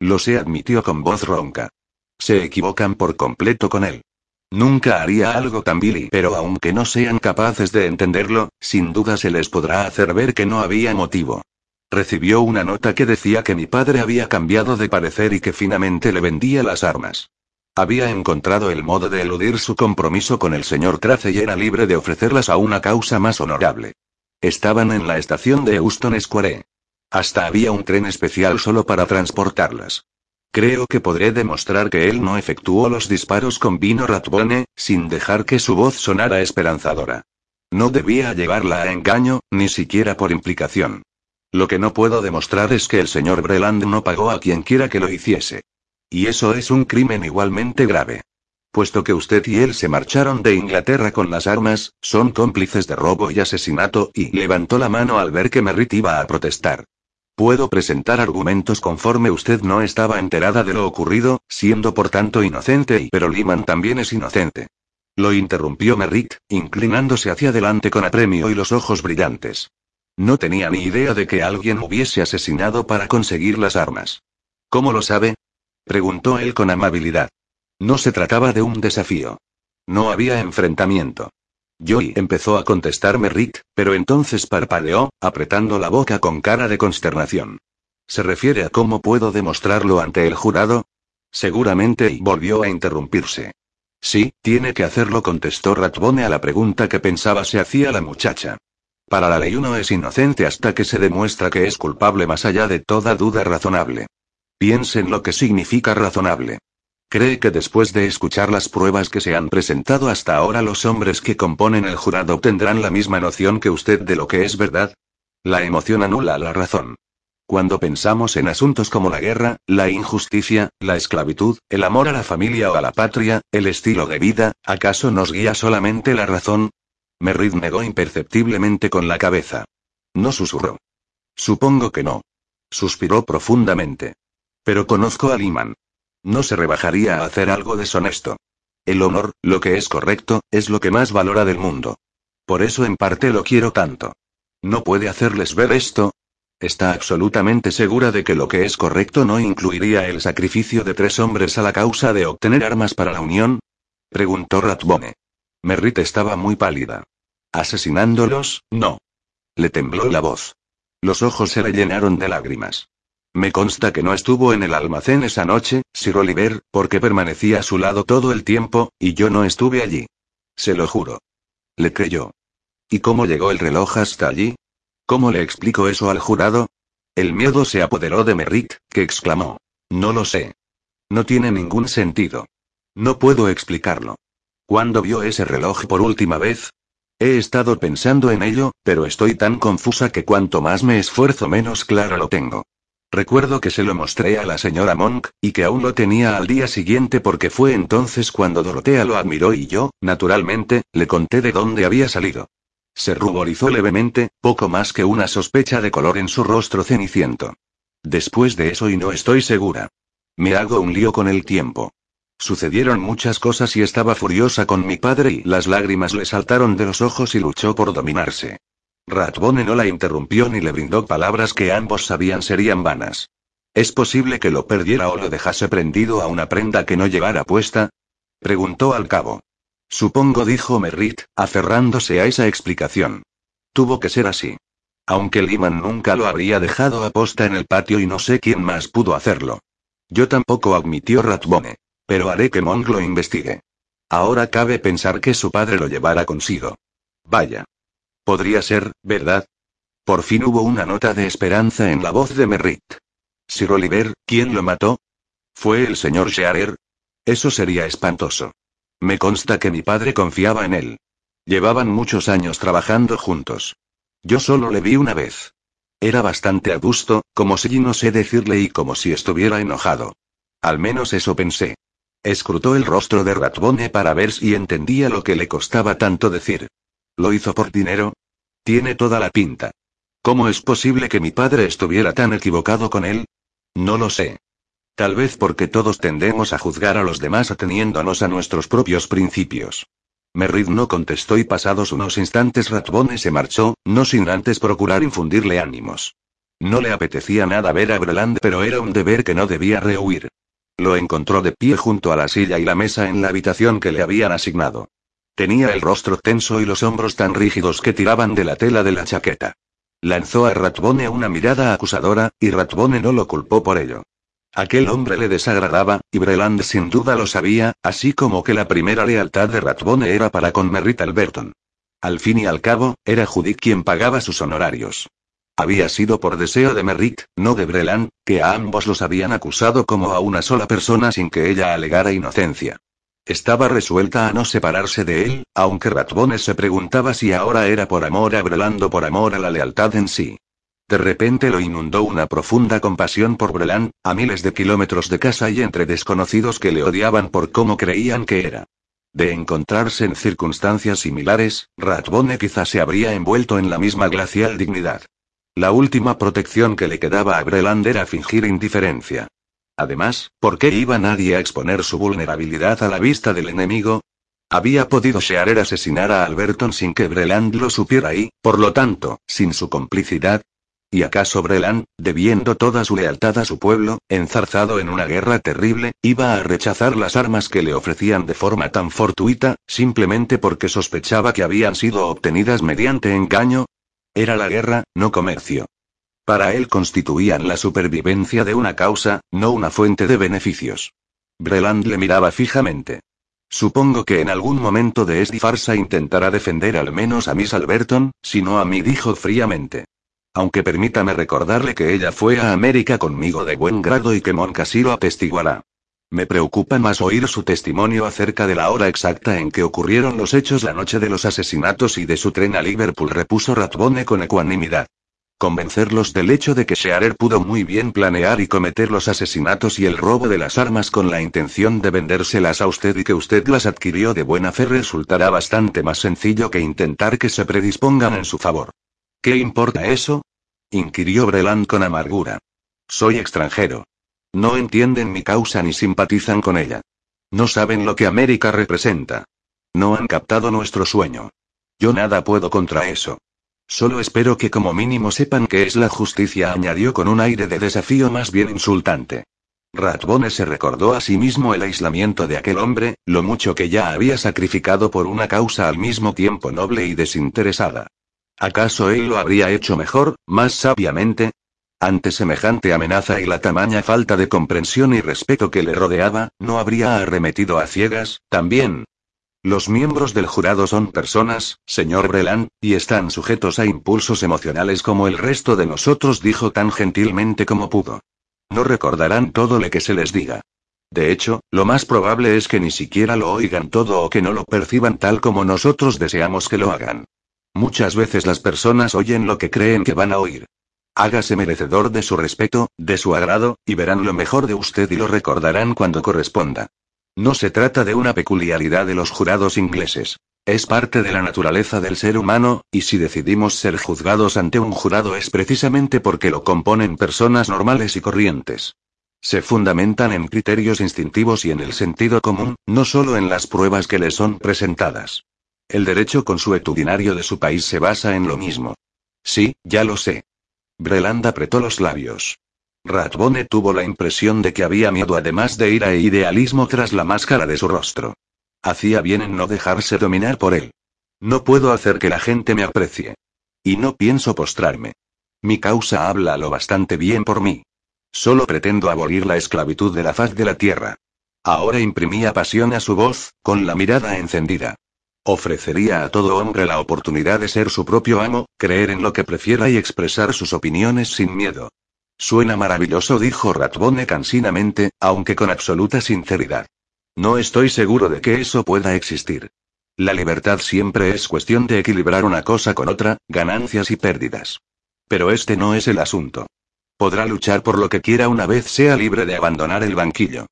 Lo sé, admitió con voz ronca. Se equivocan por completo con él. Nunca haría algo tan vil, pero aunque no sean capaces de entenderlo, sin duda se les podrá hacer ver que no había motivo. Recibió una nota que decía que mi padre había cambiado de parecer y que finalmente le vendía las armas. Había encontrado el modo de eludir su compromiso con el señor Trace y era libre de ofrecerlas a una causa más honorable. Estaban en la estación de Euston Square. Hasta había un tren especial solo para transportarlas. Creo que podré demostrar que él no efectuó los disparos con vino Ratbone, sin dejar que su voz sonara esperanzadora. No debía llevarla a engaño, ni siquiera por implicación. Lo que no puedo demostrar es que el señor Breland no pagó a quien quiera que lo hiciese. Y eso es un crimen igualmente grave. Puesto que usted y él se marcharon de Inglaterra con las armas, son cómplices de robo y asesinato, y levantó la mano al ver que Merritt iba a protestar. Puedo presentar argumentos conforme usted no estaba enterada de lo ocurrido, siendo por tanto inocente y pero Liman también es inocente. Lo interrumpió Merritt, inclinándose hacia adelante con apremio y los ojos brillantes. No tenía ni idea de que alguien hubiese asesinado para conseguir las armas. ¿Cómo lo sabe? Preguntó él con amabilidad. No se trataba de un desafío. No había enfrentamiento. Joy empezó a contestarme Rick, pero entonces parpadeó, apretando la boca con cara de consternación. ¿Se refiere a cómo puedo demostrarlo ante el jurado? Seguramente y volvió a interrumpirse. Sí, tiene que hacerlo, contestó Ratbone a la pregunta que pensaba se hacía la muchacha. Para la ley uno es inocente hasta que se demuestra que es culpable más allá de toda duda razonable. Piense en lo que significa razonable. ¿Cree que después de escuchar las pruebas que se han presentado hasta ahora los hombres que componen el jurado tendrán la misma noción que usted de lo que es verdad? La emoción anula la razón. Cuando pensamos en asuntos como la guerra, la injusticia, la esclavitud, el amor a la familia o a la patria, el estilo de vida, ¿acaso nos guía solamente la razón? Merritt negó imperceptiblemente con la cabeza. No susurró. Supongo que no. Suspiró profundamente. Pero conozco a Liman. No se rebajaría a hacer algo deshonesto. El honor, lo que es correcto, es lo que más valora del mundo. Por eso en parte lo quiero tanto. ¿No puede hacerles ver esto? ¿Está absolutamente segura de que lo que es correcto no incluiría el sacrificio de tres hombres a la causa de obtener armas para la Unión? Preguntó Ratbone. Merritt estaba muy pálida. ¿Asesinándolos? No. Le tembló la voz. Los ojos se le llenaron de lágrimas. Me consta que no estuvo en el almacén esa noche, Sir Oliver, porque permanecía a su lado todo el tiempo, y yo no estuve allí. Se lo juro. Le creyó. ¿Y cómo llegó el reloj hasta allí? ¿Cómo le explico eso al jurado? El miedo se apoderó de Merrick, que exclamó. No lo sé. No tiene ningún sentido. No puedo explicarlo. ¿Cuándo vio ese reloj por última vez? He estado pensando en ello, pero estoy tan confusa que cuanto más me esfuerzo menos claro lo tengo. Recuerdo que se lo mostré a la señora Monk, y que aún lo tenía al día siguiente porque fue entonces cuando Dorotea lo admiró y yo, naturalmente, le conté de dónde había salido. Se ruborizó levemente, poco más que una sospecha de color en su rostro ceniciento. Después de eso y no estoy segura. Me hago un lío con el tiempo. Sucedieron muchas cosas y estaba furiosa con mi padre y las lágrimas le saltaron de los ojos y luchó por dominarse. Ratbone no la interrumpió ni le brindó palabras que ambos sabían serían vanas. ¿Es posible que lo perdiera o lo dejase prendido a una prenda que no llevara puesta? Preguntó al cabo. Supongo, dijo Merritt, aferrándose a esa explicación. Tuvo que ser así. Aunque Liman nunca lo habría dejado aposta en el patio y no sé quién más pudo hacerlo. Yo tampoco, admitió Ratbone. Pero haré que Monk lo investigue. Ahora cabe pensar que su padre lo llevara consigo. Vaya. Podría ser, ¿verdad? Por fin hubo una nota de esperanza en la voz de Merritt. Sir Oliver, ¿quién lo mató? ¿Fue el señor Shearer? Eso sería espantoso. Me consta que mi padre confiaba en él. Llevaban muchos años trabajando juntos. Yo solo le vi una vez. Era bastante a gusto, como si no sé decirle y como si estuviera enojado. Al menos eso pensé. Escrutó el rostro de Ratbone para ver si entendía lo que le costaba tanto decir. ¿Lo hizo por dinero? Tiene toda la pinta. ¿Cómo es posible que mi padre estuviera tan equivocado con él? No lo sé. Tal vez porque todos tendemos a juzgar a los demás ateniéndonos a nuestros propios principios. Merrid no contestó y pasados unos instantes Ratbone se marchó, no sin antes procurar infundirle ánimos. No le apetecía nada ver a Breland, pero era un deber que no debía rehuir. Lo encontró de pie junto a la silla y la mesa en la habitación que le habían asignado. Tenía el rostro tenso y los hombros tan rígidos que tiraban de la tela de la chaqueta. Lanzó a Ratbone una mirada acusadora, y Ratbone no lo culpó por ello. Aquel hombre le desagradaba, y Breland sin duda lo sabía, así como que la primera lealtad de Ratbone era para con Merritt Alberton. Al fin y al cabo, era Judith quien pagaba sus honorarios. Había sido por deseo de Merritt, no de Breland, que a ambos los habían acusado como a una sola persona sin que ella alegara inocencia. Estaba resuelta a no separarse de él, aunque Ratbone se preguntaba si ahora era por amor a Breland o por amor a la lealtad en sí. De repente lo inundó una profunda compasión por Breland, a miles de kilómetros de casa y entre desconocidos que le odiaban por cómo creían que era. De encontrarse en circunstancias similares, Ratbone quizá se habría envuelto en la misma glacial dignidad. La última protección que le quedaba a Breland era fingir indiferencia. Además, ¿por qué iba nadie a exponer su vulnerabilidad a la vista del enemigo? Había podido Shearer asesinar a Alberton sin que Breland lo supiera y, por lo tanto, sin su complicidad. ¿Y acaso Breland, debiendo toda su lealtad a su pueblo, enzarzado en una guerra terrible, iba a rechazar las armas que le ofrecían de forma tan fortuita, simplemente porque sospechaba que habían sido obtenidas mediante engaño? Era la guerra, no comercio. Para él constituían la supervivencia de una causa, no una fuente de beneficios. Breland le miraba fijamente. Supongo que en algún momento de esta farsa intentará defender al menos a Miss Alberton, si no a mí, dijo fríamente. Aunque permítame recordarle que ella fue a América conmigo de buen grado y que Monk así lo atestiguará. Me preocupa más oír su testimonio acerca de la hora exacta en que ocurrieron los hechos la noche de los asesinatos y de su tren a Liverpool, repuso Ratbone con ecuanimidad. Convencerlos del hecho de que Shearer pudo muy bien planear y cometer los asesinatos y el robo de las armas con la intención de vendérselas a usted y que usted las adquirió de buena fe resultará bastante más sencillo que intentar que se predispongan en su favor. ¿Qué importa eso? inquirió Breland con amargura. Soy extranjero. No entienden mi causa ni simpatizan con ella. No saben lo que América representa. No han captado nuestro sueño. Yo nada puedo contra eso. Solo espero que como mínimo sepan que es la justicia, añadió con un aire de desafío más bien insultante. Ratbone se recordó a sí mismo el aislamiento de aquel hombre, lo mucho que ya había sacrificado por una causa al mismo tiempo noble y desinteresada. ¿Acaso él lo habría hecho mejor, más sabiamente? Ante semejante amenaza y la tamaña falta de comprensión y respeto que le rodeaba, ¿no habría arremetido a ciegas, también, los miembros del jurado son personas, señor Breland, y están sujetos a impulsos emocionales como el resto de nosotros, dijo tan gentilmente como pudo. No recordarán todo lo que se les diga. De hecho, lo más probable es que ni siquiera lo oigan todo o que no lo perciban tal como nosotros deseamos que lo hagan. Muchas veces las personas oyen lo que creen que van a oír. Hágase merecedor de su respeto, de su agrado, y verán lo mejor de usted y lo recordarán cuando corresponda. No se trata de una peculiaridad de los jurados ingleses. Es parte de la naturaleza del ser humano, y si decidimos ser juzgados ante un jurado es precisamente porque lo componen personas normales y corrientes. Se fundamentan en criterios instintivos y en el sentido común, no solo en las pruebas que les son presentadas. El derecho consuetudinario de su país se basa en lo mismo. Sí, ya lo sé. Breland apretó los labios. Ratbone tuvo la impresión de que había miedo además de ira e idealismo tras la máscara de su rostro. Hacía bien en no dejarse dominar por él. No puedo hacer que la gente me aprecie. Y no pienso postrarme. Mi causa habla lo bastante bien por mí. Solo pretendo abolir la esclavitud de la faz de la tierra. Ahora imprimía pasión a su voz, con la mirada encendida. Ofrecería a todo hombre la oportunidad de ser su propio amo, creer en lo que prefiera y expresar sus opiniones sin miedo. Suena maravilloso, dijo Ratbone cansinamente, aunque con absoluta sinceridad. No estoy seguro de que eso pueda existir. La libertad siempre es cuestión de equilibrar una cosa con otra, ganancias y pérdidas. Pero este no es el asunto. Podrá luchar por lo que quiera una vez sea libre de abandonar el banquillo.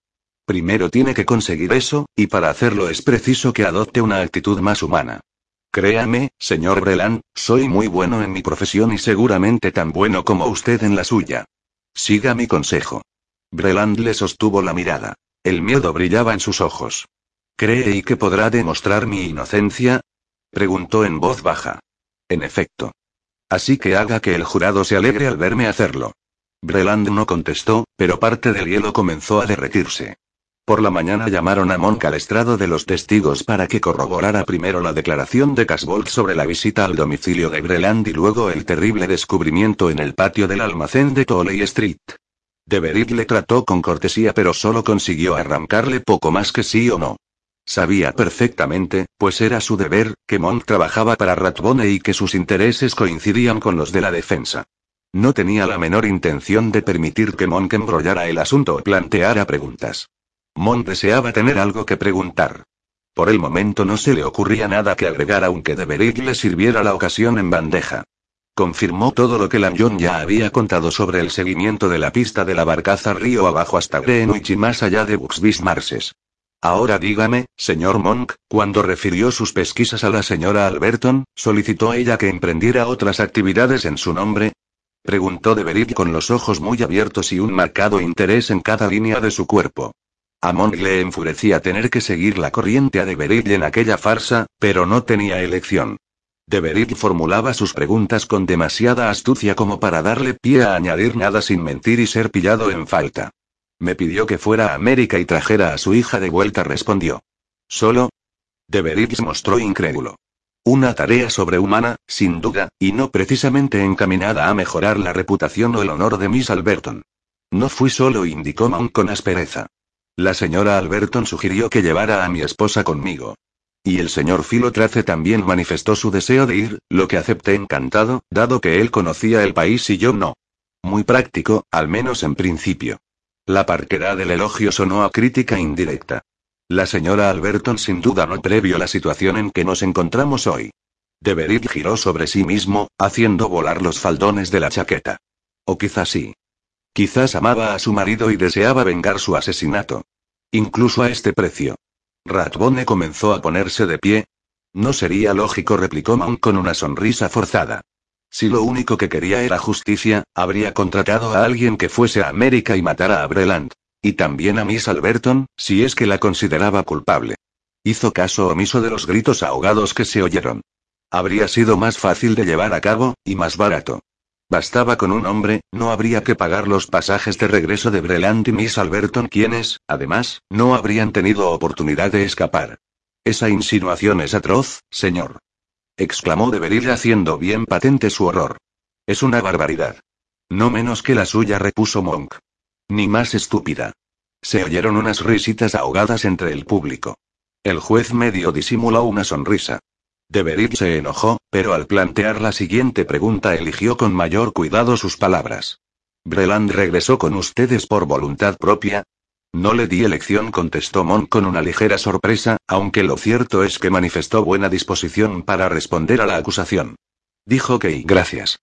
Primero tiene que conseguir eso, y para hacerlo es preciso que adopte una actitud más humana. Créame, señor Breland, soy muy bueno en mi profesión y seguramente tan bueno como usted en la suya. Siga mi consejo. Breland le sostuvo la mirada. El miedo brillaba en sus ojos. ¿Cree y que podrá demostrar mi inocencia? preguntó en voz baja. En efecto. Así que haga que el jurado se alegre al verme hacerlo. Breland no contestó, pero parte del hielo comenzó a derretirse. Por la mañana llamaron a Monk al estrado de los testigos para que corroborara primero la declaración de Casbolt sobre la visita al domicilio de Breland y luego el terrible descubrimiento en el patio del almacén de Tolley Street. Deverit le trató con cortesía pero solo consiguió arrancarle poco más que sí o no. Sabía perfectamente, pues era su deber, que Monk trabajaba para Ratbone y que sus intereses coincidían con los de la defensa. No tenía la menor intención de permitir que Monk embrollara el asunto o planteara preguntas. Monk deseaba tener algo que preguntar. Por el momento no se le ocurría nada que agregar aunque Deverig le sirviera la ocasión en bandeja. Confirmó todo lo que Lanyon ya había contado sobre el seguimiento de la pista de la barcaza río abajo hasta Greenwich y más allá de Buxbys Marses. Ahora dígame, señor Monk, cuando refirió sus pesquisas a la señora Alberton, ¿solicitó a ella que emprendiera otras actividades en su nombre? Preguntó Deverig con los ojos muy abiertos y un marcado interés en cada línea de su cuerpo. A Monk le enfurecía tener que seguir la corriente a Deverig en aquella farsa, pero no tenía elección. Deverig formulaba sus preguntas con demasiada astucia como para darle pie a añadir nada sin mentir y ser pillado en falta. Me pidió que fuera a América y trajera a su hija de vuelta, respondió. ¿Solo? Deverig mostró incrédulo. Una tarea sobrehumana, sin duda, y no precisamente encaminada a mejorar la reputación o el honor de Miss Alberton. No fui solo, indicó Monk con aspereza. La señora Alberton sugirió que llevara a mi esposa conmigo. Y el señor Filotrace también manifestó su deseo de ir, lo que acepté encantado, dado que él conocía el país y yo no. Muy práctico, al menos en principio. La parquedad del elogio sonó a crítica indirecta. La señora Alberton sin duda no previó la situación en que nos encontramos hoy. Deverit giró sobre sí mismo, haciendo volar los faldones de la chaqueta. O quizás sí. Quizás amaba a su marido y deseaba vengar su asesinato. Incluso a este precio. Ratbone comenzó a ponerse de pie. No sería lógico, replicó Monk con una sonrisa forzada. Si lo único que quería era justicia, habría contratado a alguien que fuese a América y matara a Breland. Y también a Miss Alberton, si es que la consideraba culpable. Hizo caso omiso de los gritos ahogados que se oyeron. Habría sido más fácil de llevar a cabo, y más barato. Bastaba con un hombre, no habría que pagar los pasajes de regreso de Breland y Miss Alberton quienes, además, no habrían tenido oportunidad de escapar. Esa insinuación es atroz, señor. exclamó de haciendo bien patente su horror. Es una barbaridad. No menos que la suya, repuso Monk. Ni más estúpida. Se oyeron unas risitas ahogadas entre el público. El juez medio disimuló una sonrisa. Deverit se enojó, pero al plantear la siguiente pregunta eligió con mayor cuidado sus palabras. ¿Breland regresó con ustedes por voluntad propia? No le di elección, contestó Mon con una ligera sorpresa, aunque lo cierto es que manifestó buena disposición para responder a la acusación. Dijo que gracias.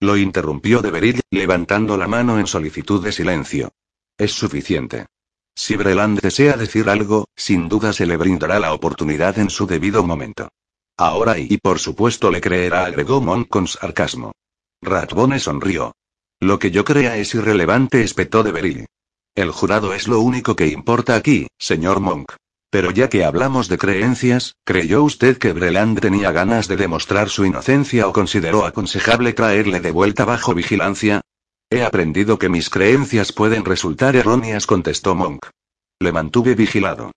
Lo interrumpió Deveril, levantando la mano en solicitud de silencio. Es suficiente. Si Breland desea decir algo, sin duda se le brindará la oportunidad en su debido momento. Ahora y, por supuesto le creerá, agregó Monk con sarcasmo. Ratbone sonrió. Lo que yo crea es irrelevante, espetó de El jurado es lo único que importa aquí, señor Monk. Pero ya que hablamos de creencias, ¿creyó usted que Breland tenía ganas de demostrar su inocencia o consideró aconsejable traerle de vuelta bajo vigilancia? He aprendido que mis creencias pueden resultar erróneas, contestó Monk. Le mantuve vigilado.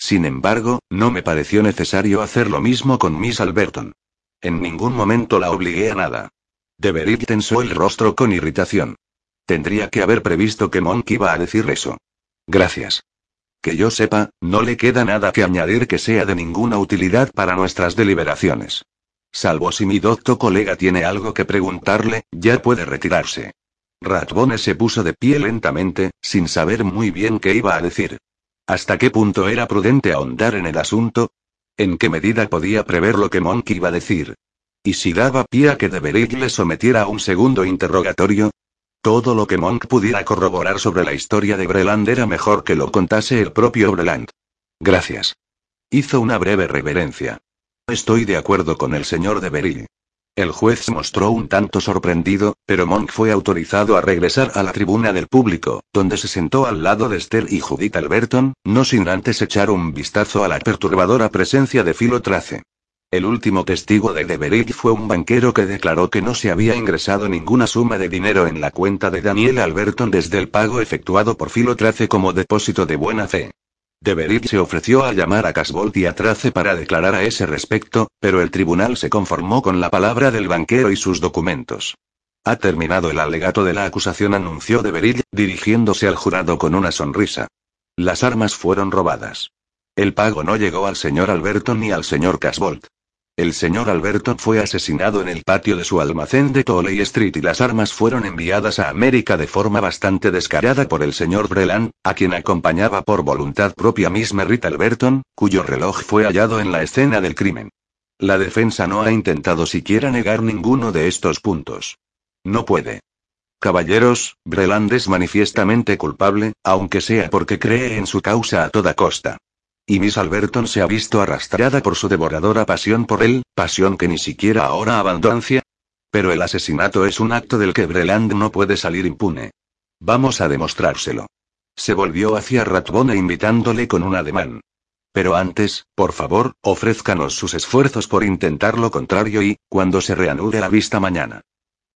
Sin embargo, no me pareció necesario hacer lo mismo con Miss Alberton. En ningún momento la obligué a nada. Deverit tensó el rostro con irritación. Tendría que haber previsto que Monk iba a decir eso. Gracias. Que yo sepa, no le queda nada que añadir que sea de ninguna utilidad para nuestras deliberaciones. Salvo si mi docto colega tiene algo que preguntarle, ya puede retirarse. Ratbone se puso de pie lentamente, sin saber muy bien qué iba a decir. ¿Hasta qué punto era prudente ahondar en el asunto? ¿En qué medida podía prever lo que Monk iba a decir? ¿Y si daba pie a que Deverig le sometiera a un segundo interrogatorio? Todo lo que Monk pudiera corroborar sobre la historia de Breland era mejor que lo contase el propio Breland. Gracias. Hizo una breve reverencia. Estoy de acuerdo con el señor Deverig. El juez se mostró un tanto sorprendido, pero Monk fue autorizado a regresar a la tribuna del público, donde se sentó al lado de Esther y Judith Alberton, no sin antes echar un vistazo a la perturbadora presencia de Philo Trace. El último testigo de Deverig fue un banquero que declaró que no se había ingresado ninguna suma de dinero en la cuenta de Daniel Alberton desde el pago efectuado por Philo Trace como depósito de buena fe. Deverit se ofreció a llamar a Casbolt y a Trace para declarar a ese respecto, pero el tribunal se conformó con la palabra del banquero y sus documentos. Ha terminado el alegato de la acusación, anunció Deverit, dirigiéndose al jurado con una sonrisa. Las armas fueron robadas. El pago no llegó al señor Alberto ni al señor Casbolt. El señor Alberto fue asesinado en el patio de su almacén de Tolley Street y las armas fueron enviadas a América de forma bastante descarada por el señor Breland, a quien acompañaba por voluntad propia Miss Merritt Alberton, cuyo reloj fue hallado en la escena del crimen. La defensa no ha intentado siquiera negar ninguno de estos puntos. No puede. Caballeros, Breland es manifiestamente culpable, aunque sea porque cree en su causa a toda costa. Y Miss Alberton se ha visto arrastrada por su devoradora pasión por él, pasión que ni siquiera ahora abandoncia. Pero el asesinato es un acto del que Breland no puede salir impune. Vamos a demostrárselo. Se volvió hacia Ratbone invitándole con un ademán. Pero antes, por favor, ofrézcanos sus esfuerzos por intentar lo contrario y, cuando se reanude la vista mañana.